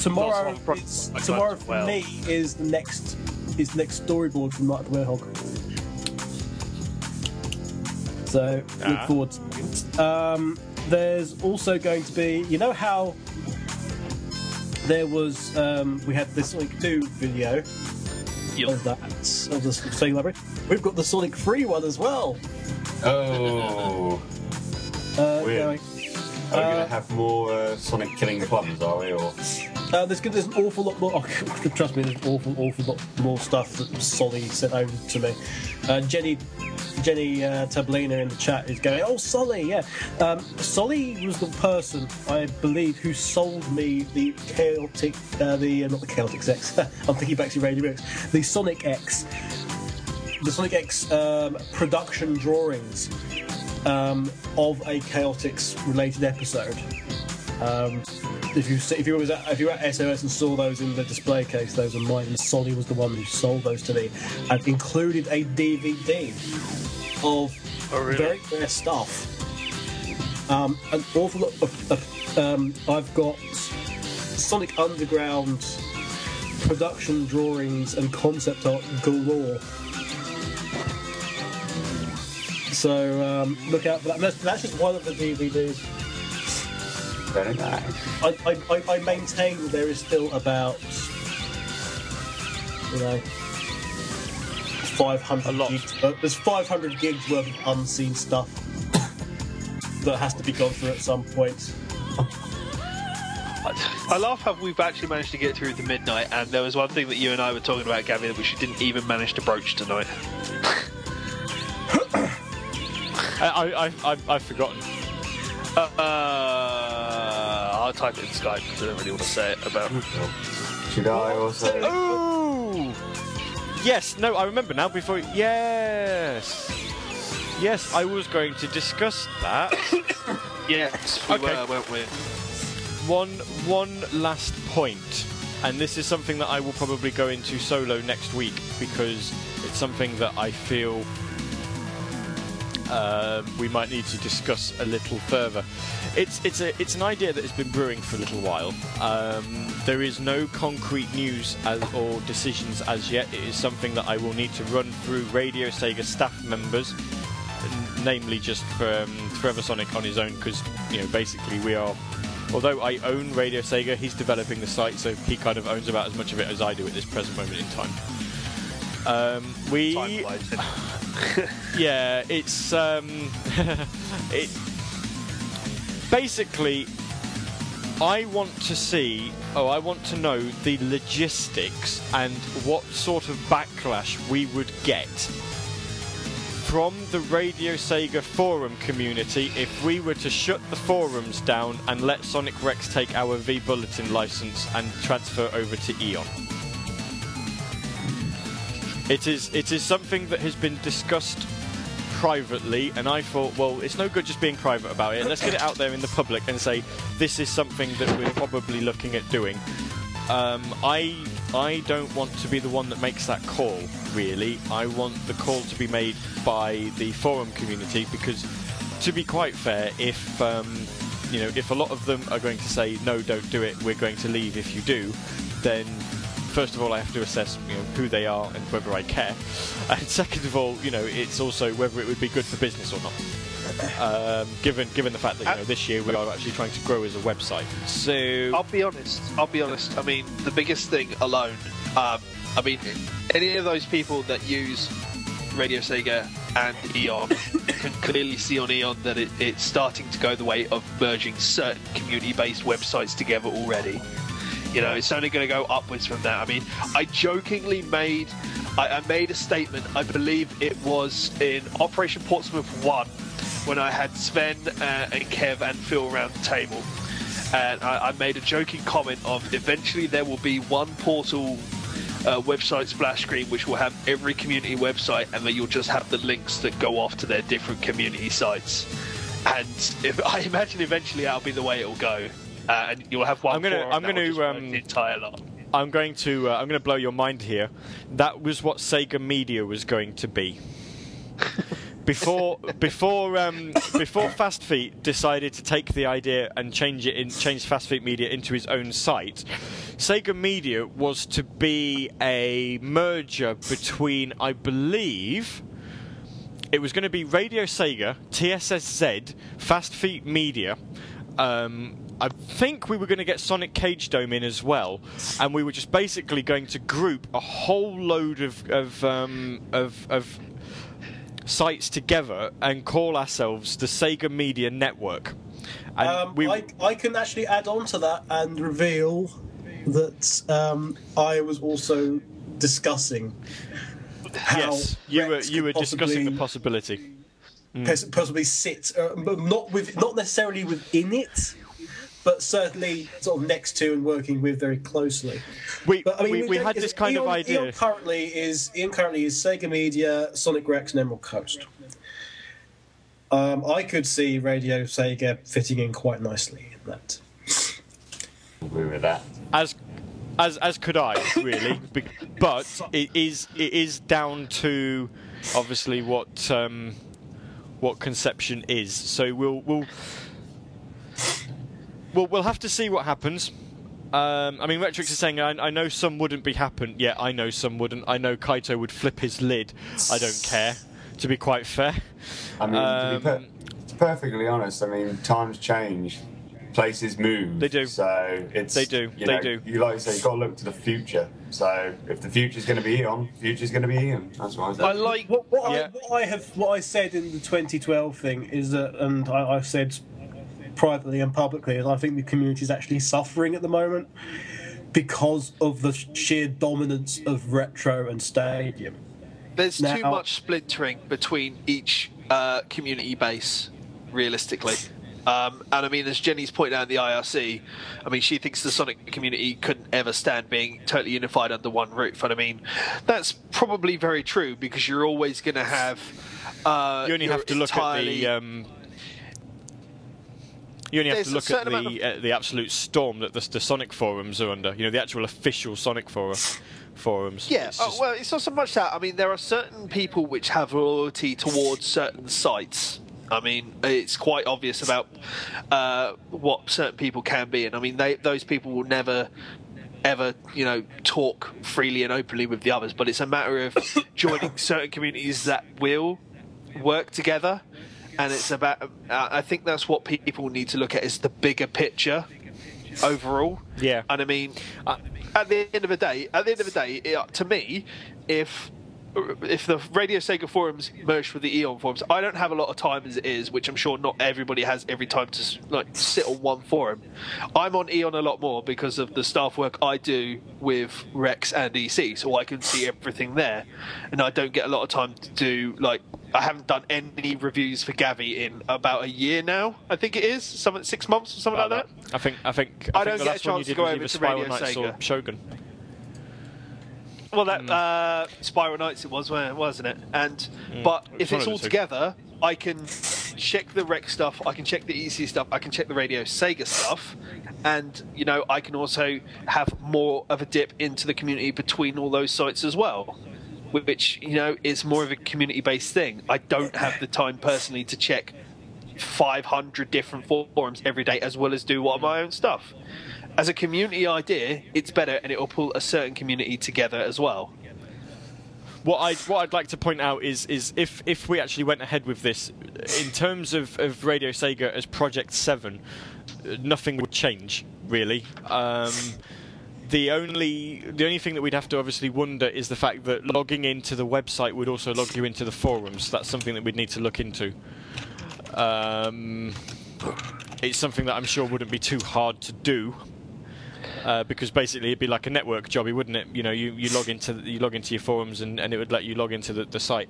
tomorrow, Lots of pro- is, tomorrow as for me is the next is the next storyboard from Night of the Werehog. So look Ah. forward. To it. Um, there's also going to be, you know how there was um, we had the Sonic 2 video of that of the Sega library. We've got the Sonic 3 one as well. Oh, Uh, Weird. going. are we Uh, gonna have more uh, Sonic killing plums? Are we? Or Uh, there's, there's an awful lot more. Oh, trust me, there's an awful, awful lot more stuff that Solly sent over to me. Uh, Jenny, Jenny uh, Tablina in the chat is going, "Oh, Solly, yeah." Um, Solly was the person I believe who sold me the chaotic, uh, the uh, not the chaotic X. I'm thinking back to Radio X, the Sonic X, the Sonic X um, production drawings um, of a Chaotix related episode. If you if you was at, if you were at SOS and saw those in the display case, those are mine. And Solly was the one who sold those to me, and included a DVD of Oh, really? very rare stuff. Um, an awful lot of. of um, I've got Sonic Underground production drawings and concept art galore. So um, look out for that. That's, that's just one of the DVDs. Very nice. I, I, I, I maintain that there is still about, you know, 500 A lot. gigs. Uh, there's 500 gigs worth of unseen stuff that has to be gone through at some point. I, I laugh how we've actually managed to get through the midnight, and there was one thing that you and I were talking about, Gavin, which you didn't even manage to broach tonight. I, I, I, I've, I've forgotten. Uh, I'll type it in Skype because I don't really want to say it about. Should I also? Oh! Yes, no, I remember now. Before, yes, yes, I was going to discuss that. Yes, we Okay. were, weren't we? one, one last point, and this is something that I will probably go into solo next week because it's something that I feel um, we might need to discuss a little further. It's it's a it's an idea that has been brewing for a little while. Um, there is no concrete news as, or decisions as yet. It is something that I will need to run through Radio Sega staff members, namely just um, Forever Sonic on his own, because you know basically we are. Although I own Radio Sega, he's developing the site, so he kind of owns about as much of it as I do at this present moment in time. Um, we yeah, it's um, it. Basically, I want to see. Oh, I want to know the logistics and what sort of backlash we would get from the Radio Sega forum community if we were to shut the forums down and let Sonic Rex take our vBulletin license and transfer over to Eon. It is it is something that has been discussed privately, and I thought, well, it's no good just being private about it. Let's get it out there in the public and say this is something that we're probably looking at doing. Um, I I don't want to be the one that makes that call. Really, I want the call to be made by the forum community because, to be quite fair, if um, you know if a lot of them are going to say no, don't do it, we're going to leave if you do, then first of all, I have to assess you know, who they are and whether I care. And second of all, you know, it's also whether it would be good for business or not. Um, given given the fact that you know this year we are actually trying to grow as a website. So I'll be honest. I'll be honest. I mean, the biggest thing alone. Um, I mean, any of those people that use Radio Sega and Eon can clearly see on Eon that it, it's starting to go the way of merging certain community-based websites together already. You know, it's only going to go upwards from that. I mean, I jokingly made, I, I made a statement. I believe it was in Operation Portsmouth One, when I had Sven uh, and Kev and Phil around the table, and I, I made a joking comment of eventually there will be one portal. Uh, website splash screen which will have every community website and then you'll just have the links that go off to their different community sites and if I imagine eventually that'll be the way it'll go uh, and you'll have one I'm gonna- I'm gonna, um, the entire lot. I'm going to uh, I'm going to blow your mind here. That was what Sega Media was going to be. Before before um, before Fast Feet decided to take the idea and change it in change Fast Feet Media into his own site, Sega Media was to be a merger between, I believe, it was going to be Radio Sega, TSSZ, Fast Feet Media. Um, I think we were going to get Sonic Cage Dome in as well, and we were just basically going to group a whole load of of um, of, of sites together and call ourselves the Sega Media Network. And Um, we, I, I can actually add on to that and reveal that um, I was also discussing how yes, you were you were discussing the possibility. pos- possibly sit, uh, not with, not necessarily within it, but certainly sort of next to and working with very closely. We But I mean, we, we don't- had this kind of idea. Eon currently is Eon currently is Sega Media, Sonic Rex, and Emerald Coast. Um, I could see Radio Sega fitting in quite nicely in that. Agree with that. as as as could I really, but it is it is down to obviously what um, what conception is. So we'll we'll we'll, we'll have to see what happens. Um, I mean, Retrix is saying I, I know some wouldn't be happen. Yeah, I know some wouldn't. I know Kaito would flip his lid. I don't care. To be quite fair. I mean, to, be per- Um, to be perfectly honest, I mean, times change, places move. They do. So it's They do, You they know, do. You like to say, you've got to look to the future. So if the future's going to be Eon, the future's going to be Eon. That's what I say. I like. What, what, Yeah. I, what I have, what I said in the 2012 thing is that, and I, I've said privately and publicly, is I think the community is actually suffering at the moment because of the sheer dominance of retro and stadium. There's too much splintering between each uh, community base, realistically. Um, and I mean, as Jenny's pointed out in the IRC, I mean, she thinks the Sonic community couldn't ever stand being totally unified under one roof. And I mean, that's probably very true because you're always going to have. Uh, You only have to look entirely- at the. Um, you only have There's to look at the uh, the absolute storm that the, the Sonic forums are under. You know, the actual official Sonic forum forums. Yeah, It's oh, well, it's not so much that. I mean, there are certain people which have loyalty towards certain sites. I mean, it's quite obvious about uh, what certain people can be, and I mean, they, those people will never, ever, you know, talk freely and openly with the others. But it's a matter of joining certain communities that will work together, and it's about. Uh, I think that's what people need to look at is the bigger picture overall. Yeah. And I mean, at the end of the day, at the end of the day, it, to me, if if the Radio Sega forums merged with the Eon forums, I don't have a lot of time as it is, which I'm sure not everybody has every time to like sit on one forum. I'm on Eon a lot more because of the staff work I do with Rex and EC, so I can see everything there, and I don't get a lot of time to do like. I haven't done any reviews for Gavi in about a year now. I think it is something six months or something uh, like that. I think I think I I, don't think the get a last one you chance to go over to Radio Sega. Shogun. Well, that uh, Spiral Knights it was, wa- wasn't it? And but if it's all together, I can check the rec stuff, I can check the EC stuff, I can check the Radio Sega stuff, and you know I can also have more of a dip into the community between all those sites as well. Which you know is more of a community-based thing. I don't have the time personally to check 500 different forums every day, as well as do what my own stuff. As a community idea, it's better, and it will pull a certain community together as well. What I'd, what I'd like to point out is is if if we actually went ahead with this, in terms of, of Radio Sega as Project Seven, uh, nothing would change really. Um, the only the only thing that we'd have to obviously wonder is the fact that logging into the website would also log you into the forums. That's something that we'd need to look into. Um, it's something that I'm sure wouldn't be too hard to do. Uh, because basically it'd be like a network jobby, wouldn't it? You know, you, you log into you log into your forums and, and it would let you log into the, the site.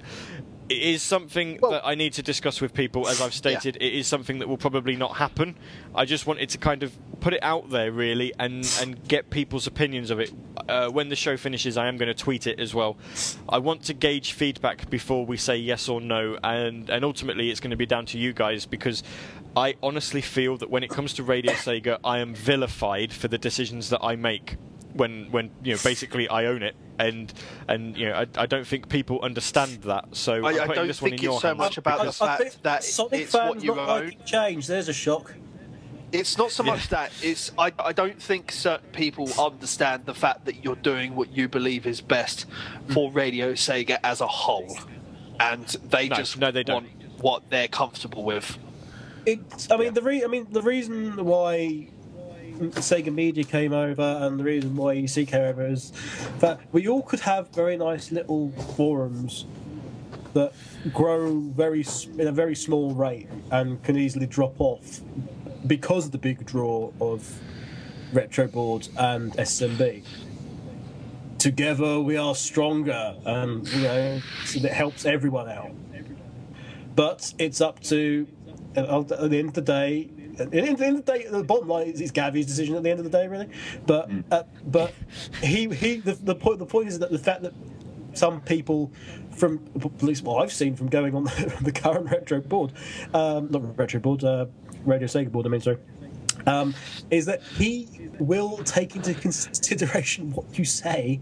It is something Well- that I need to discuss with people, as I've stated. It is something that will probably not happen. I just wanted to kind of put it out there, really, and, and get people's opinions of it. Uh, when the show finishes, I am going to tweet it as well. I want to gauge feedback before we say yes or no, and, and ultimately it's going to be down to you guys because I honestly feel that when it comes to Radio Sega, I am vilified for the decisions that I make when when you know basically I own it and and you know I, I don't think people understand that so I- I'm I don't this one think in your it's so much about the I- I fact that Sonic it's fans what you not own. liking change. There's a shock. It's not so much that. It's I, I don't think certain people understand the fact that you're doing what you believe is best for mm. Radio Sega as a whole, and they No, just no, they don't. want what they're comfortable with. It's, I mean, the re- I mean, the reason why Sega Media came over and the reason why EC came over is that we all could have very nice little forums that grow very in a very small rate and can easily drop off because of the big draw of retro boards and SMB. Together we are stronger, and you know so helps everyone out. But it's up to at the end of the day. At the end of the day, the bottom line is, is Gavi's decision at the end of the day, really. But uh, but he he the, the point the point is that the fact that some people from at least what I've seen from going on the, the current retro board, um, not retro board, uh, Radio Sega board. I mean, sorry, um, is that he will take into consideration what you say,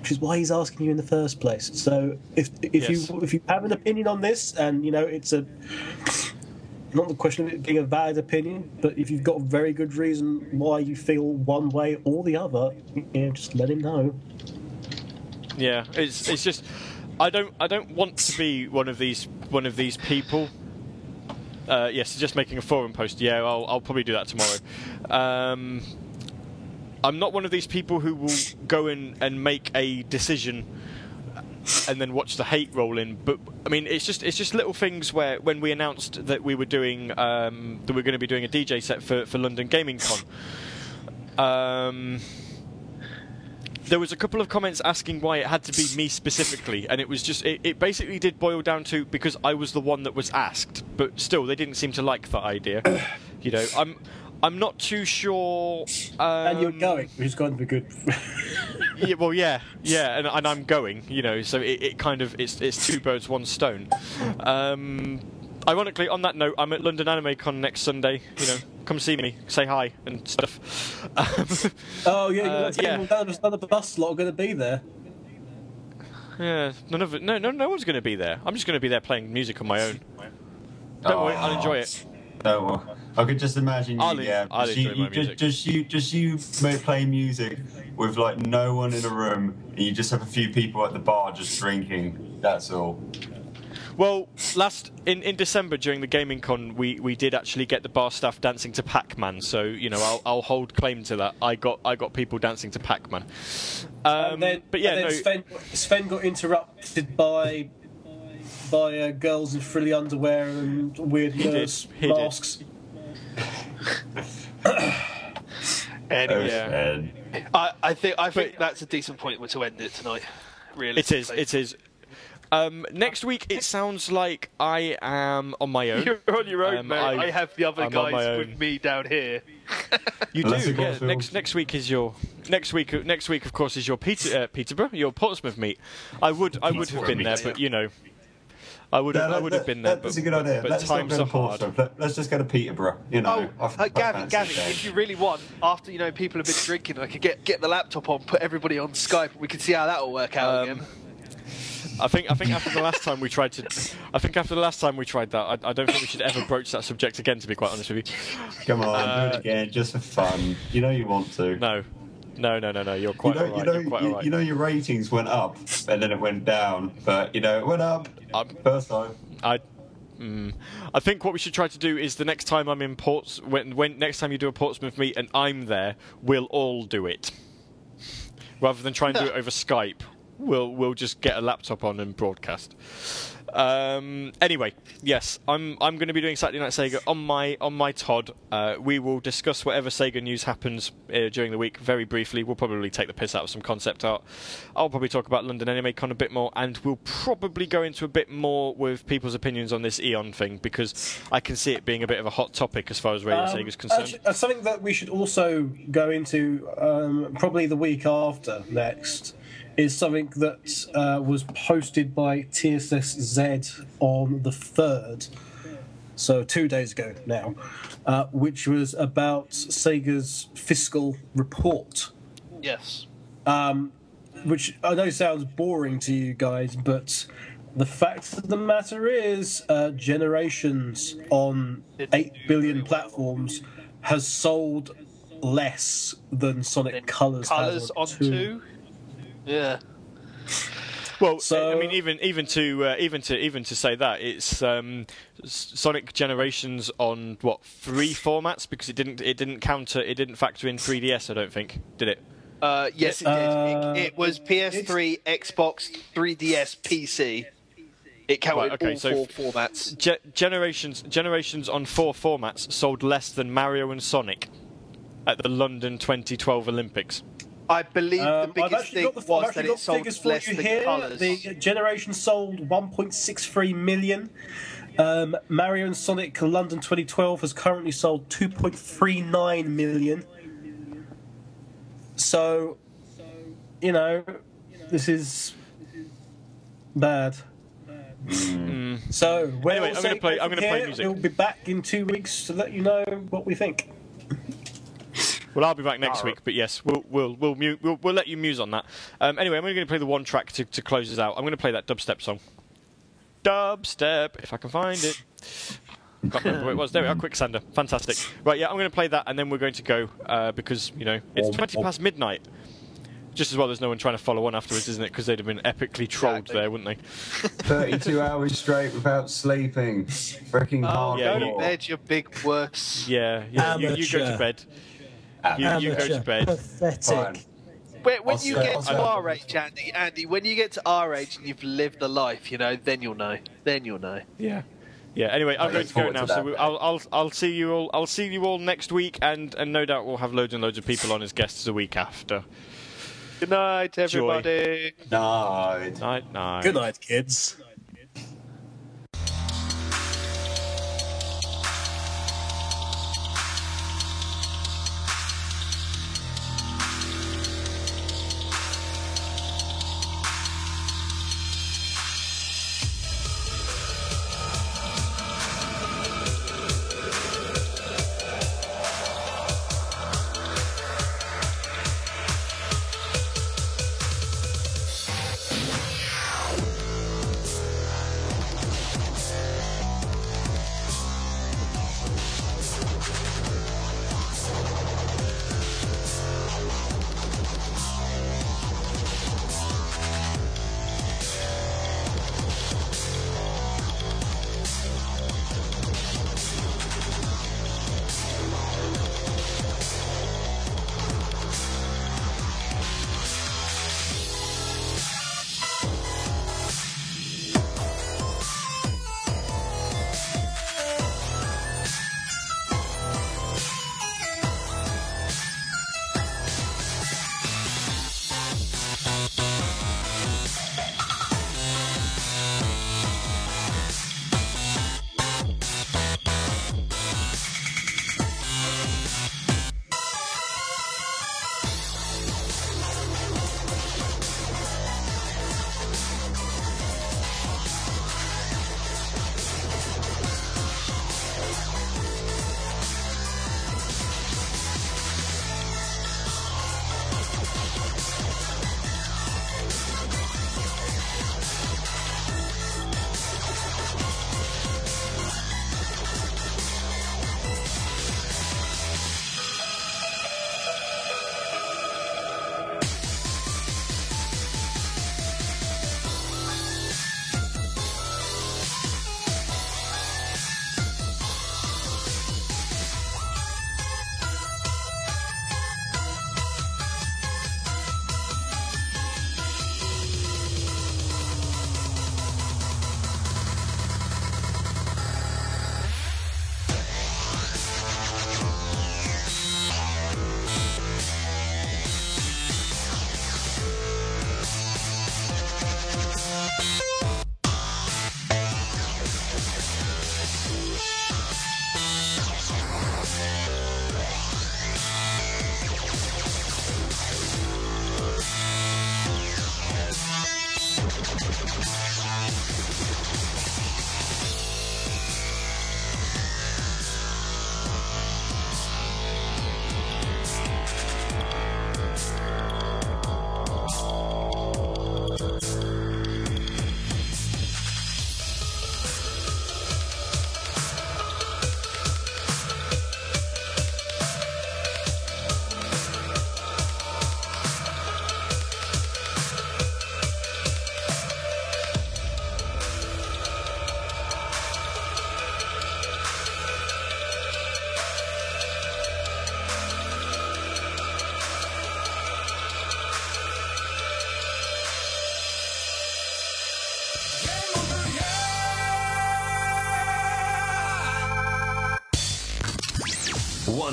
which is why he's asking you in the first place. So if if Yes. you if you have an opinion on this, and you know it's a not the question of it being a valid opinion, but if you've got a very good reason why you feel one way or the other, you know, just let him know. Yeah, it's it's just I don't I don't want to be one of these one of these people. Uh, yes, just making a forum post. Yeah, I'll I'll probably do that tomorrow. Um, I'm not one of these people who will go in and make a decision and then watch the hate roll in. But I mean, it's just it's just little things where when we announced that we were doing um, that we're going to be doing a DJ set for for London Gaming Con. Um, there was a couple of comments asking why it had to be me specifically, and it was just it, it basically did boil down to because I was the one that was asked, but still they didn't seem to like that idea. you know, I'm I'm not too sure. Um, and you're going, which is going to be good. yeah, well, yeah, yeah, and, and I'm going, you know, so it, it kind of it's it's two birds, one stone. Um, ironically, on that note, I'm at London Anime Con next Sunday. You know, come see me, say hi and stuff. Um, oh yeah, Uh, yeah. yeah. None, of, the bus lot are going to be there. yeah, none of it. No, no, no one's going to be there. I'm just going to be there playing music on my own. Don't worry, I'll enjoy it. No, well, I could just imagine you. I'll yeah, I'll just you, enjoy you- just, music. just you, just you may play music with like no one in a room, and you just have a few people at the bar just drinking. That's all. Well, last in, in December during the gaming con, we, we did actually get the bar staff dancing to Pac-Man. So you know, I'll, I'll hold claim to that. I got I got people dancing to Pac-Man. Um, but yeah, and then no, Sven, Sven got interrupted by by uh, girls in frilly underwear and weird He did, nurse he did. Masks. Anyway, Yeah. And I, I think I think that's a decent point to end it tonight. Really, it is. It is. Um, next week, it sounds like I am on my own. You're on your own, Um, mate. I, have the other I'm guys with me down here. You do, it yeah. Next well. next week is your next week. Next week, of course, is your Peter, uh, Peterborough, your Portsmouth meet. I would I would have been there, but you know, I would have, I would have been there. That's but, a good idea. But, Let's times not go are hard. Let, us just go to Peterborough. You know, Oh, I've- uh, Gavin, Gavin, if you really want, after you know people have been drinking, I could get get the laptop on, put everybody on Skype, and we can see how that will work out Um, again. I think I think after the last time we tried to, I think after the last time we tried that, I, I don't think we should ever broach that subject again. To be quite honest with you, Come on, Uh, do it again, just for fun. You know you want to. no, no, no, no, no. You're You quite know, alright. you, know, you're you, alright. you know your ratings went up and then it went down, but you know it went up Um, first time. I, mm, I think what we should try to do is the next time I'm in Ports, when, when next time you do a Portsmouth meet and I'm there, we'll all do it, rather than try and do it over Skype. We'll we'll just get a laptop on and broadcast. Um, anyway, yes, I'm I'm going to be doing Saturday Night Sega on my on my Todd. Uh, we will discuss whatever Sega news happens uh, during the week very briefly. We'll probably take the piss out of some concept art. I'll probably talk about London Anime Con a bit more, and we'll probably go into a bit more with people's opinions on this Eon thing because I can see it being a bit of a hot topic as far as Radio Um, Sega's concerned. actually, uh, something that we should also go into um, probably the week after next is something that uh, was posted by TSSZ on the 3rd, so two days ago now, uh, which was about Sega's fiscal report. Yes. Um, which I know sounds boring to you guys, but the fact of the matter is, uh, generations on 8 billion platforms has sold less than Sonic Colors. Colours on two. Yeah. Well, So- I mean, even even to uh, even to even to say that it's um, Sonic Generations on what three formats because it didn't it didn't counter it didn't factor in 3DS. I don't think did it. Uh, yes, it did. Uh, it, it was PS3, Xbox, 3DS, PC. It counted Right, okay, all so four formats. Ge- generations generations on four formats sold less than Mario and Sonic at the London 2012 Olympics. I believe Um, the biggest thing got the, I've was actually that got it sold figures for less you than here. colours. The Generation sold 1.63 million. Um, Mario and Sonic London 2012 has currently sold 2.39 million. So, you know, this is bad. So, where Anyway, we'll I'm gonna play- I'm gonna play music. We'll be back in two weeks to let you know what we think. Well, I'll be back next week, but yes, we'll we'll we'll, mu- we'll, we'll let you muse on that. Um, anyway, I'm going to play the one track to, to close us out. I'm going to play that dubstep song. Dubstep, if I can find it. Can't remember what it was. There we are, Quicksander. Fantastic. Right, yeah, I'm going to play that, and then we're going to go uh, because you know it's 20 past midnight. Just as well, there's no one trying to follow on afterwards, isn't it? Because they'd have been epically trolled Exactly. there, wouldn't they? 32 hours straight without sleeping. Freaking Oh, hard. yeah, go to you- bed, you big wuss. Yeah, yeah. You, you go to Amateur. bed. You, you go to Amateur. bed. Pathetic. Fine. When, when you get to our age, Andy, Andy, when you get to our age and you've lived a life, you know, then you'll know. Then you'll know. Yeah. Yeah. Anyway, I'm going to go forward now. to So we. I'll, I'll I'll see you all. I'll see you all next week, and and no doubt we'll have loads and loads of people on as guests the week after. Good night, everybody. Night. Night, night. Good night, kids.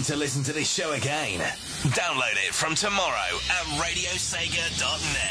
Want to listen to this show again? Download it from tomorrow at radiosega.net.